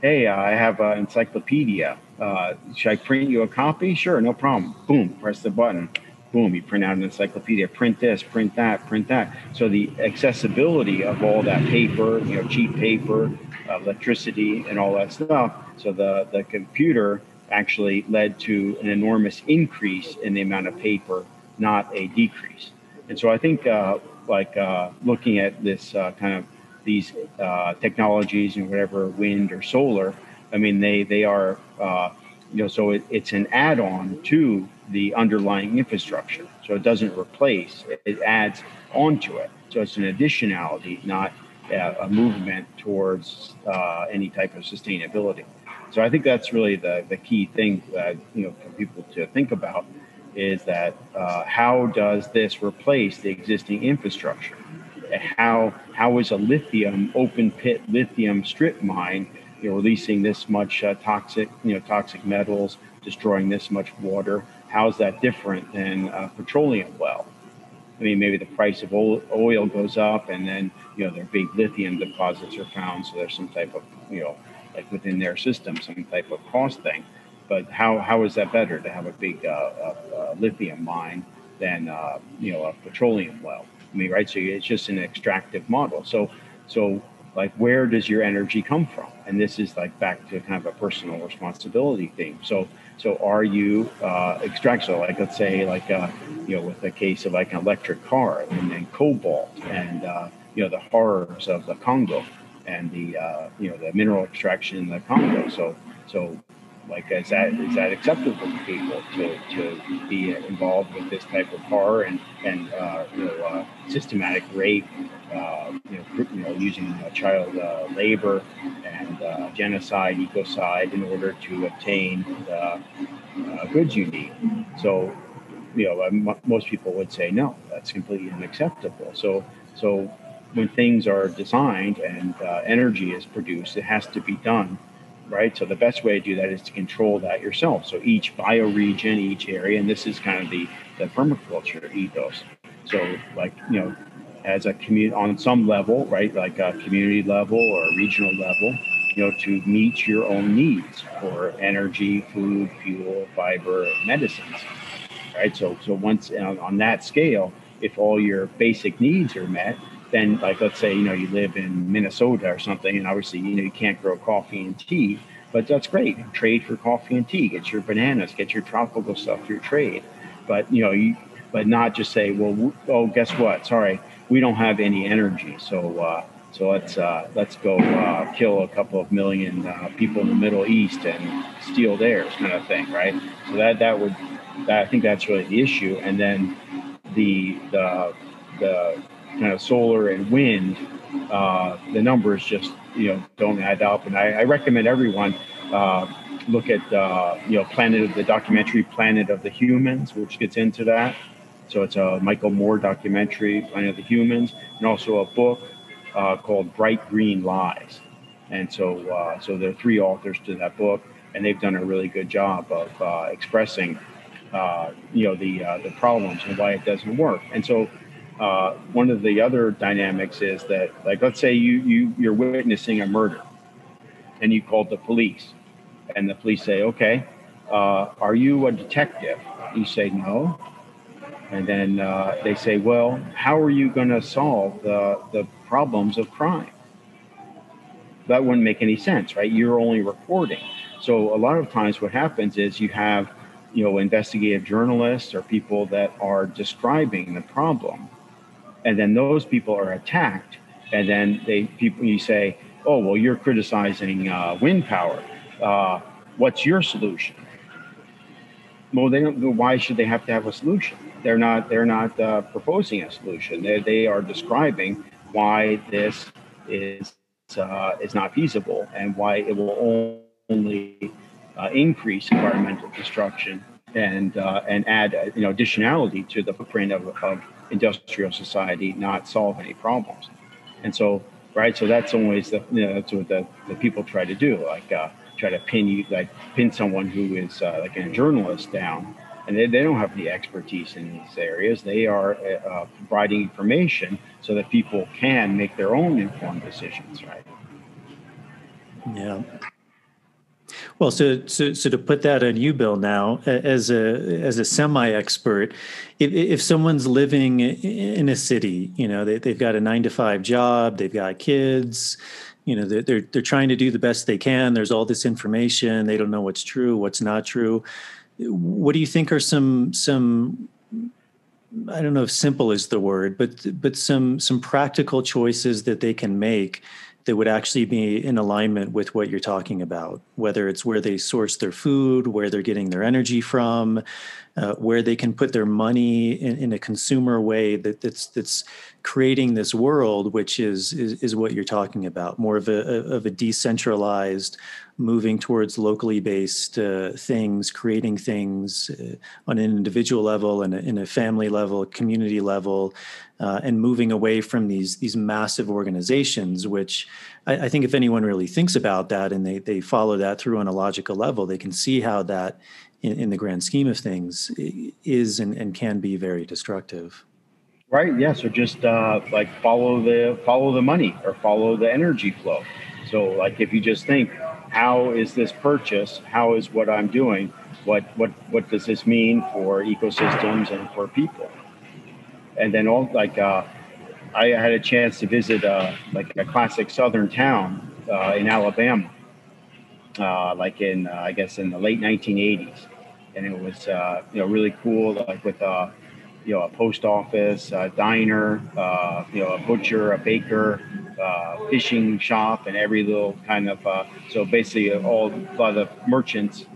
Hey, I have an encyclopedia. Uh, should I print you a copy? Sure, no problem. Boom, press the button. Boom, you print out an encyclopedia. Print this, print that, print that. So the accessibility of all that paper, you know, cheap paper, uh, electricity, and all that stuff. So the the computer actually led to an enormous increase in the amount of paper, not a decrease. And so I think uh, like uh, looking at this uh, kind of these uh, technologies and whatever wind or solar. I mean, they they are uh, you know so it, it's an add-on to the underlying infrastructure. So it doesn't replace; it adds onto it. So it's an additionality, not a movement towards uh, any type of sustainability. So I think that's really the the key thing that you know for people to think about is that uh, how does this replace the existing infrastructure? How how is a lithium open pit lithium strip mine you know, releasing this much uh, toxic you know toxic metals, destroying this much water? How is that different than a petroleum well? I mean, maybe the price of oil goes up, and then you know their big lithium deposits are found, so there's some type of you know like within their system some type of cost thing but how, how is that better to have a big uh, uh, uh lithium mine than uh, you know a petroleum well? I mean, right? So it's just an extractive model. So so like where does your energy come from? And this is like back to kind of a personal responsibility thing. So so are you uh? So like let's say like uh, you know with a case of like an electric car and then cobalt and uh, you know the horrors of the Congo and the uh, you know the mineral extraction in the Congo. So so like, is that is that acceptable to people to, to be involved with this type of horror and and uh, you know uh, systematic rape, uh, you, know, you know using child uh, labor and uh, genocide, ecocide in order to obtain the uh, goods you need. So, you know, m- most people would say no, that's completely unacceptable. So, so when things are designed and energy is produced, it has to be done right? So the best way to do that is to control that yourself. So each bioregion, each area, and this is kind of the, the permaculture ethos. So like, you know, as a community on some level, right, like a community level or a regional level, you know, to meet your own needs for energy, food, fuel, fiber, medicines, right? So, so once on, on that scale, if all your basic needs are met, then like let's say you know you live in Minnesota or something, and obviously you know you can't grow coffee and tea, but that's great. Trade for coffee and tea. Get your bananas. Get your tropical stuff. Your trade, but you know you, but not just say, well, oh, guess what? Sorry, we don't have any energy, so uh, so let's uh, let's go uh, kill a couple of million uh, people in the Middle East and steal theirs, kind of thing, right? So that that would that, I think that's really the issue, and then the the the kind of solar and wind, uh, the numbers just you know don't add up. And I, I recommend everyone uh, look at uh, you know Planet of the documentary Planet of the Humans, which gets into that. So it's a Michael Moore documentary, Planet of the Humans, and also a book uh, called Bright Green Lies. And so uh, so there are three authors to that book, and they've done a really good job of uh, expressing. you know the the problems and why it doesn't work, and so uh, one of the other dynamics is that, like, let's say you, you you're witnessing a murder, and you called the police, and the police say, "Okay, uh, are you a detective?" You say, "No," and then uh, they say, "Well, how are you going to solve the the problems of crime?" That wouldn't make any sense, right? You're only reporting. So a lot of times, what happens is you have you know investigative journalists or people that are describing the problem and then those people are attacked, and then they people you say, oh well, you're criticizing uh, wind power. Uh, what's your solution? Well, they don't. Why should they have to have a solution? They're not. They're not uh, proposing a solution. They they are describing why this is uh, is not feasible and why it will only uh, increase environmental destruction and uh, and add you know additionality to the footprint of, of industrial society not solve any problems. And so, right, so that's always the, you know, that's what the, the people try to do, like uh, try to pin you, like pin someone who is uh, like a journalist down. And they, they don't have the expertise in these areas. They are uh, uh providing information so that people can make their own informed decisions, right? Yeah. Well, so, so so to put that on you, Bill, now as a as a semi-expert, if, if someone's living in a city, you know, they, they've got a nine to five job, they've got kids, you know, they're, they're they're trying to do the best they can. There's all this information, they don't know what's true, what's not true. What do you think are some some I don't know if simple is the word, but but some some practical choices that they can make that would actually be in alignment with what you're talking about, whether it's where they source their food, where they're getting their energy from, uh, where they can put their money in, in, a consumer way that, that's that's creating this world, which is is, is what you're talking about, more of a of a decentralized, moving towards locally based uh, things, creating things uh, on an individual level and in a family level, community level, uh, and moving away from these these massive organizations. Which I, I, think if anyone really thinks about that and they they follow that through on a logical level, they can see how that, in, in the grand scheme of things, is and, and can be very destructive. Right. Yeah. So just uh, like follow the follow the money or follow the energy flow. So like if you just think, how is this purchase? How is what I'm doing? What what what does this mean for ecosystems and for people? and then all like uh, I had a chance to visit uh, like a classic southern town uh, in Alabama, uh, like in uh, I guess in the late 1980s, and it was uh, you know really cool, like with you know a post office, a diner, you know a butcher, a baker, fishing shop, and every little kind of so basically all a lot of merchants,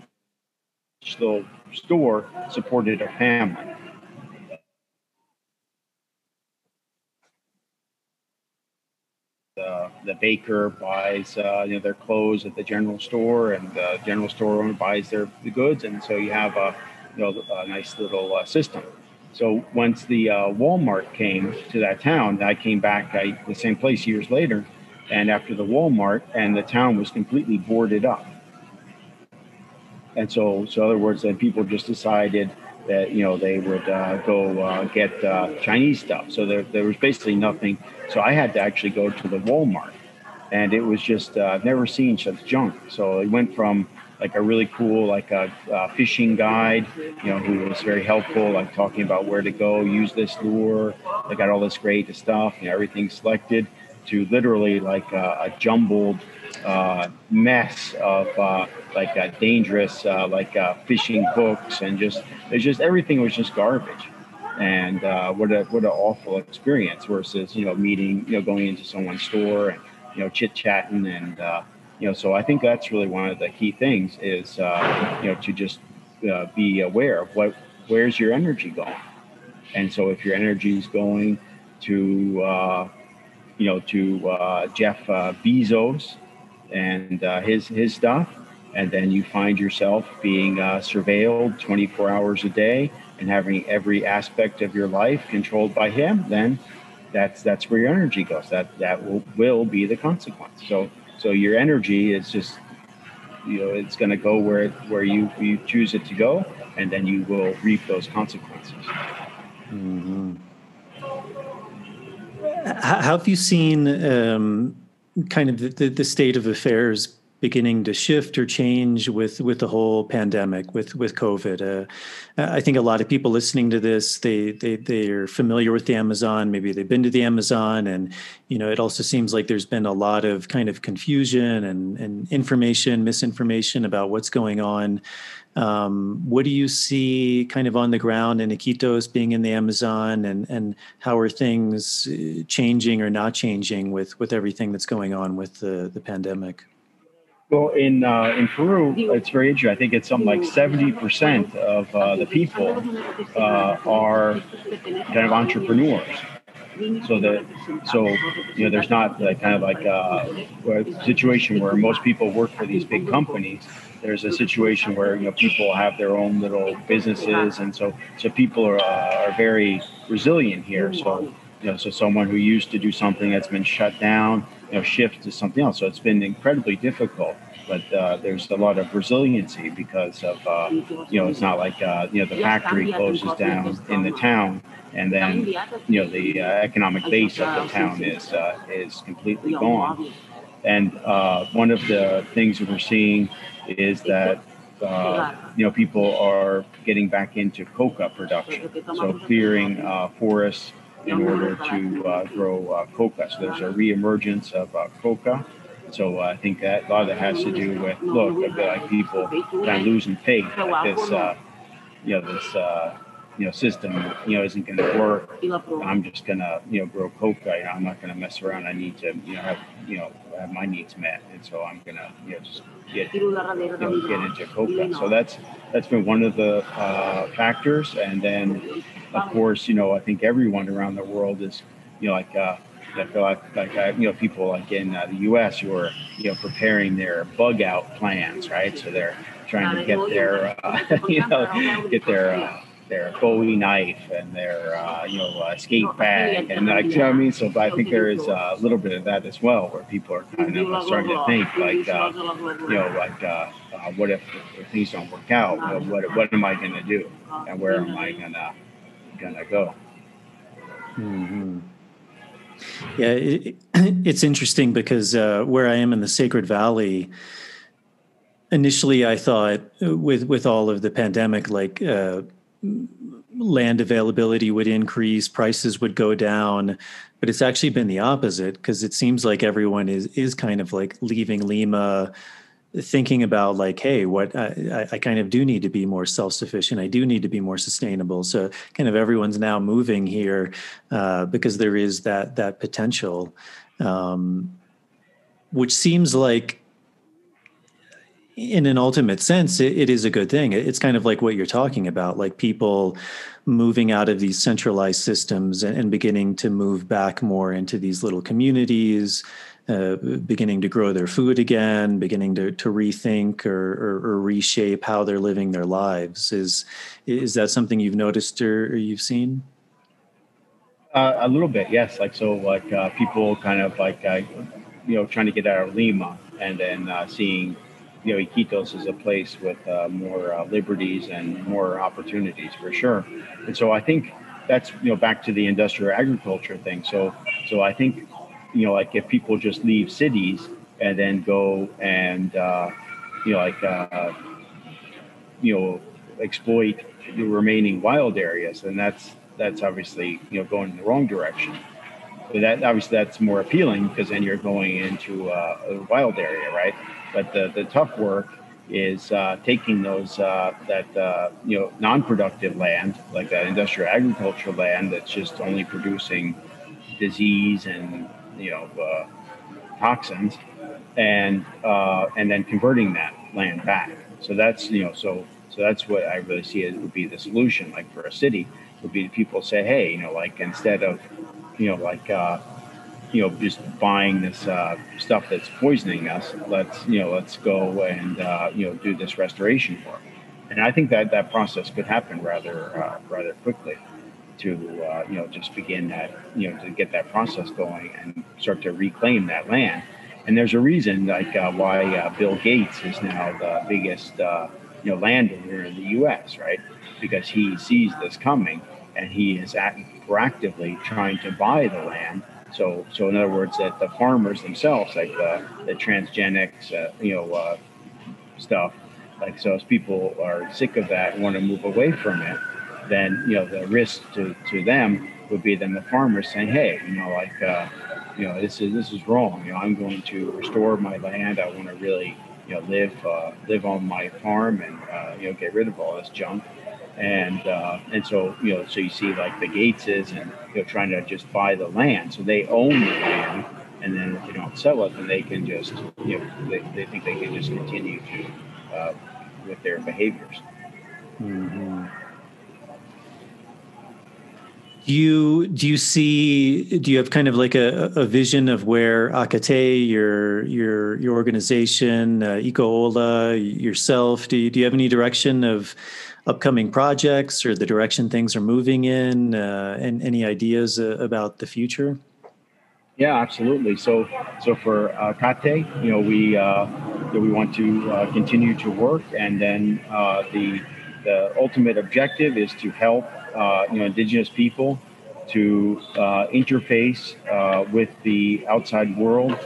little store supported a family the, the baker buys uh, you know their clothes at the general store, and the general store owner buys their the goods, and so you have a you know a nice little uh, system. So once the uh, Walmart came to that town, I came back I, the same place years later, and after the Walmart, and the town was completely boarded up. and so, so in other words, then people just decided that you know they would uh, go uh, get uh, Chinese stuff. So there, there was basically nothing. So I had to actually go to the Walmart, and it was just uh, I've never seen such junk. So it went from like a really cool like a, a, fishing guide, you know, who was very helpful, like talking about where to go, use this lure. They got all this great stuff, you know, everything selected, to literally like a, a jumbled uh, mess of uh, like a dangerous uh, like uh, fishing books and just it's just everything was just garbage. And uh, what a what an awful experience versus you know meeting you know going into someone's store and you know chit chatting and uh, you know so I think that's really one of the key things is uh, you know to just uh, be aware of what where's your energy going. And so if your energy is going to uh, you know to uh, Jeff uh, Bezos and uh, his his stuff, and then you find yourself being surveilled 24 hours a day and having every aspect of your life controlled by him, then that's that's where your energy goes. That that will will be the consequence. So so your energy is just you know it's going to go where where you you choose it to go, and then you will reap those consequences. Mm-hmm. How have you seen um, kind of the, the state of affairs beginning to shift or change with with the whole pandemic with with covid. Uh, i think a lot of people listening to this they they they're familiar with the amazon. Maybe they've been to the amazon. And you know it also seems like there's been a lot of kind of confusion and and information misinformation about what's going on. Um, what do you see kind of on the ground in Iquitos being in the Amazon? And, and how are things uh, changing or not changing with, with everything that's going on with the, the pandemic? Well, in uh, in Peru, it's very interesting. I think it's something like seventy percent of uh, the people uh, are kind of entrepreneurs. So that so you know, there's not kind of like uh, a situation where most people work for these big companies. There's a situation where you know people have their own little businesses, and so so people are uh, are very resilient here. So you know, so someone who used to do something that's been shut down you know, shift to something else. So it's been incredibly difficult, but uh, there's a lot of resiliency because of, uh, you know, it's not like, uh, you know, the factory closes down in the town and then, you know, the uh, economic base of the town is, uh, is completely gone. And uh, one of the things that we're seeing is that you know, people are getting back into coca production. So clearing forests in order to uh, grow uh, coca. So there's a reemergence of uh, coca. So I think that a lot of that has to do with look, I feel like people kind of losing faith that this, uh, you know, this uh, you know system you know isn't going to work. I'm just going to you know grow coca. You know, I'm not going to mess around. I need to you know have you know have my needs met, and so I'm going to you know just get you know, get into coca. So that's that's been one of the uh, factors, and then of course, you know, I think everyone around the world is, you know, like, uh, like, like uh, you know, people like in uh, the U.S. who are, you know, preparing their bug out plans, right? So they're trying to get their, uh, you know, get their uh, their Bowie knife and their, uh, you know, uh, skate bag, and like, you know what I mean. So, but I think there is a little bit of that as well, where people are kind of starting to think, like, uh, you know, like, uh, uh, what if, if things don't work out? What what am I going to do, and where am I going to gonna go. Mm-hmm. Yeah, it, it's interesting because uh, where I am in the Sacred Valley, initially I thought with with all of the pandemic, like uh, land availability would increase, prices would go down, but it's actually been the opposite because it seems like everyone is is kind of like leaving Lima thinking about like hey what I, I, kind of do need to be more self-sufficient. I do need to be more sustainable. So kind of everyone's now moving here uh, because there is that that potential um, which seems like in an ultimate sense it, it is a good thing. It's kind of like what you're talking about like people moving out of these centralized systems and, and beginning to move back more into these little communities uh, beginning to grow their food again, beginning to, to rethink or, or, or, reshape how they're living their lives. Is is that something you've noticed or, or you've seen? Uh, a little bit, yes. Like so, like uh, people kind of like uh, you know trying to get out of Lima and then uh, seeing you know, Iquitos is a place with more liberties and more opportunities for sure. And so I think that's you know back to the industrial agriculture thing. So so I think you know like if people just leave cities and then go and uh, you know like uh, you know exploit the remaining wild areas, and that's that's obviously you know going in the wrong direction. But that obviously that's more appealing because then you're going into uh, a wild area, right? But the the tough work is uh, taking those uh, that uh, you know non-productive land, like that industrial agricultural land that's just only producing disease and you know uh, toxins, and uh, and then converting that land back. So that's you know so so that's what I really see it would be the solution. Like for a city, would be people say, hey, you know, like instead of you know like uh, you know just buying this uh, stuff that's poisoning us, let's you know let's go and uh, you know do this restoration work. And I think that that process could happen rather uh, rather quickly to uh, you know just begin that you know to get that process going and start to reclaim that land. And there's a reason like uh, why uh, Bill Gates is now the biggest uh, you know landowner in the U.S. Right because he sees this coming and he is act- proactively trying to buy the land. So so in other words, that the farmers themselves, like the the transgenics, uh, you know, uh, stuff, like so as people are sick of that and want to move away from it then you know the risk to, to them would be then the farmers saying, hey, you know, like uh, you know this is this is wrong. You know, I'm going to restore my land. I want to really you know live uh, live on my farm and uh, you know get rid of all this junk. And uh, and so you know so you see like the Gateses and you know trying to just buy the land, so they own the land. And then if they don't sell it, then they can just, you know, they, they think they can just continue to uh, with their behaviors. Mm-hmm. Do you do you see do you have kind of like a, a vision of where Acaté, your your your organization, uh, Eco-Ola, yourself, do you, do you have any direction of upcoming projects or the direction things are moving in, uh, and any ideas uh, about the future? Yeah, absolutely. So so for uh, Kate, you know, we uh, we want to uh, continue to work, and then uh, the the ultimate objective is to help uh, you know indigenous people to uh, interface uh, with the outside world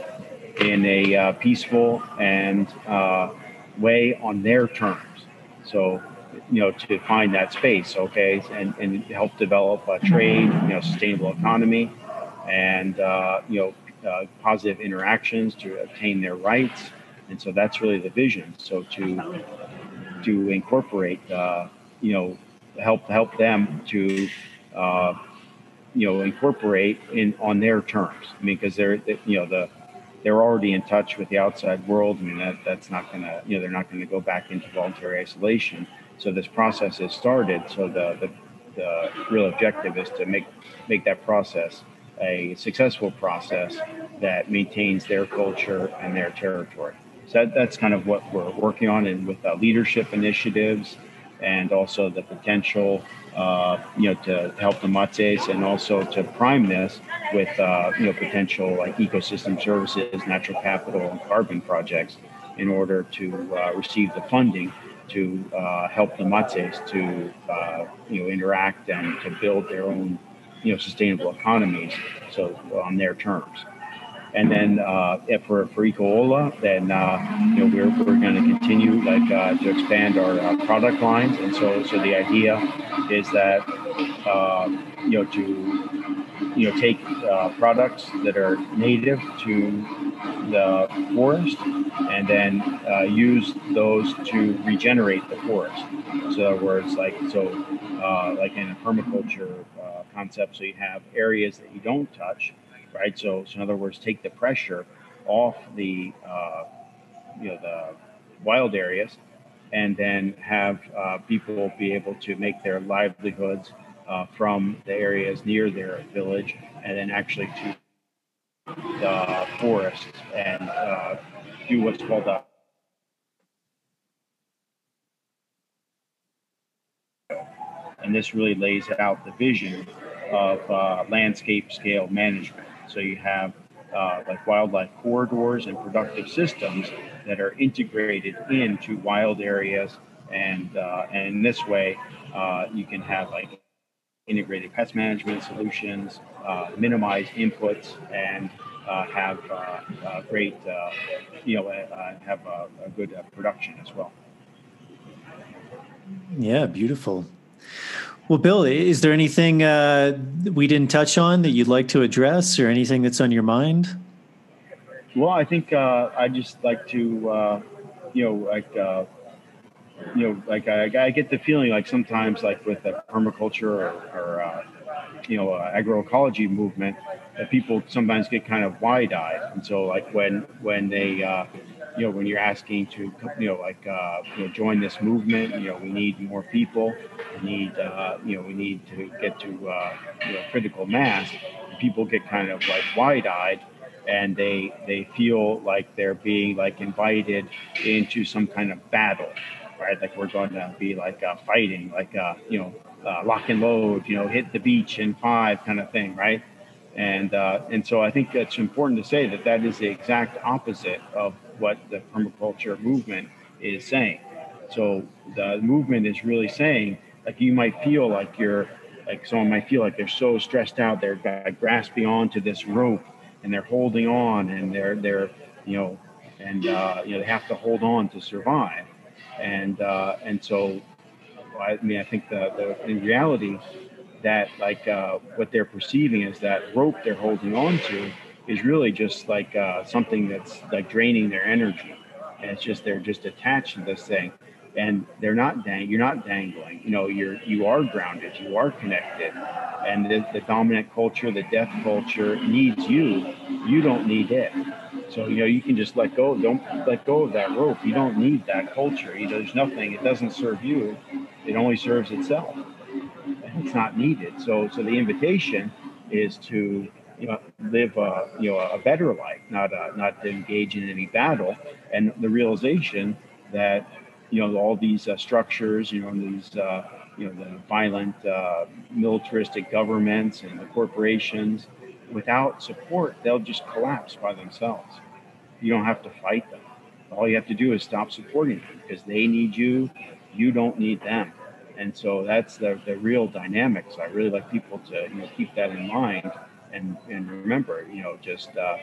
in a uh, peaceful and uh, way on their terms. So you know to find that space, okay, and, and help develop a trade, you know, sustainable economy, and you know positive interactions to obtain their rights. And so that's really the vision. So to to incorporate, uh, you know, help help them to, uh, you know, incorporate in on their terms. I mean, because they're you know the they're already in touch with the outside world. I mean, that that's not going to you know they're not going to go back into voluntary isolation. So this process has started. So the, the the real objective is to make make that process a successful process that maintains their culture and their territory. So that, that's kind of what we're working on, and with uh, leadership initiatives, and also the potential, uh, you know, to help the Matses, and also to prime this with, uh, you know, potential like ecosystem services, natural capital, and carbon projects, in order to uh, receive the funding to uh, help the Matses to, uh, you know, interact and to build their own, you know, sustainable economies, so on their terms. And then uh, for for Eco-Ola, then uh, you know we're, we're going to continue like uh, to expand our uh, product lines. And so so the idea is that uh, you know to you know take uh, products that are native to the forest and then use those to regenerate the forest. So in other words, like so like in a permaculture concept, so you have areas that you don't touch right? So, so in other words, take the pressure off the uh, you know the wild areas, and then have uh, people be able to make their livelihoods uh, from the areas near their village, and then actually to the forests and uh, do what's called a and this really lays out the vision of uh, landscape scale management. So you have uh, like wildlife corridors and productive systems that are integrated into wild areas, and uh, and in this way, uh, you can have like integrated pest management solutions, uh, minimize inputs, and uh, have uh, great, you know, have a, a good production as well. Yeah, beautiful. Well, Bill, is there anything uh, we didn't touch on that you'd like to address, or anything that's on your mind? Well, I think uh, I just like to, uh, you know, like, uh, you know, like I, I, get the feeling like sometimes, like with the permaculture or, or uh, you know, uh, agroecology movement, that people sometimes get kind of wide-eyed, and so like when when they you know, when you're asking to, you know, like, uh, you know, join this movement, you know, we need more people. We need, uh, you know, we need to get to, uh, you know, critical mass. People get kind of like wide-eyed, and they they feel like they're being like invited into some kind of battle, right? Like we're going to be like uh, fighting, like uh, you know, uh, lock and load, you know, hit the beach in five kind of thing, right? And uh, and so I think it's important to say that that is the exact opposite of what the permaculture movement is saying. So the movement is really saying, like you might feel like you're, like someone might feel like they're so stressed out, they're grasping onto this rope and they're holding on and they're they're you know and uh, you know they have to hold on to survive. And uh, and so I mean I think the, the in reality that like uh, what they're perceiving is that rope they're holding on to is really just like uh, something that's like draining their energy. And it's just they're just attached to this thing, and they're not dang. You're not dangling. You know, you're you are grounded. You are connected. And the, the dominant culture, the death culture, needs you. You don't need it. So you know you can just let go. Don't let go of that rope. You don't need that culture. You know, there's nothing. It doesn't serve you. It only serves itself. It's not needed. So so the invitation is to you know, live a, you know a better life, not uh, not to engage in any battle, and the realization that you know all these uh, structures, you know, these uh, you know the violent uh, militaristic governments and the corporations, without support, they'll just collapse by themselves. You don't have to fight them. All you have to do is stop supporting them because they need you. You don't need them. And so that's the, the real dynamics. I really like people to you know keep that in mind and and remember, you know, just uh,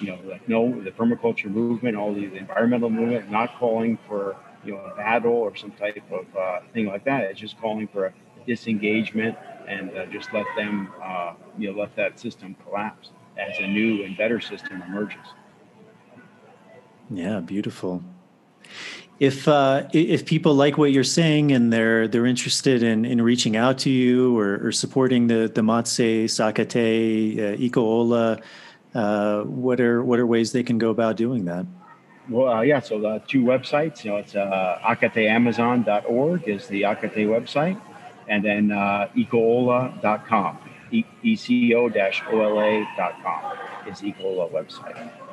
you know, like no, the permaculture movement, all the, the environmental movement, not calling for you know a battle or some type of uh, thing like that. It's just calling for a disengagement and uh, just let them, uh, you know, let that system collapse as a new and better system emerges. Yeah, beautiful if uh, if people like what you're saying and they're they're interested in, in reaching out to you or, or supporting the the Matses Acaté uh, uh, what are what are ways they can go about doing that? Well, uh, yeah. So the two websites, you know, it's uh, acateamazon.org is the Acaté website, and then uh, ecoola.com, eco-ola.com is Eco-Ola website.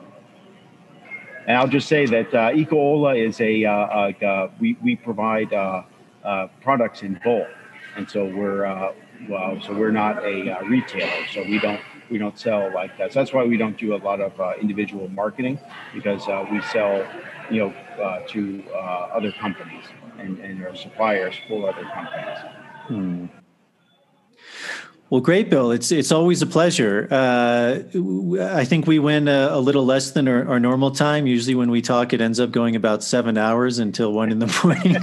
And I'll just say that uh, Eco-Ola is a, uh, uh, we, we provide uh, uh, products in bulk. And so we're, uh, well, so we're not a uh, retailer. So we don't, we don't sell like that. So that's why we don't do a lot of individual marketing because we sell, you know, to other companies and, and our suppliers for other companies. Hmm. Well, great, Bill. It's it's always a pleasure. Uh, I think we went a, a little less than our, our, normal time. Usually, when we talk, it ends up going about seven hours until one in the morning.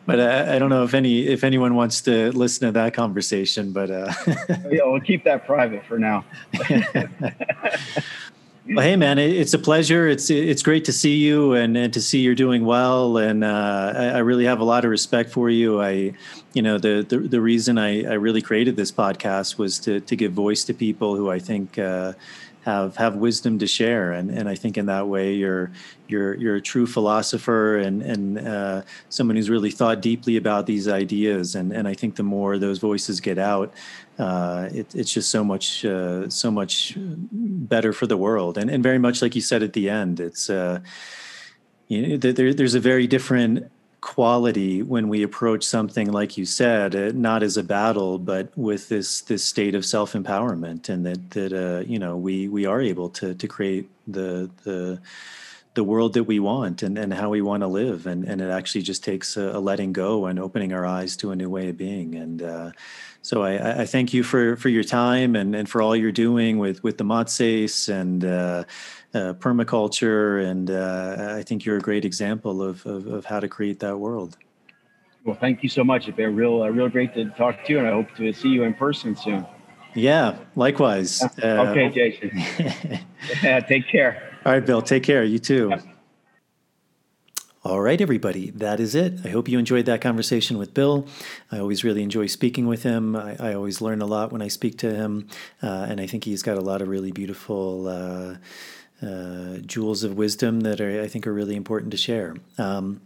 but uh, I don't know if any if anyone wants to listen to that conversation. But uh, yeah, we'll keep that private for now. Well, hey, man, it's a pleasure. It's it's great to see you and, and to see you're doing well. And uh, I, I, really have a lot of respect for you. I, you know, the the, the reason I, I really created this podcast was to to give voice to people who I think uh, have have wisdom to share. And and I think in that way, you're you're you're a true philosopher and and uh, someone who's really thought deeply about these ideas. And and I think the more those voices get out, uh, it, it's just so much uh, so much better for the world and and very much like you said at the end it's uh, you know there, there's a very different quality when we approach something like you said uh, not as a battle but with this this state of self-empowerment and that that uh, you know we we are able to to create the the the world that we want and, and how we want to live. And, and it actually just takes a, a letting go and opening our eyes to a new way of being. And uh, so I, I, thank you for, for your time and, and for all you're doing with, with the Matses and uh, uh, permaculture. And uh, I think you're a great example of, of, of, how to create that world. Well, thank you so much. It's been real, uh, real great to talk to you, and I hope to see you in person soon. Yeah, likewise. okay, Jason. yeah, take care. All right, Bill. Take care. You too. All right, everybody, that is it. I hope you enjoyed that conversation with Bill. I always really enjoy speaking with him. I, I always learn a lot when I speak to him, uh, and I think he's got a lot of really beautiful uh, uh, jewels of wisdom that are, I think are really important to share. Um,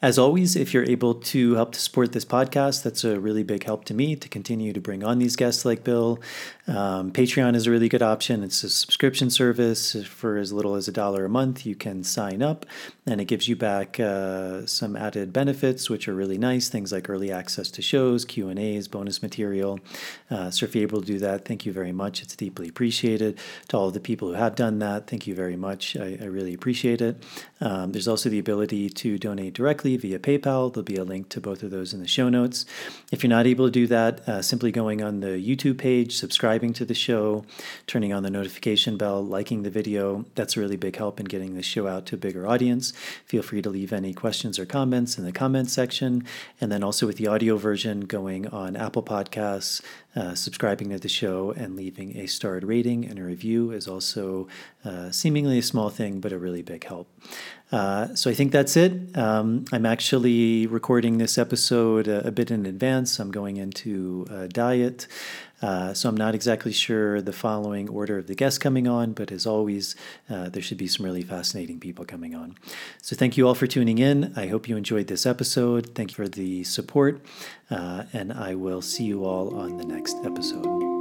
as always, if you're able to help to support this podcast, that's a really big help to me to continue to bring on these guests like Bill. Um, Patreon is a really good option. It's a subscription service for as little as a dollar a month. You can sign up, and it gives you back uh, some added benefits, which are really nice. Things like early access to shows, Q and A's, bonus material. Uh, so if you're able to do that, thank you very much. It's deeply appreciated. To all of the people who have done that, thank you very much. I, I really appreciate it. Um, there's also the ability to donate directly via PayPal. There'll be a link to both of those in the show notes. If you're not able to do that, uh, simply going on the YouTube page, subscribing to the show, turning on the notification bell, liking the video, that's a really big help in getting the show out to a bigger audience. Feel free to leave any questions or comments in the comments section. And then also with the audio version, going on Apple Podcasts, uh, subscribing to the show and leaving a starred rating and a review is also uh, seemingly a small thing, but a really big help. Uh, so I think that's it. Um, I'm actually recording this episode a, a, bit in advance. I'm going into a diet. Uh, so I'm not exactly sure the following order of the guests coming on, but as always, uh, there should be some really fascinating people coming on. So thank you all for tuning in. I hope you enjoyed this episode. Thank you for the support, uh, and I will see you all on the next episode.